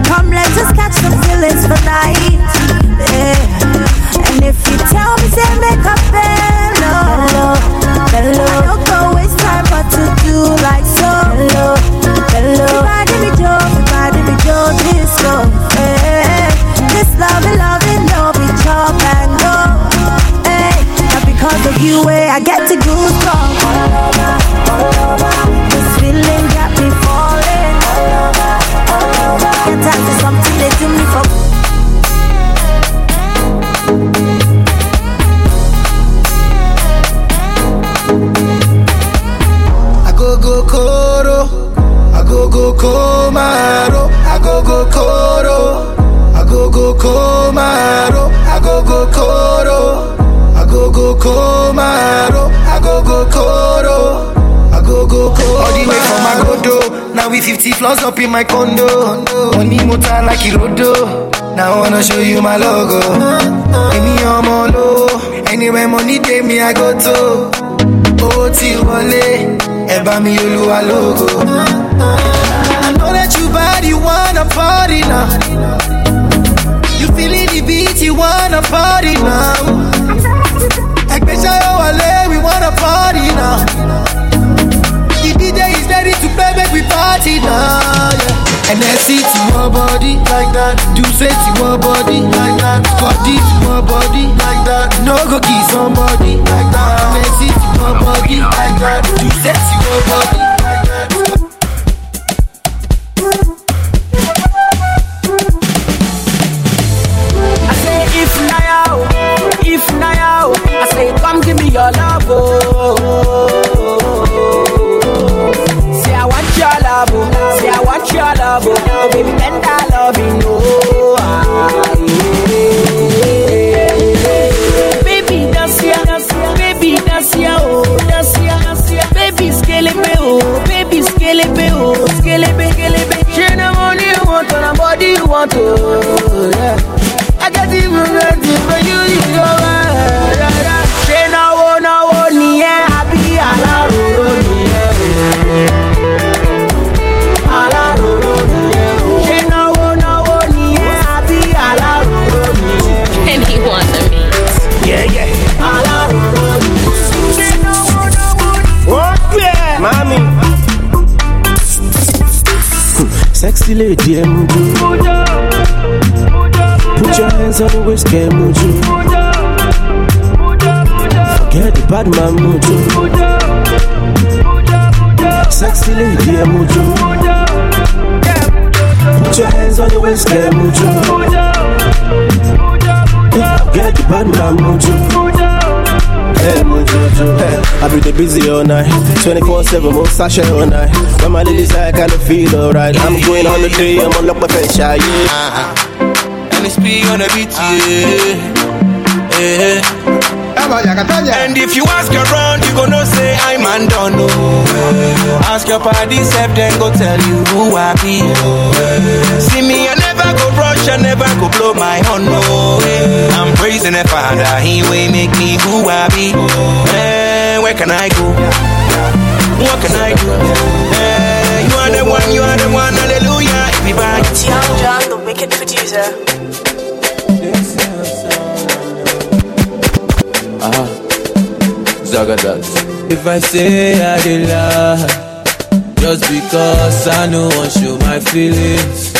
Come, let us catch some feelings for night. Yeah. And if you tell me, say make a bello, bello. I don't go waste time, but to do like so. Bello, bello. Everybody be Joe, everybody be Joe Disco. Yeah. This love, love, no be chop and go. Hey, because of you, eh, I get to goosebumps. Koro, I go go komaro, I koro, I go go komaro, I koro, I go koro. All the way from Agodo, now we 50 floors up in my condo. Money motor like Irodo. Now I wanna show you my logo. Give me your molo. Anywhere money take me, I go to. ó ti wọlé ẹ mi olúwa lógo. Party now. You feeling the beat, you wanna party now. Ẹgbẹ́ ṣayọ wọlé, we wanna party now. The DJ is ready to play, make we party now. Yeah. NSC to one body like that. Do say to one body like that. Scotty to one body like that. No go kiss somebody like that. NSC to one body like that. Do say to one body Sexy lady, muju. Put your hands on the waist, muju. Forget the bad man, muju. Oh. Sexy lady, muju. Put your hands on the waist, muju. Forget the bad man, muju. Hey, muju, hey. I be the busy all night, 24-7, more sashay all night. When my ladies I kind of feel alright. I'm going on the day, I'm on up my face, yeah. Uh-huh. NSP on the beat, yeah. yeah. And if you ask around, you gonna say I'm undone. Oh. Ask your party, self, then go tell you who I be. Oh, See me, I never go rush, I never go blow my horn. No. I'm praising the Father, He will make me who I be. Eh, where can I go? What can I do? Eh, you are the one, you are the one, hallelujah. Everybody. It's Young Jonn, the wicked producer. Ah, Zagadat. If I say I did lie, just because I know I show my feelings.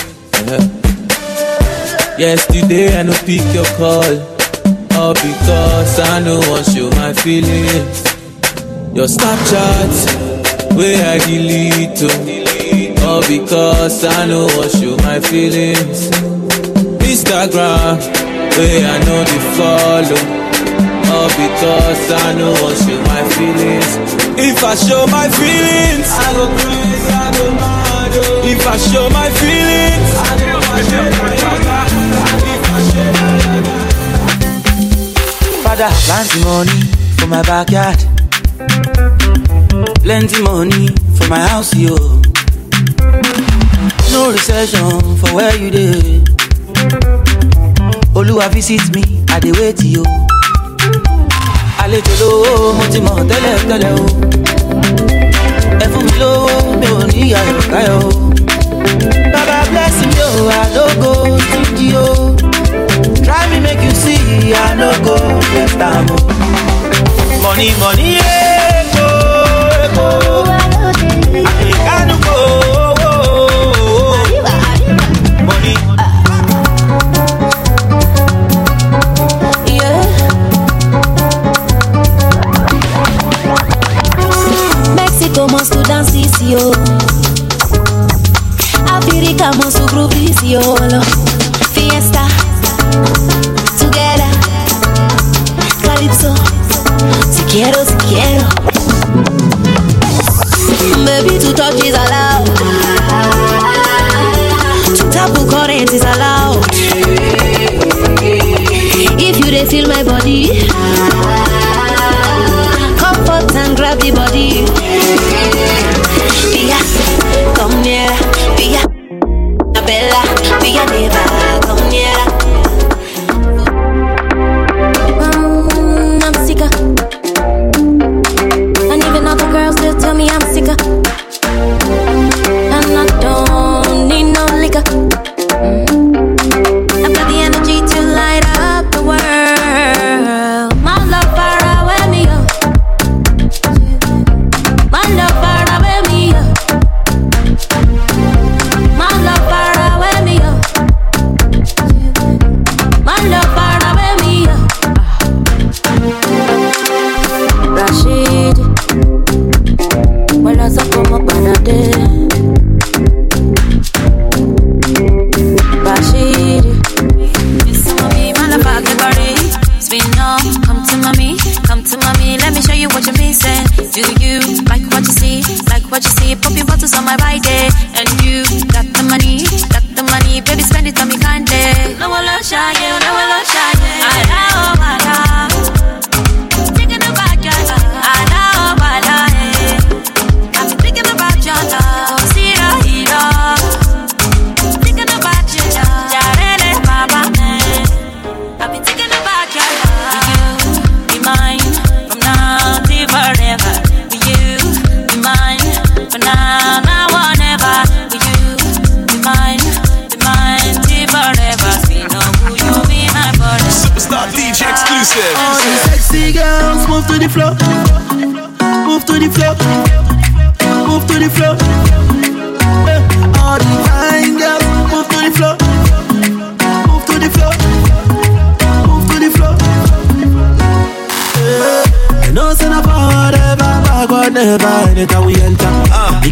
Yesterday I no pick your call, all because I know I show my feelings. Your Snapchat, where I delete, oh, all because I know I show my feelings. Instagram, where I know the follow. All because I know I show my feelings. If I show my feelings, I go crazy, I go mad. oh. If I show my feelings, I go mad. Oh. father plenty money for my backyard. Plenty money for my house yo. No recession for where you dey. Olúwa visit me i dey wait yo. Àlejò lówó mo ti mọ̀ tẹ́lẹ̀ tẹ́lẹ̀ o. Ẹ fún mi lówó mi ò ní ayọ̀ káyọ̀ o baba bless me o àdógó títí o. Try me, make you see, I no go get eh, oh, eh, oh. them. Oh, money, money, yeah, go, go. I no go. Money. Yeah. Mexico wants to dance yo. Africa must to groove this yo. calypso. Si quiero, si quiero. Baby, to touch is allowed. To tap current is allowed. If you feel my body.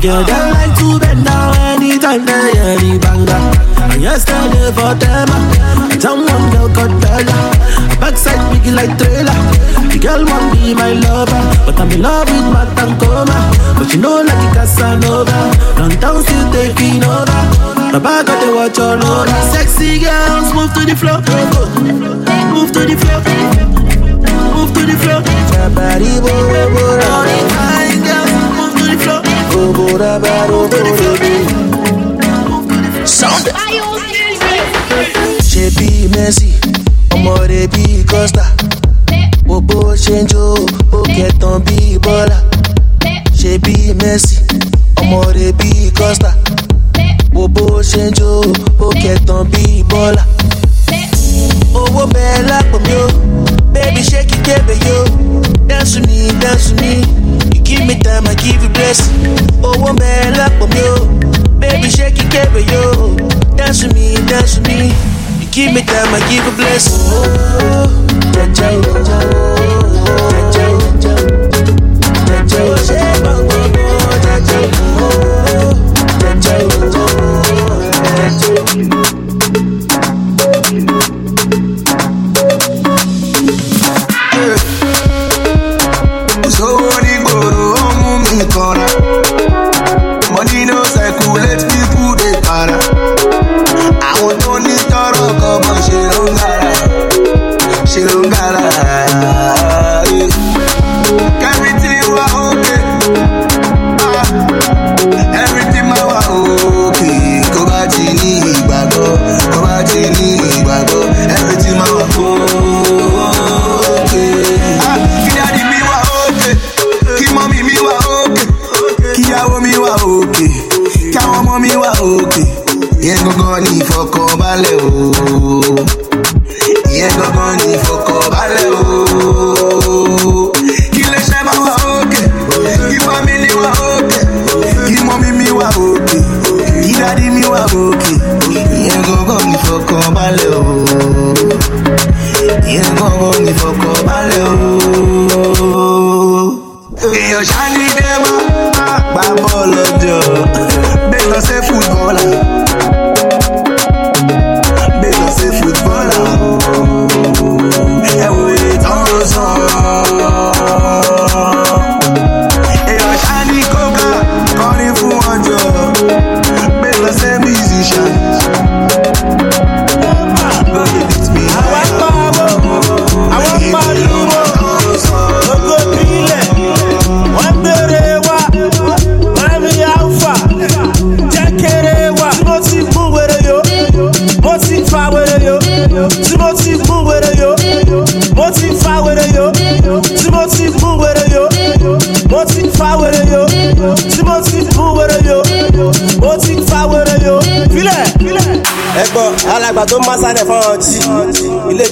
Girl, they like to bend down anytime they hear the banger. And yesterday for them, uh. I tell one girl got better. I backside big like trailer. The girl want be my lover, but I'm in love with my tankoma. But you know like a Casanova, downtown still taking over. My back got the watch all over. Sexy girls move to the floor, move to the floor, move to the floor. Your body, whoa, whoa bora baro boro Sound. She be messy, Costa. Gbogbo ṣe ń jó, bọ́lá. She be messy bless me. You give me time, I give a blessing. Oh,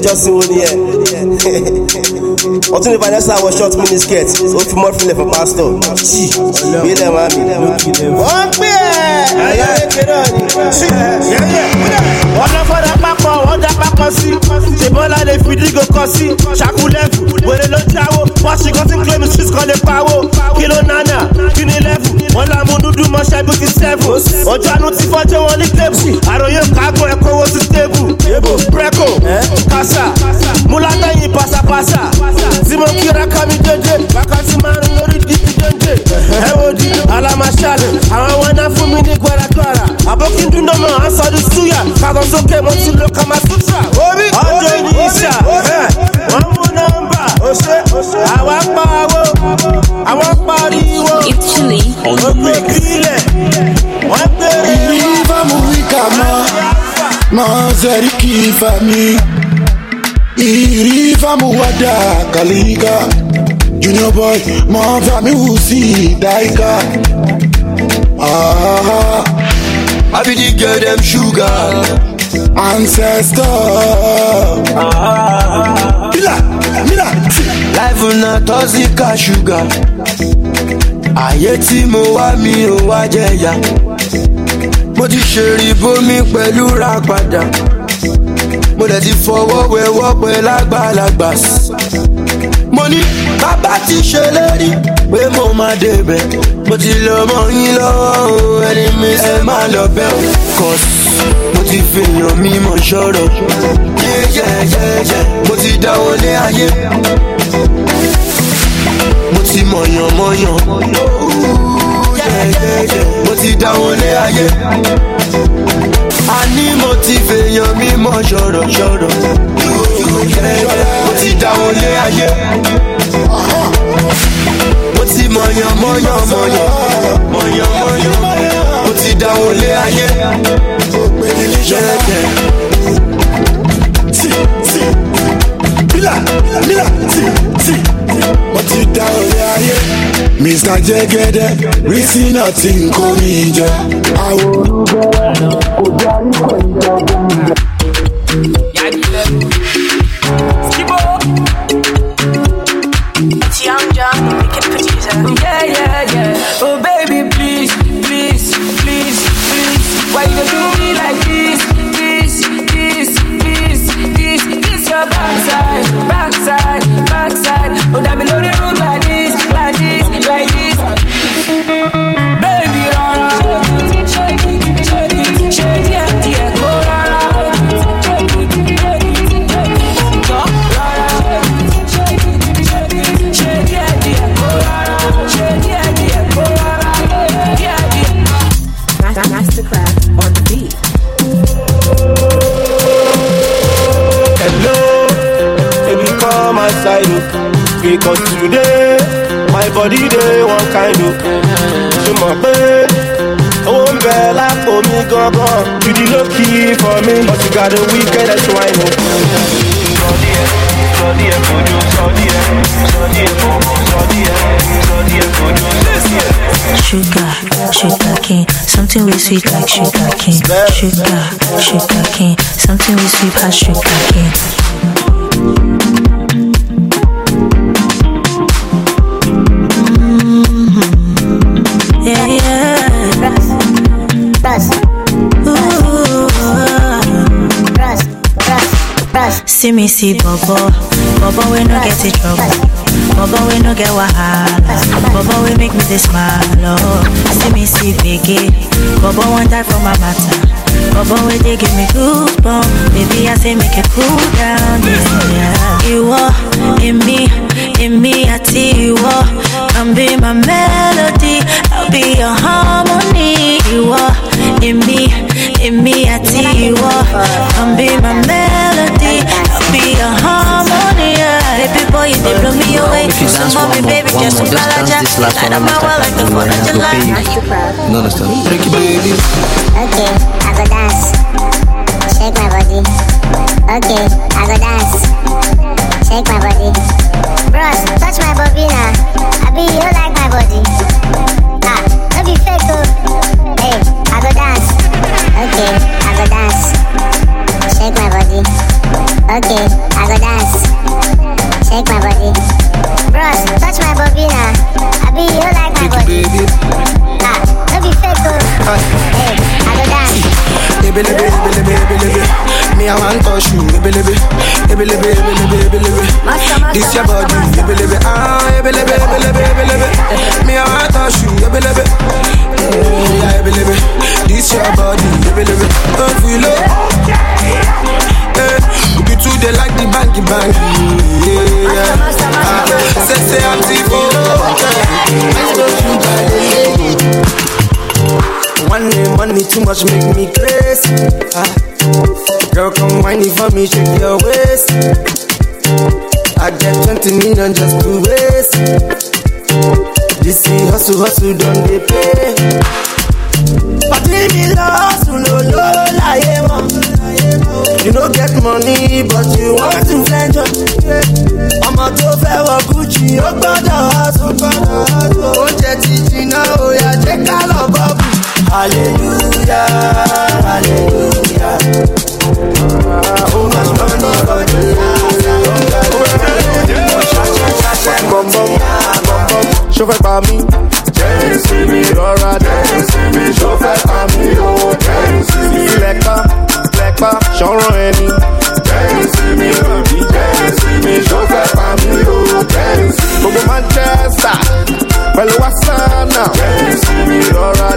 ilé ìjọsìn wo ni ẹ? Ọtún ní Vanessa wọ short mini skirt, ó fi mọ́fìlẹ̀ fún pásítọ̀. Jì, ìbílẹ̀ máa mi. Wọ́n pè ẹ́! Ayé kékeré ọ̀nì. Wọ́n lọ fọ́dà pápọ̀, wọ́n dá pápọ̀ sí. Ṣèbọ́lá lè fi dígò kọ sí. Ṣàkúlẹ̀fù, wèrè ló jáwó. Bọ́sì kan tí ń claim street kan lè pawó. Kí ló nánà? Kí ni lẹ́fù? Wọ́n lá mú dúdú mọ́ṣẹ́ bí í sẹ́fù. Ọjọ́ àánú ti fọ́jọ́ wọn ní tébù. Àròyé kágùn ẹ̀kọ́ wo sí tébù. Breko, kásá, múlátẹ́yìn pásápásá. Tí mo kíra ká mi dédé, wákàtí márùn-ún lórí dídí dédé. Ẹ wo di alamaṣálẹ̀, àwọn wọn náà fún mi ní gbẹ̀rẹ̀gbẹ̀rẹ̀. Àbókí dúndọ̀ mọ́, à ń sọ di súyà. Kàgọ́ sókè mo ti lo kama sutra. Ọjọ́ ìní ìṣà, wọ́n mú nọ́mbà. Àwa pariwo, àwọn pariwo. Gbogbo ìbílẹ̀, wọ́n gbére. Riva muika ma Mazeri kifa mi. Iriva muwada kalika Junior boy Mava mi usi daika. Ah I be the girl them sugar. Ancestor. Ah Mila Mila Life na tọ́síkà ṣúgà. Ayé tí mo wá mi ò wá jẹ̀yà. Mo ti ṣèrì bómi pẹ̀lú ra padà. Mo dẹ̀ ti fọwọ́ wẹwọ́ pẹ̀ lágbàlagbà. Mo ní bàbá ti ṣèlérí pé mo máa débẹ̀. Mo ti lọ mọ yín lọ́wọ́ ẹni mi ẹ máa lọ bẹ́ o. Cause mo ti fèèyàn mímọ̀ ṣọ́rọ̀. Yẹ́yẹ́yẹ́yẹ́ mo ti dáwọ́ lé ayé. Mo ti mọ̀yàn mọ̀yàn. Mo ti dáwọ́ lé ayé. Àní mo ti fèèyàn mímọ̀ ṣọ̀rọ̀ ṣọ̀rọ̀. Mo ti dáwọ́ lé ayé. Mo ti mọ̀yàn mọ̀yàn mọ̀yàn. Mọ̀yàn mọ̀yàn. Mo ti dáwọ́ lé ayé. Yẹ́yẹ́. Mila Mila Da orí ayé Mr. Jegede Rísí náà ti ń kó mi jẹ Àwọn olùbẹ̀rẹ̀ kò darí pẹ̀lú producer. Yeah, yeah, yeah. Because today, my body dey one kind of. Ṣé mọ̀ pé owó ń bẹ lápò mi gangan? You dey low key for me, but you got a wicked ass wine, oh. Ẹ̀. Sugar, sugar cane. Something we sweet like sugar cane. Sugar, sugar cane. Something we sweet as sugar cane. See me see Bobo, Bobo we no get in trouble. Bobo we no get wahala. Bobo we make me dey smile. Oh, see me see Biggie, Bobo one die for my matter. Bobo we dey give me goosebumps. Baby I say make it cool down. Yeah, yeah. Ìwọ, èmi, èmi àti ìwọ, come be my melody. I'll be your harmony. Ìwọ, èmi, èmi àti ìwọ, come be my melody. I'll be your harmony. Baby boy, you dey blow me away. If you So dance one more, baby, one just more, so just dance this last Light one up one my more time. like the Don't Fourth worry, of I go July. pay you. Are you proud? You understand? Okay, I go dance. Shake my body. Okay, I go dance. Shake my body. Bros, touch my body now. I be you like my body. Ah, don't be fake oh. Hey, I go dance. Okay, I go dance. Shake my body. Okay, I go dance. Shake my body. Bros, touch my body now. I be you like my body. Ah, don't be fake oh. Hey, I go dance. Ebelebe, ebelebe, ebelebe. Me, I want touch you. Ebelebe, ebelebe, ebelebe, ebelebe. This your body. Ebelebe, ah, ebelebe, ebelebe, ebelebe. Me, I want touch you. Ebelebe, yeah, ebelebe. This your body. Ebelebe, don't feel it. Eh, you two they like the bangy bang. Yeah, ah, say say I'm One day money too much make me crazy. Ah. Girl, come whine for me, shake your waist. I get 20 million just to waste. This is hustle, hustle, don't they pay? Party me lọ, hustle, lo, lo, láyé mọ́. You don't get money, but you want to up. Ọmọ tó fẹ́ wọ Gucci, ó gbọ́dọ̀ hustle. Oúnjẹ ti jiná, òyà jẹ́ ká lọ bọ́ọ̀bù. Hallelujah, hallelujah. Oh, money for the Bum bum, bum bum, ṣó fẹ́ pa mí? Jẹ́nsì mi rọra jẹ́nsì mi ṣó fẹ́ pa mí o jẹ́nsì mi. Lẹ́pa lẹ́pa ṣọ́ràn ẹni. Jẹ́nsì mi rọ̀bì jẹ́nsì mi ṣó fẹ́ pa mí o jẹ́nsì mi. Gbogbo Manchester pẹ̀lú Wasana. Jẹ́nsì mi rọra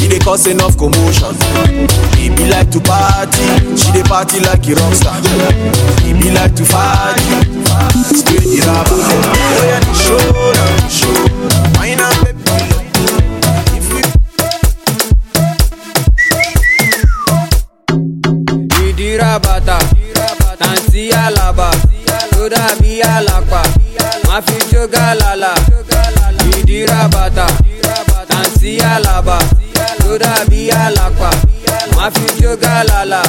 he dey cause enough commotion. He be like to party, she dey party like a rock star. He be like to party, spray the rubber. Yeah, the show, the show, wine and baby. ìdíra bàtà tàǹtí àlàbà tó dàbí àlàpà má fi jó gàlàlà ìdíra bàtà See ya laba, Yoda be a lakwa. My future galala.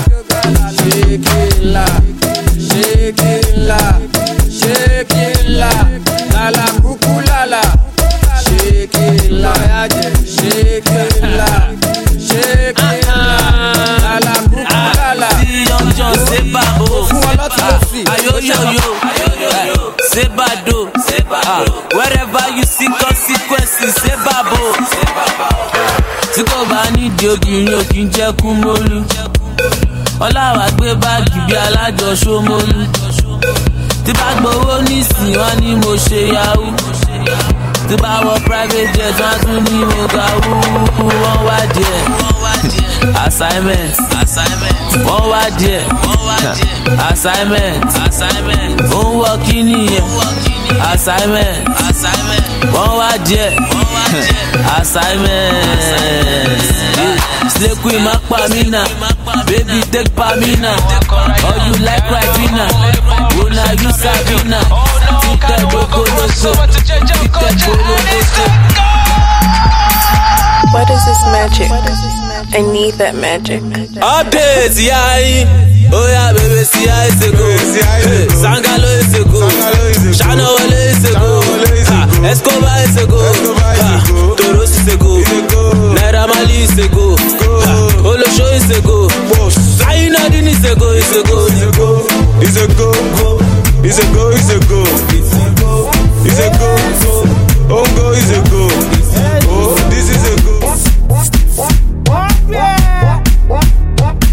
Shake la, la, shake it la. Lala kuku lala. Shake la, shake la, la. Lala kuku lala. Say bado. Ah, Wherever you see consequences, say babo. Tí kò bá nídìí obìnrin ò kí ń jẹ́ kú mólú. Ọláwà gbé báàgì bí alájọ Ṣómólú. Tí bá gbowó nísìnyí wọ́n ní mo ṣe yahoo. Tí bá wọ private jet wọ́n tún ní mo ga wúwú. Wọ́n wá díẹ̀. Assignment. Wọ́n wá díẹ̀. Assignment. Ó ń wọ kí nìyẹn. Assignment. Wọ́n wá díẹ̀. Assignment. Slay queen má pa mí nà. Baby take pa mí nà. Or you like right winner. Wo na you sabi nà. Títẹ̀ gbogbo lóso. Títẹ̀ gbogbo lóso. What is this magic? I need that magic. Updates, yeah. Oh yeah, baby, see how it's a go. Hey, Sangalo is a go. Shana Wale is a go. Escobar is a go. Toros is a go. Naira Mali is a go. Ha, Olosho is a go. Zaina Din is a go. Is a go. Is a go, is a go, is a go, is a go, oh go, is a go, oh this is a go.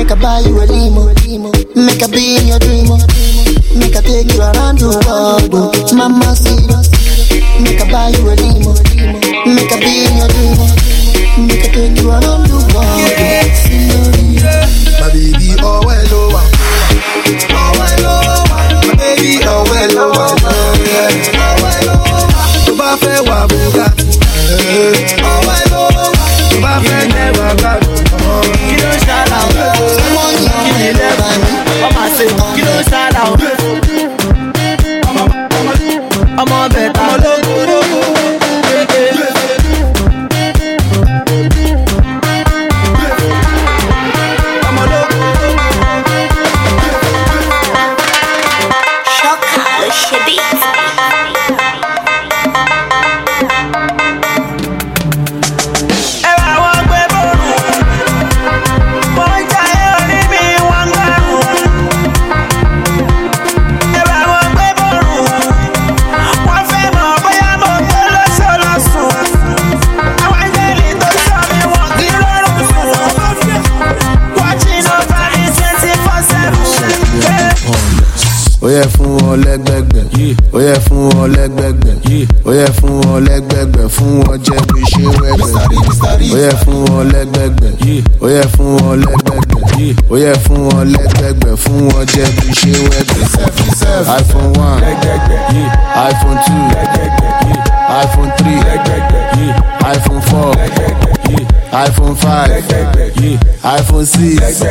Make I buy you a limo Make I be in your dream oh, oh. Make I take you around the world oh. Mama see Make I buy you a limo Make I be in your dream oh, Make I take you around the world My baby, oh well, oh well. Oh well, oh well. My baby, oh well, oh well. Oh. Oh well, oh well. Tó bá fẹ́ wà Bugatti. Yẹ fún wọn lẹgbẹgbẹ fún wọn jẹ bí ṣe wẹgbẹ. Yẹ fún wọn lẹgbẹgbẹ yẹ fún wọn lẹgbẹgbẹ. Yẹ fún wọn lẹgbẹgbẹ fún wọn jẹ bí ṣe wẹgbẹ. iphone one iphone two iphone three iphone four iphone five iphone six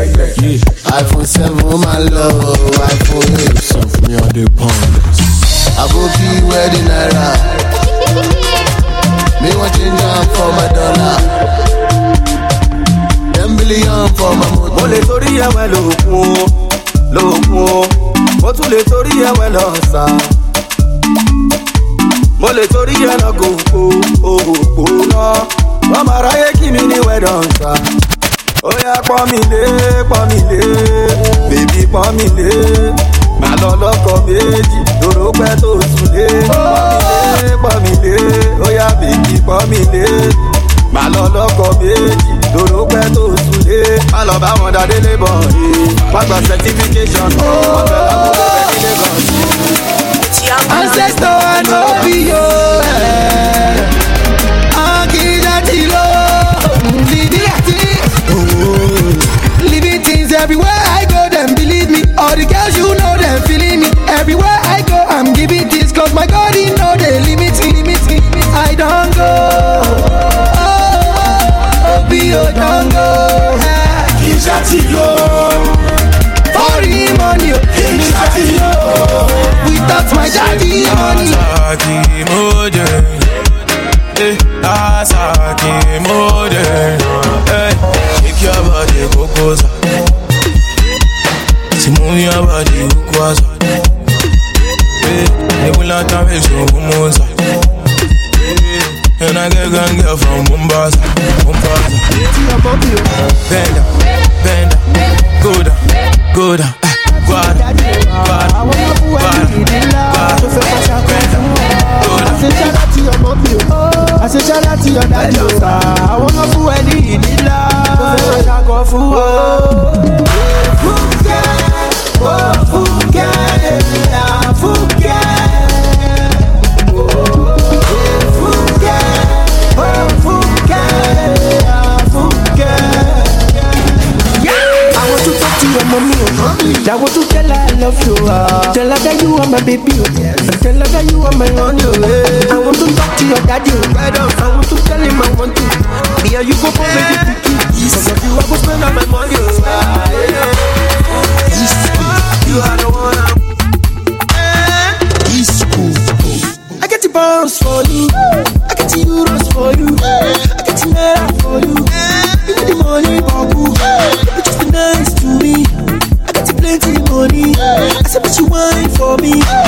iphone seven. Ó máa lọ iphone eight. Sọ fún mi ọdẹ pound. àbókí wedding naira mi wan change am for my dollar ten billion for my motor. mo lè torí ẹwẹ lóògùn o lóògùn o mo tún lè torí ẹwẹ lọ́sà. mo lè torí ẹ̀ lọ gòkó òkò náà wọ́n máa ráyé kí mi ní wẹ̀dọ̀ ṣá. ó yá pọ́n mi lé pọ́n mi lé bèbí pọ́n mi lé màá lọ lọ́kọ̀ méjì lóró pẹ́ tó sùn lé pọ́n mi lé pọ́n mi lé ó yá bèbí pọ́n mi lé. Màá lọ lọ́kọ̀ méjì lóró pẹ́ tó sùn lé má lọ bá wọn dáadé lébọ̀ rí má gba certification. Wọ́n fẹ́ lọ́kọ̀ bẹ́ẹ̀ ní lagos. Ancestor and Opio. Akijatilo. Foreign money, Akijatilo. Without my daddy money. Asaki mode, eh, Asaki mode, eh, shake your body, kokosa. Si move your body, ukwaza. Eh, nebula kumonza. Eh, and I get gun girl from Mombasa, Mombasa. Bend down, bend down, go down, go down. eh, Guarda, guarda, àṣeṣálá tí ọ̀dà jù sá àwọn ọmọ fún ẹ ní ìnílá tó fẹ́ ṣàkọ fún ọ. fúnkẹ́ ó fúnkẹ́ èèyà fúnkẹ́. Fúnkẹ́, mommy, oh. I want to tell her I love you. Uh. Tell her that you are my baby. Oh. Tell her that you are my honey. Oh. I want to talk to your daddy. Oh. I want to tell him I want to. Me and you go for baby picky. Cause of you I go spend all my money. Oh. You are the one I'm wine for me.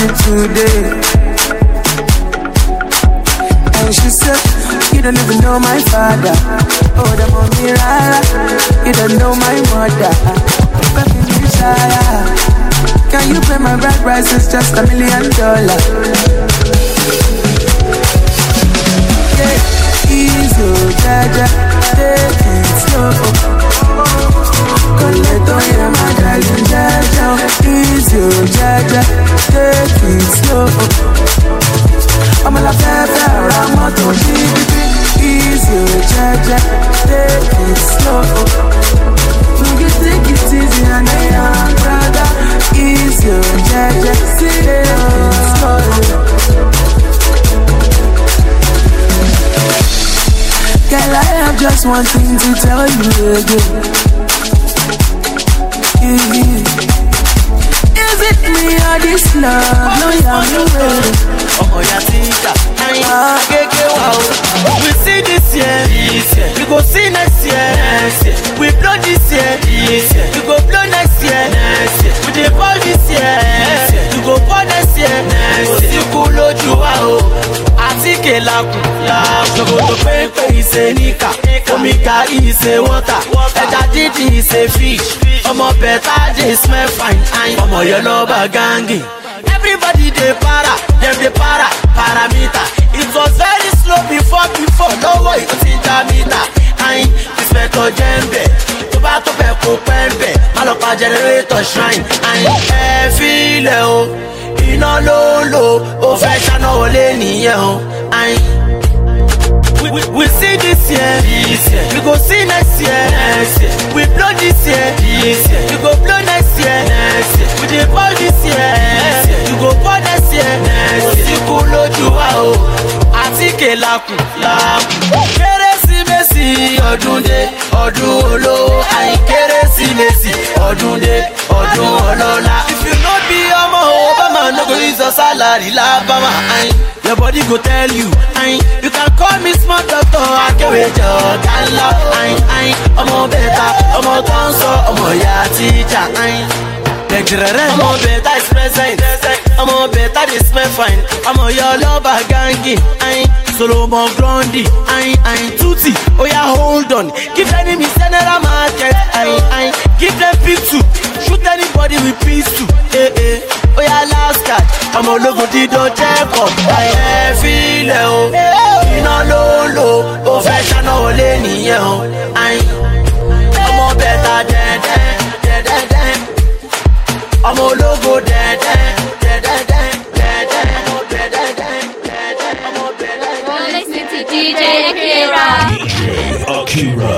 You today? And she said, You don't even know my father. Oh, the mommy rara. You don't know my mother. Baby, desire. Can you pay my bride price? It's just a million dollars. Yeah, easy, jaja. Take it slow. Coleto, yeah, my darling, jaja. Easy, oh, jaja. Take it slow. ọmọ la fẹ́ fẹ́ ra mọ́tò bíbí easy o jẹjẹ take it slow. You can take it easy and I am brother easy o jẹjẹ take it slow. Girl, I have just one thing to tell you again. Is it me or this love? No, you're ready. ọmọ ya tíjà kéèké wa o. we see this year we go see next year we blow this year we go blow next year we dey ball this year we go ball next year kò sí kú lójú wa o. Àtíkè lakùn ṣòkòtò pépé ìṣe níkà. Omi gàrí ìṣe wọ́tà. Ẹja dídì ìṣe fish ọmọ bẹ̀tà dey smell fine ọmọ yẹn lọ́ba gangi. Everybody dey para, dem dey para, parameter. It was very slow before before, lọ́wọ́ ìlú ti já mítà. Ayin, ìspẹ̀tọ̀ jẹ́ńbẹ̀, tó bá tó bẹ̀ kó pẹ́ńbẹ̀, má lọ pa generator shrine. Ayin, ẹ filẹ̀ o, iná ló ń lò, ó fẹ́ ṣáná wọlé nìyẹn o. Ayin. We, we, we see this year, this year. we go see next year. Next year. We blow this year, this year. we go blow next year. Next year. We dey ball this year, this year. we go ball next year. Next year. lákùn lákùn. kérésìmesì ọdún ọdún olówó àyìn kérésìmesì ọdún ọdún ọlọ́lá. if you no be ọmọ obama no go use your salary lábàmà àyìn. your body go tell you àyìn you can call me small doctor akéwèjọ gánlá àyìn àyìn ọmọ bẹta ọmọ tó ń sọ ọmọ ìyá tíjà àyìn. Dẹ̀gẹ̀rẹ̀rẹ̀ ọmọ bẹ̀ta is present. Ọmọ bẹ̀ta dey smell fine. Ọmọ yọ lọ́ba gangi ayin solomon grundy ayin ayin tuti oya hold on. Give enemy general market ayin ayin give them pistol shoot anybody with pistol eh eh oya last card ọmọ ológun dídó jẹ́kọ̀ ayin ẹ filẹ̀ o iná ló ń lò ó fẹ́ ṣáná wọlé nìyẹn o ayin ọmọ bẹ̀ta dẹ́dẹ́ dẹ́dẹ́dẹ́ ọmọ ológo dẹ́dẹ́ dẹ́dẹ́dẹ́ dẹ́dẹ́ ọmọ dẹ́dẹ́dẹ́ dẹ́dẹ́ ọmọ dẹ́dẹ́dẹ́. Listen to DJ Akira. DJ Akira.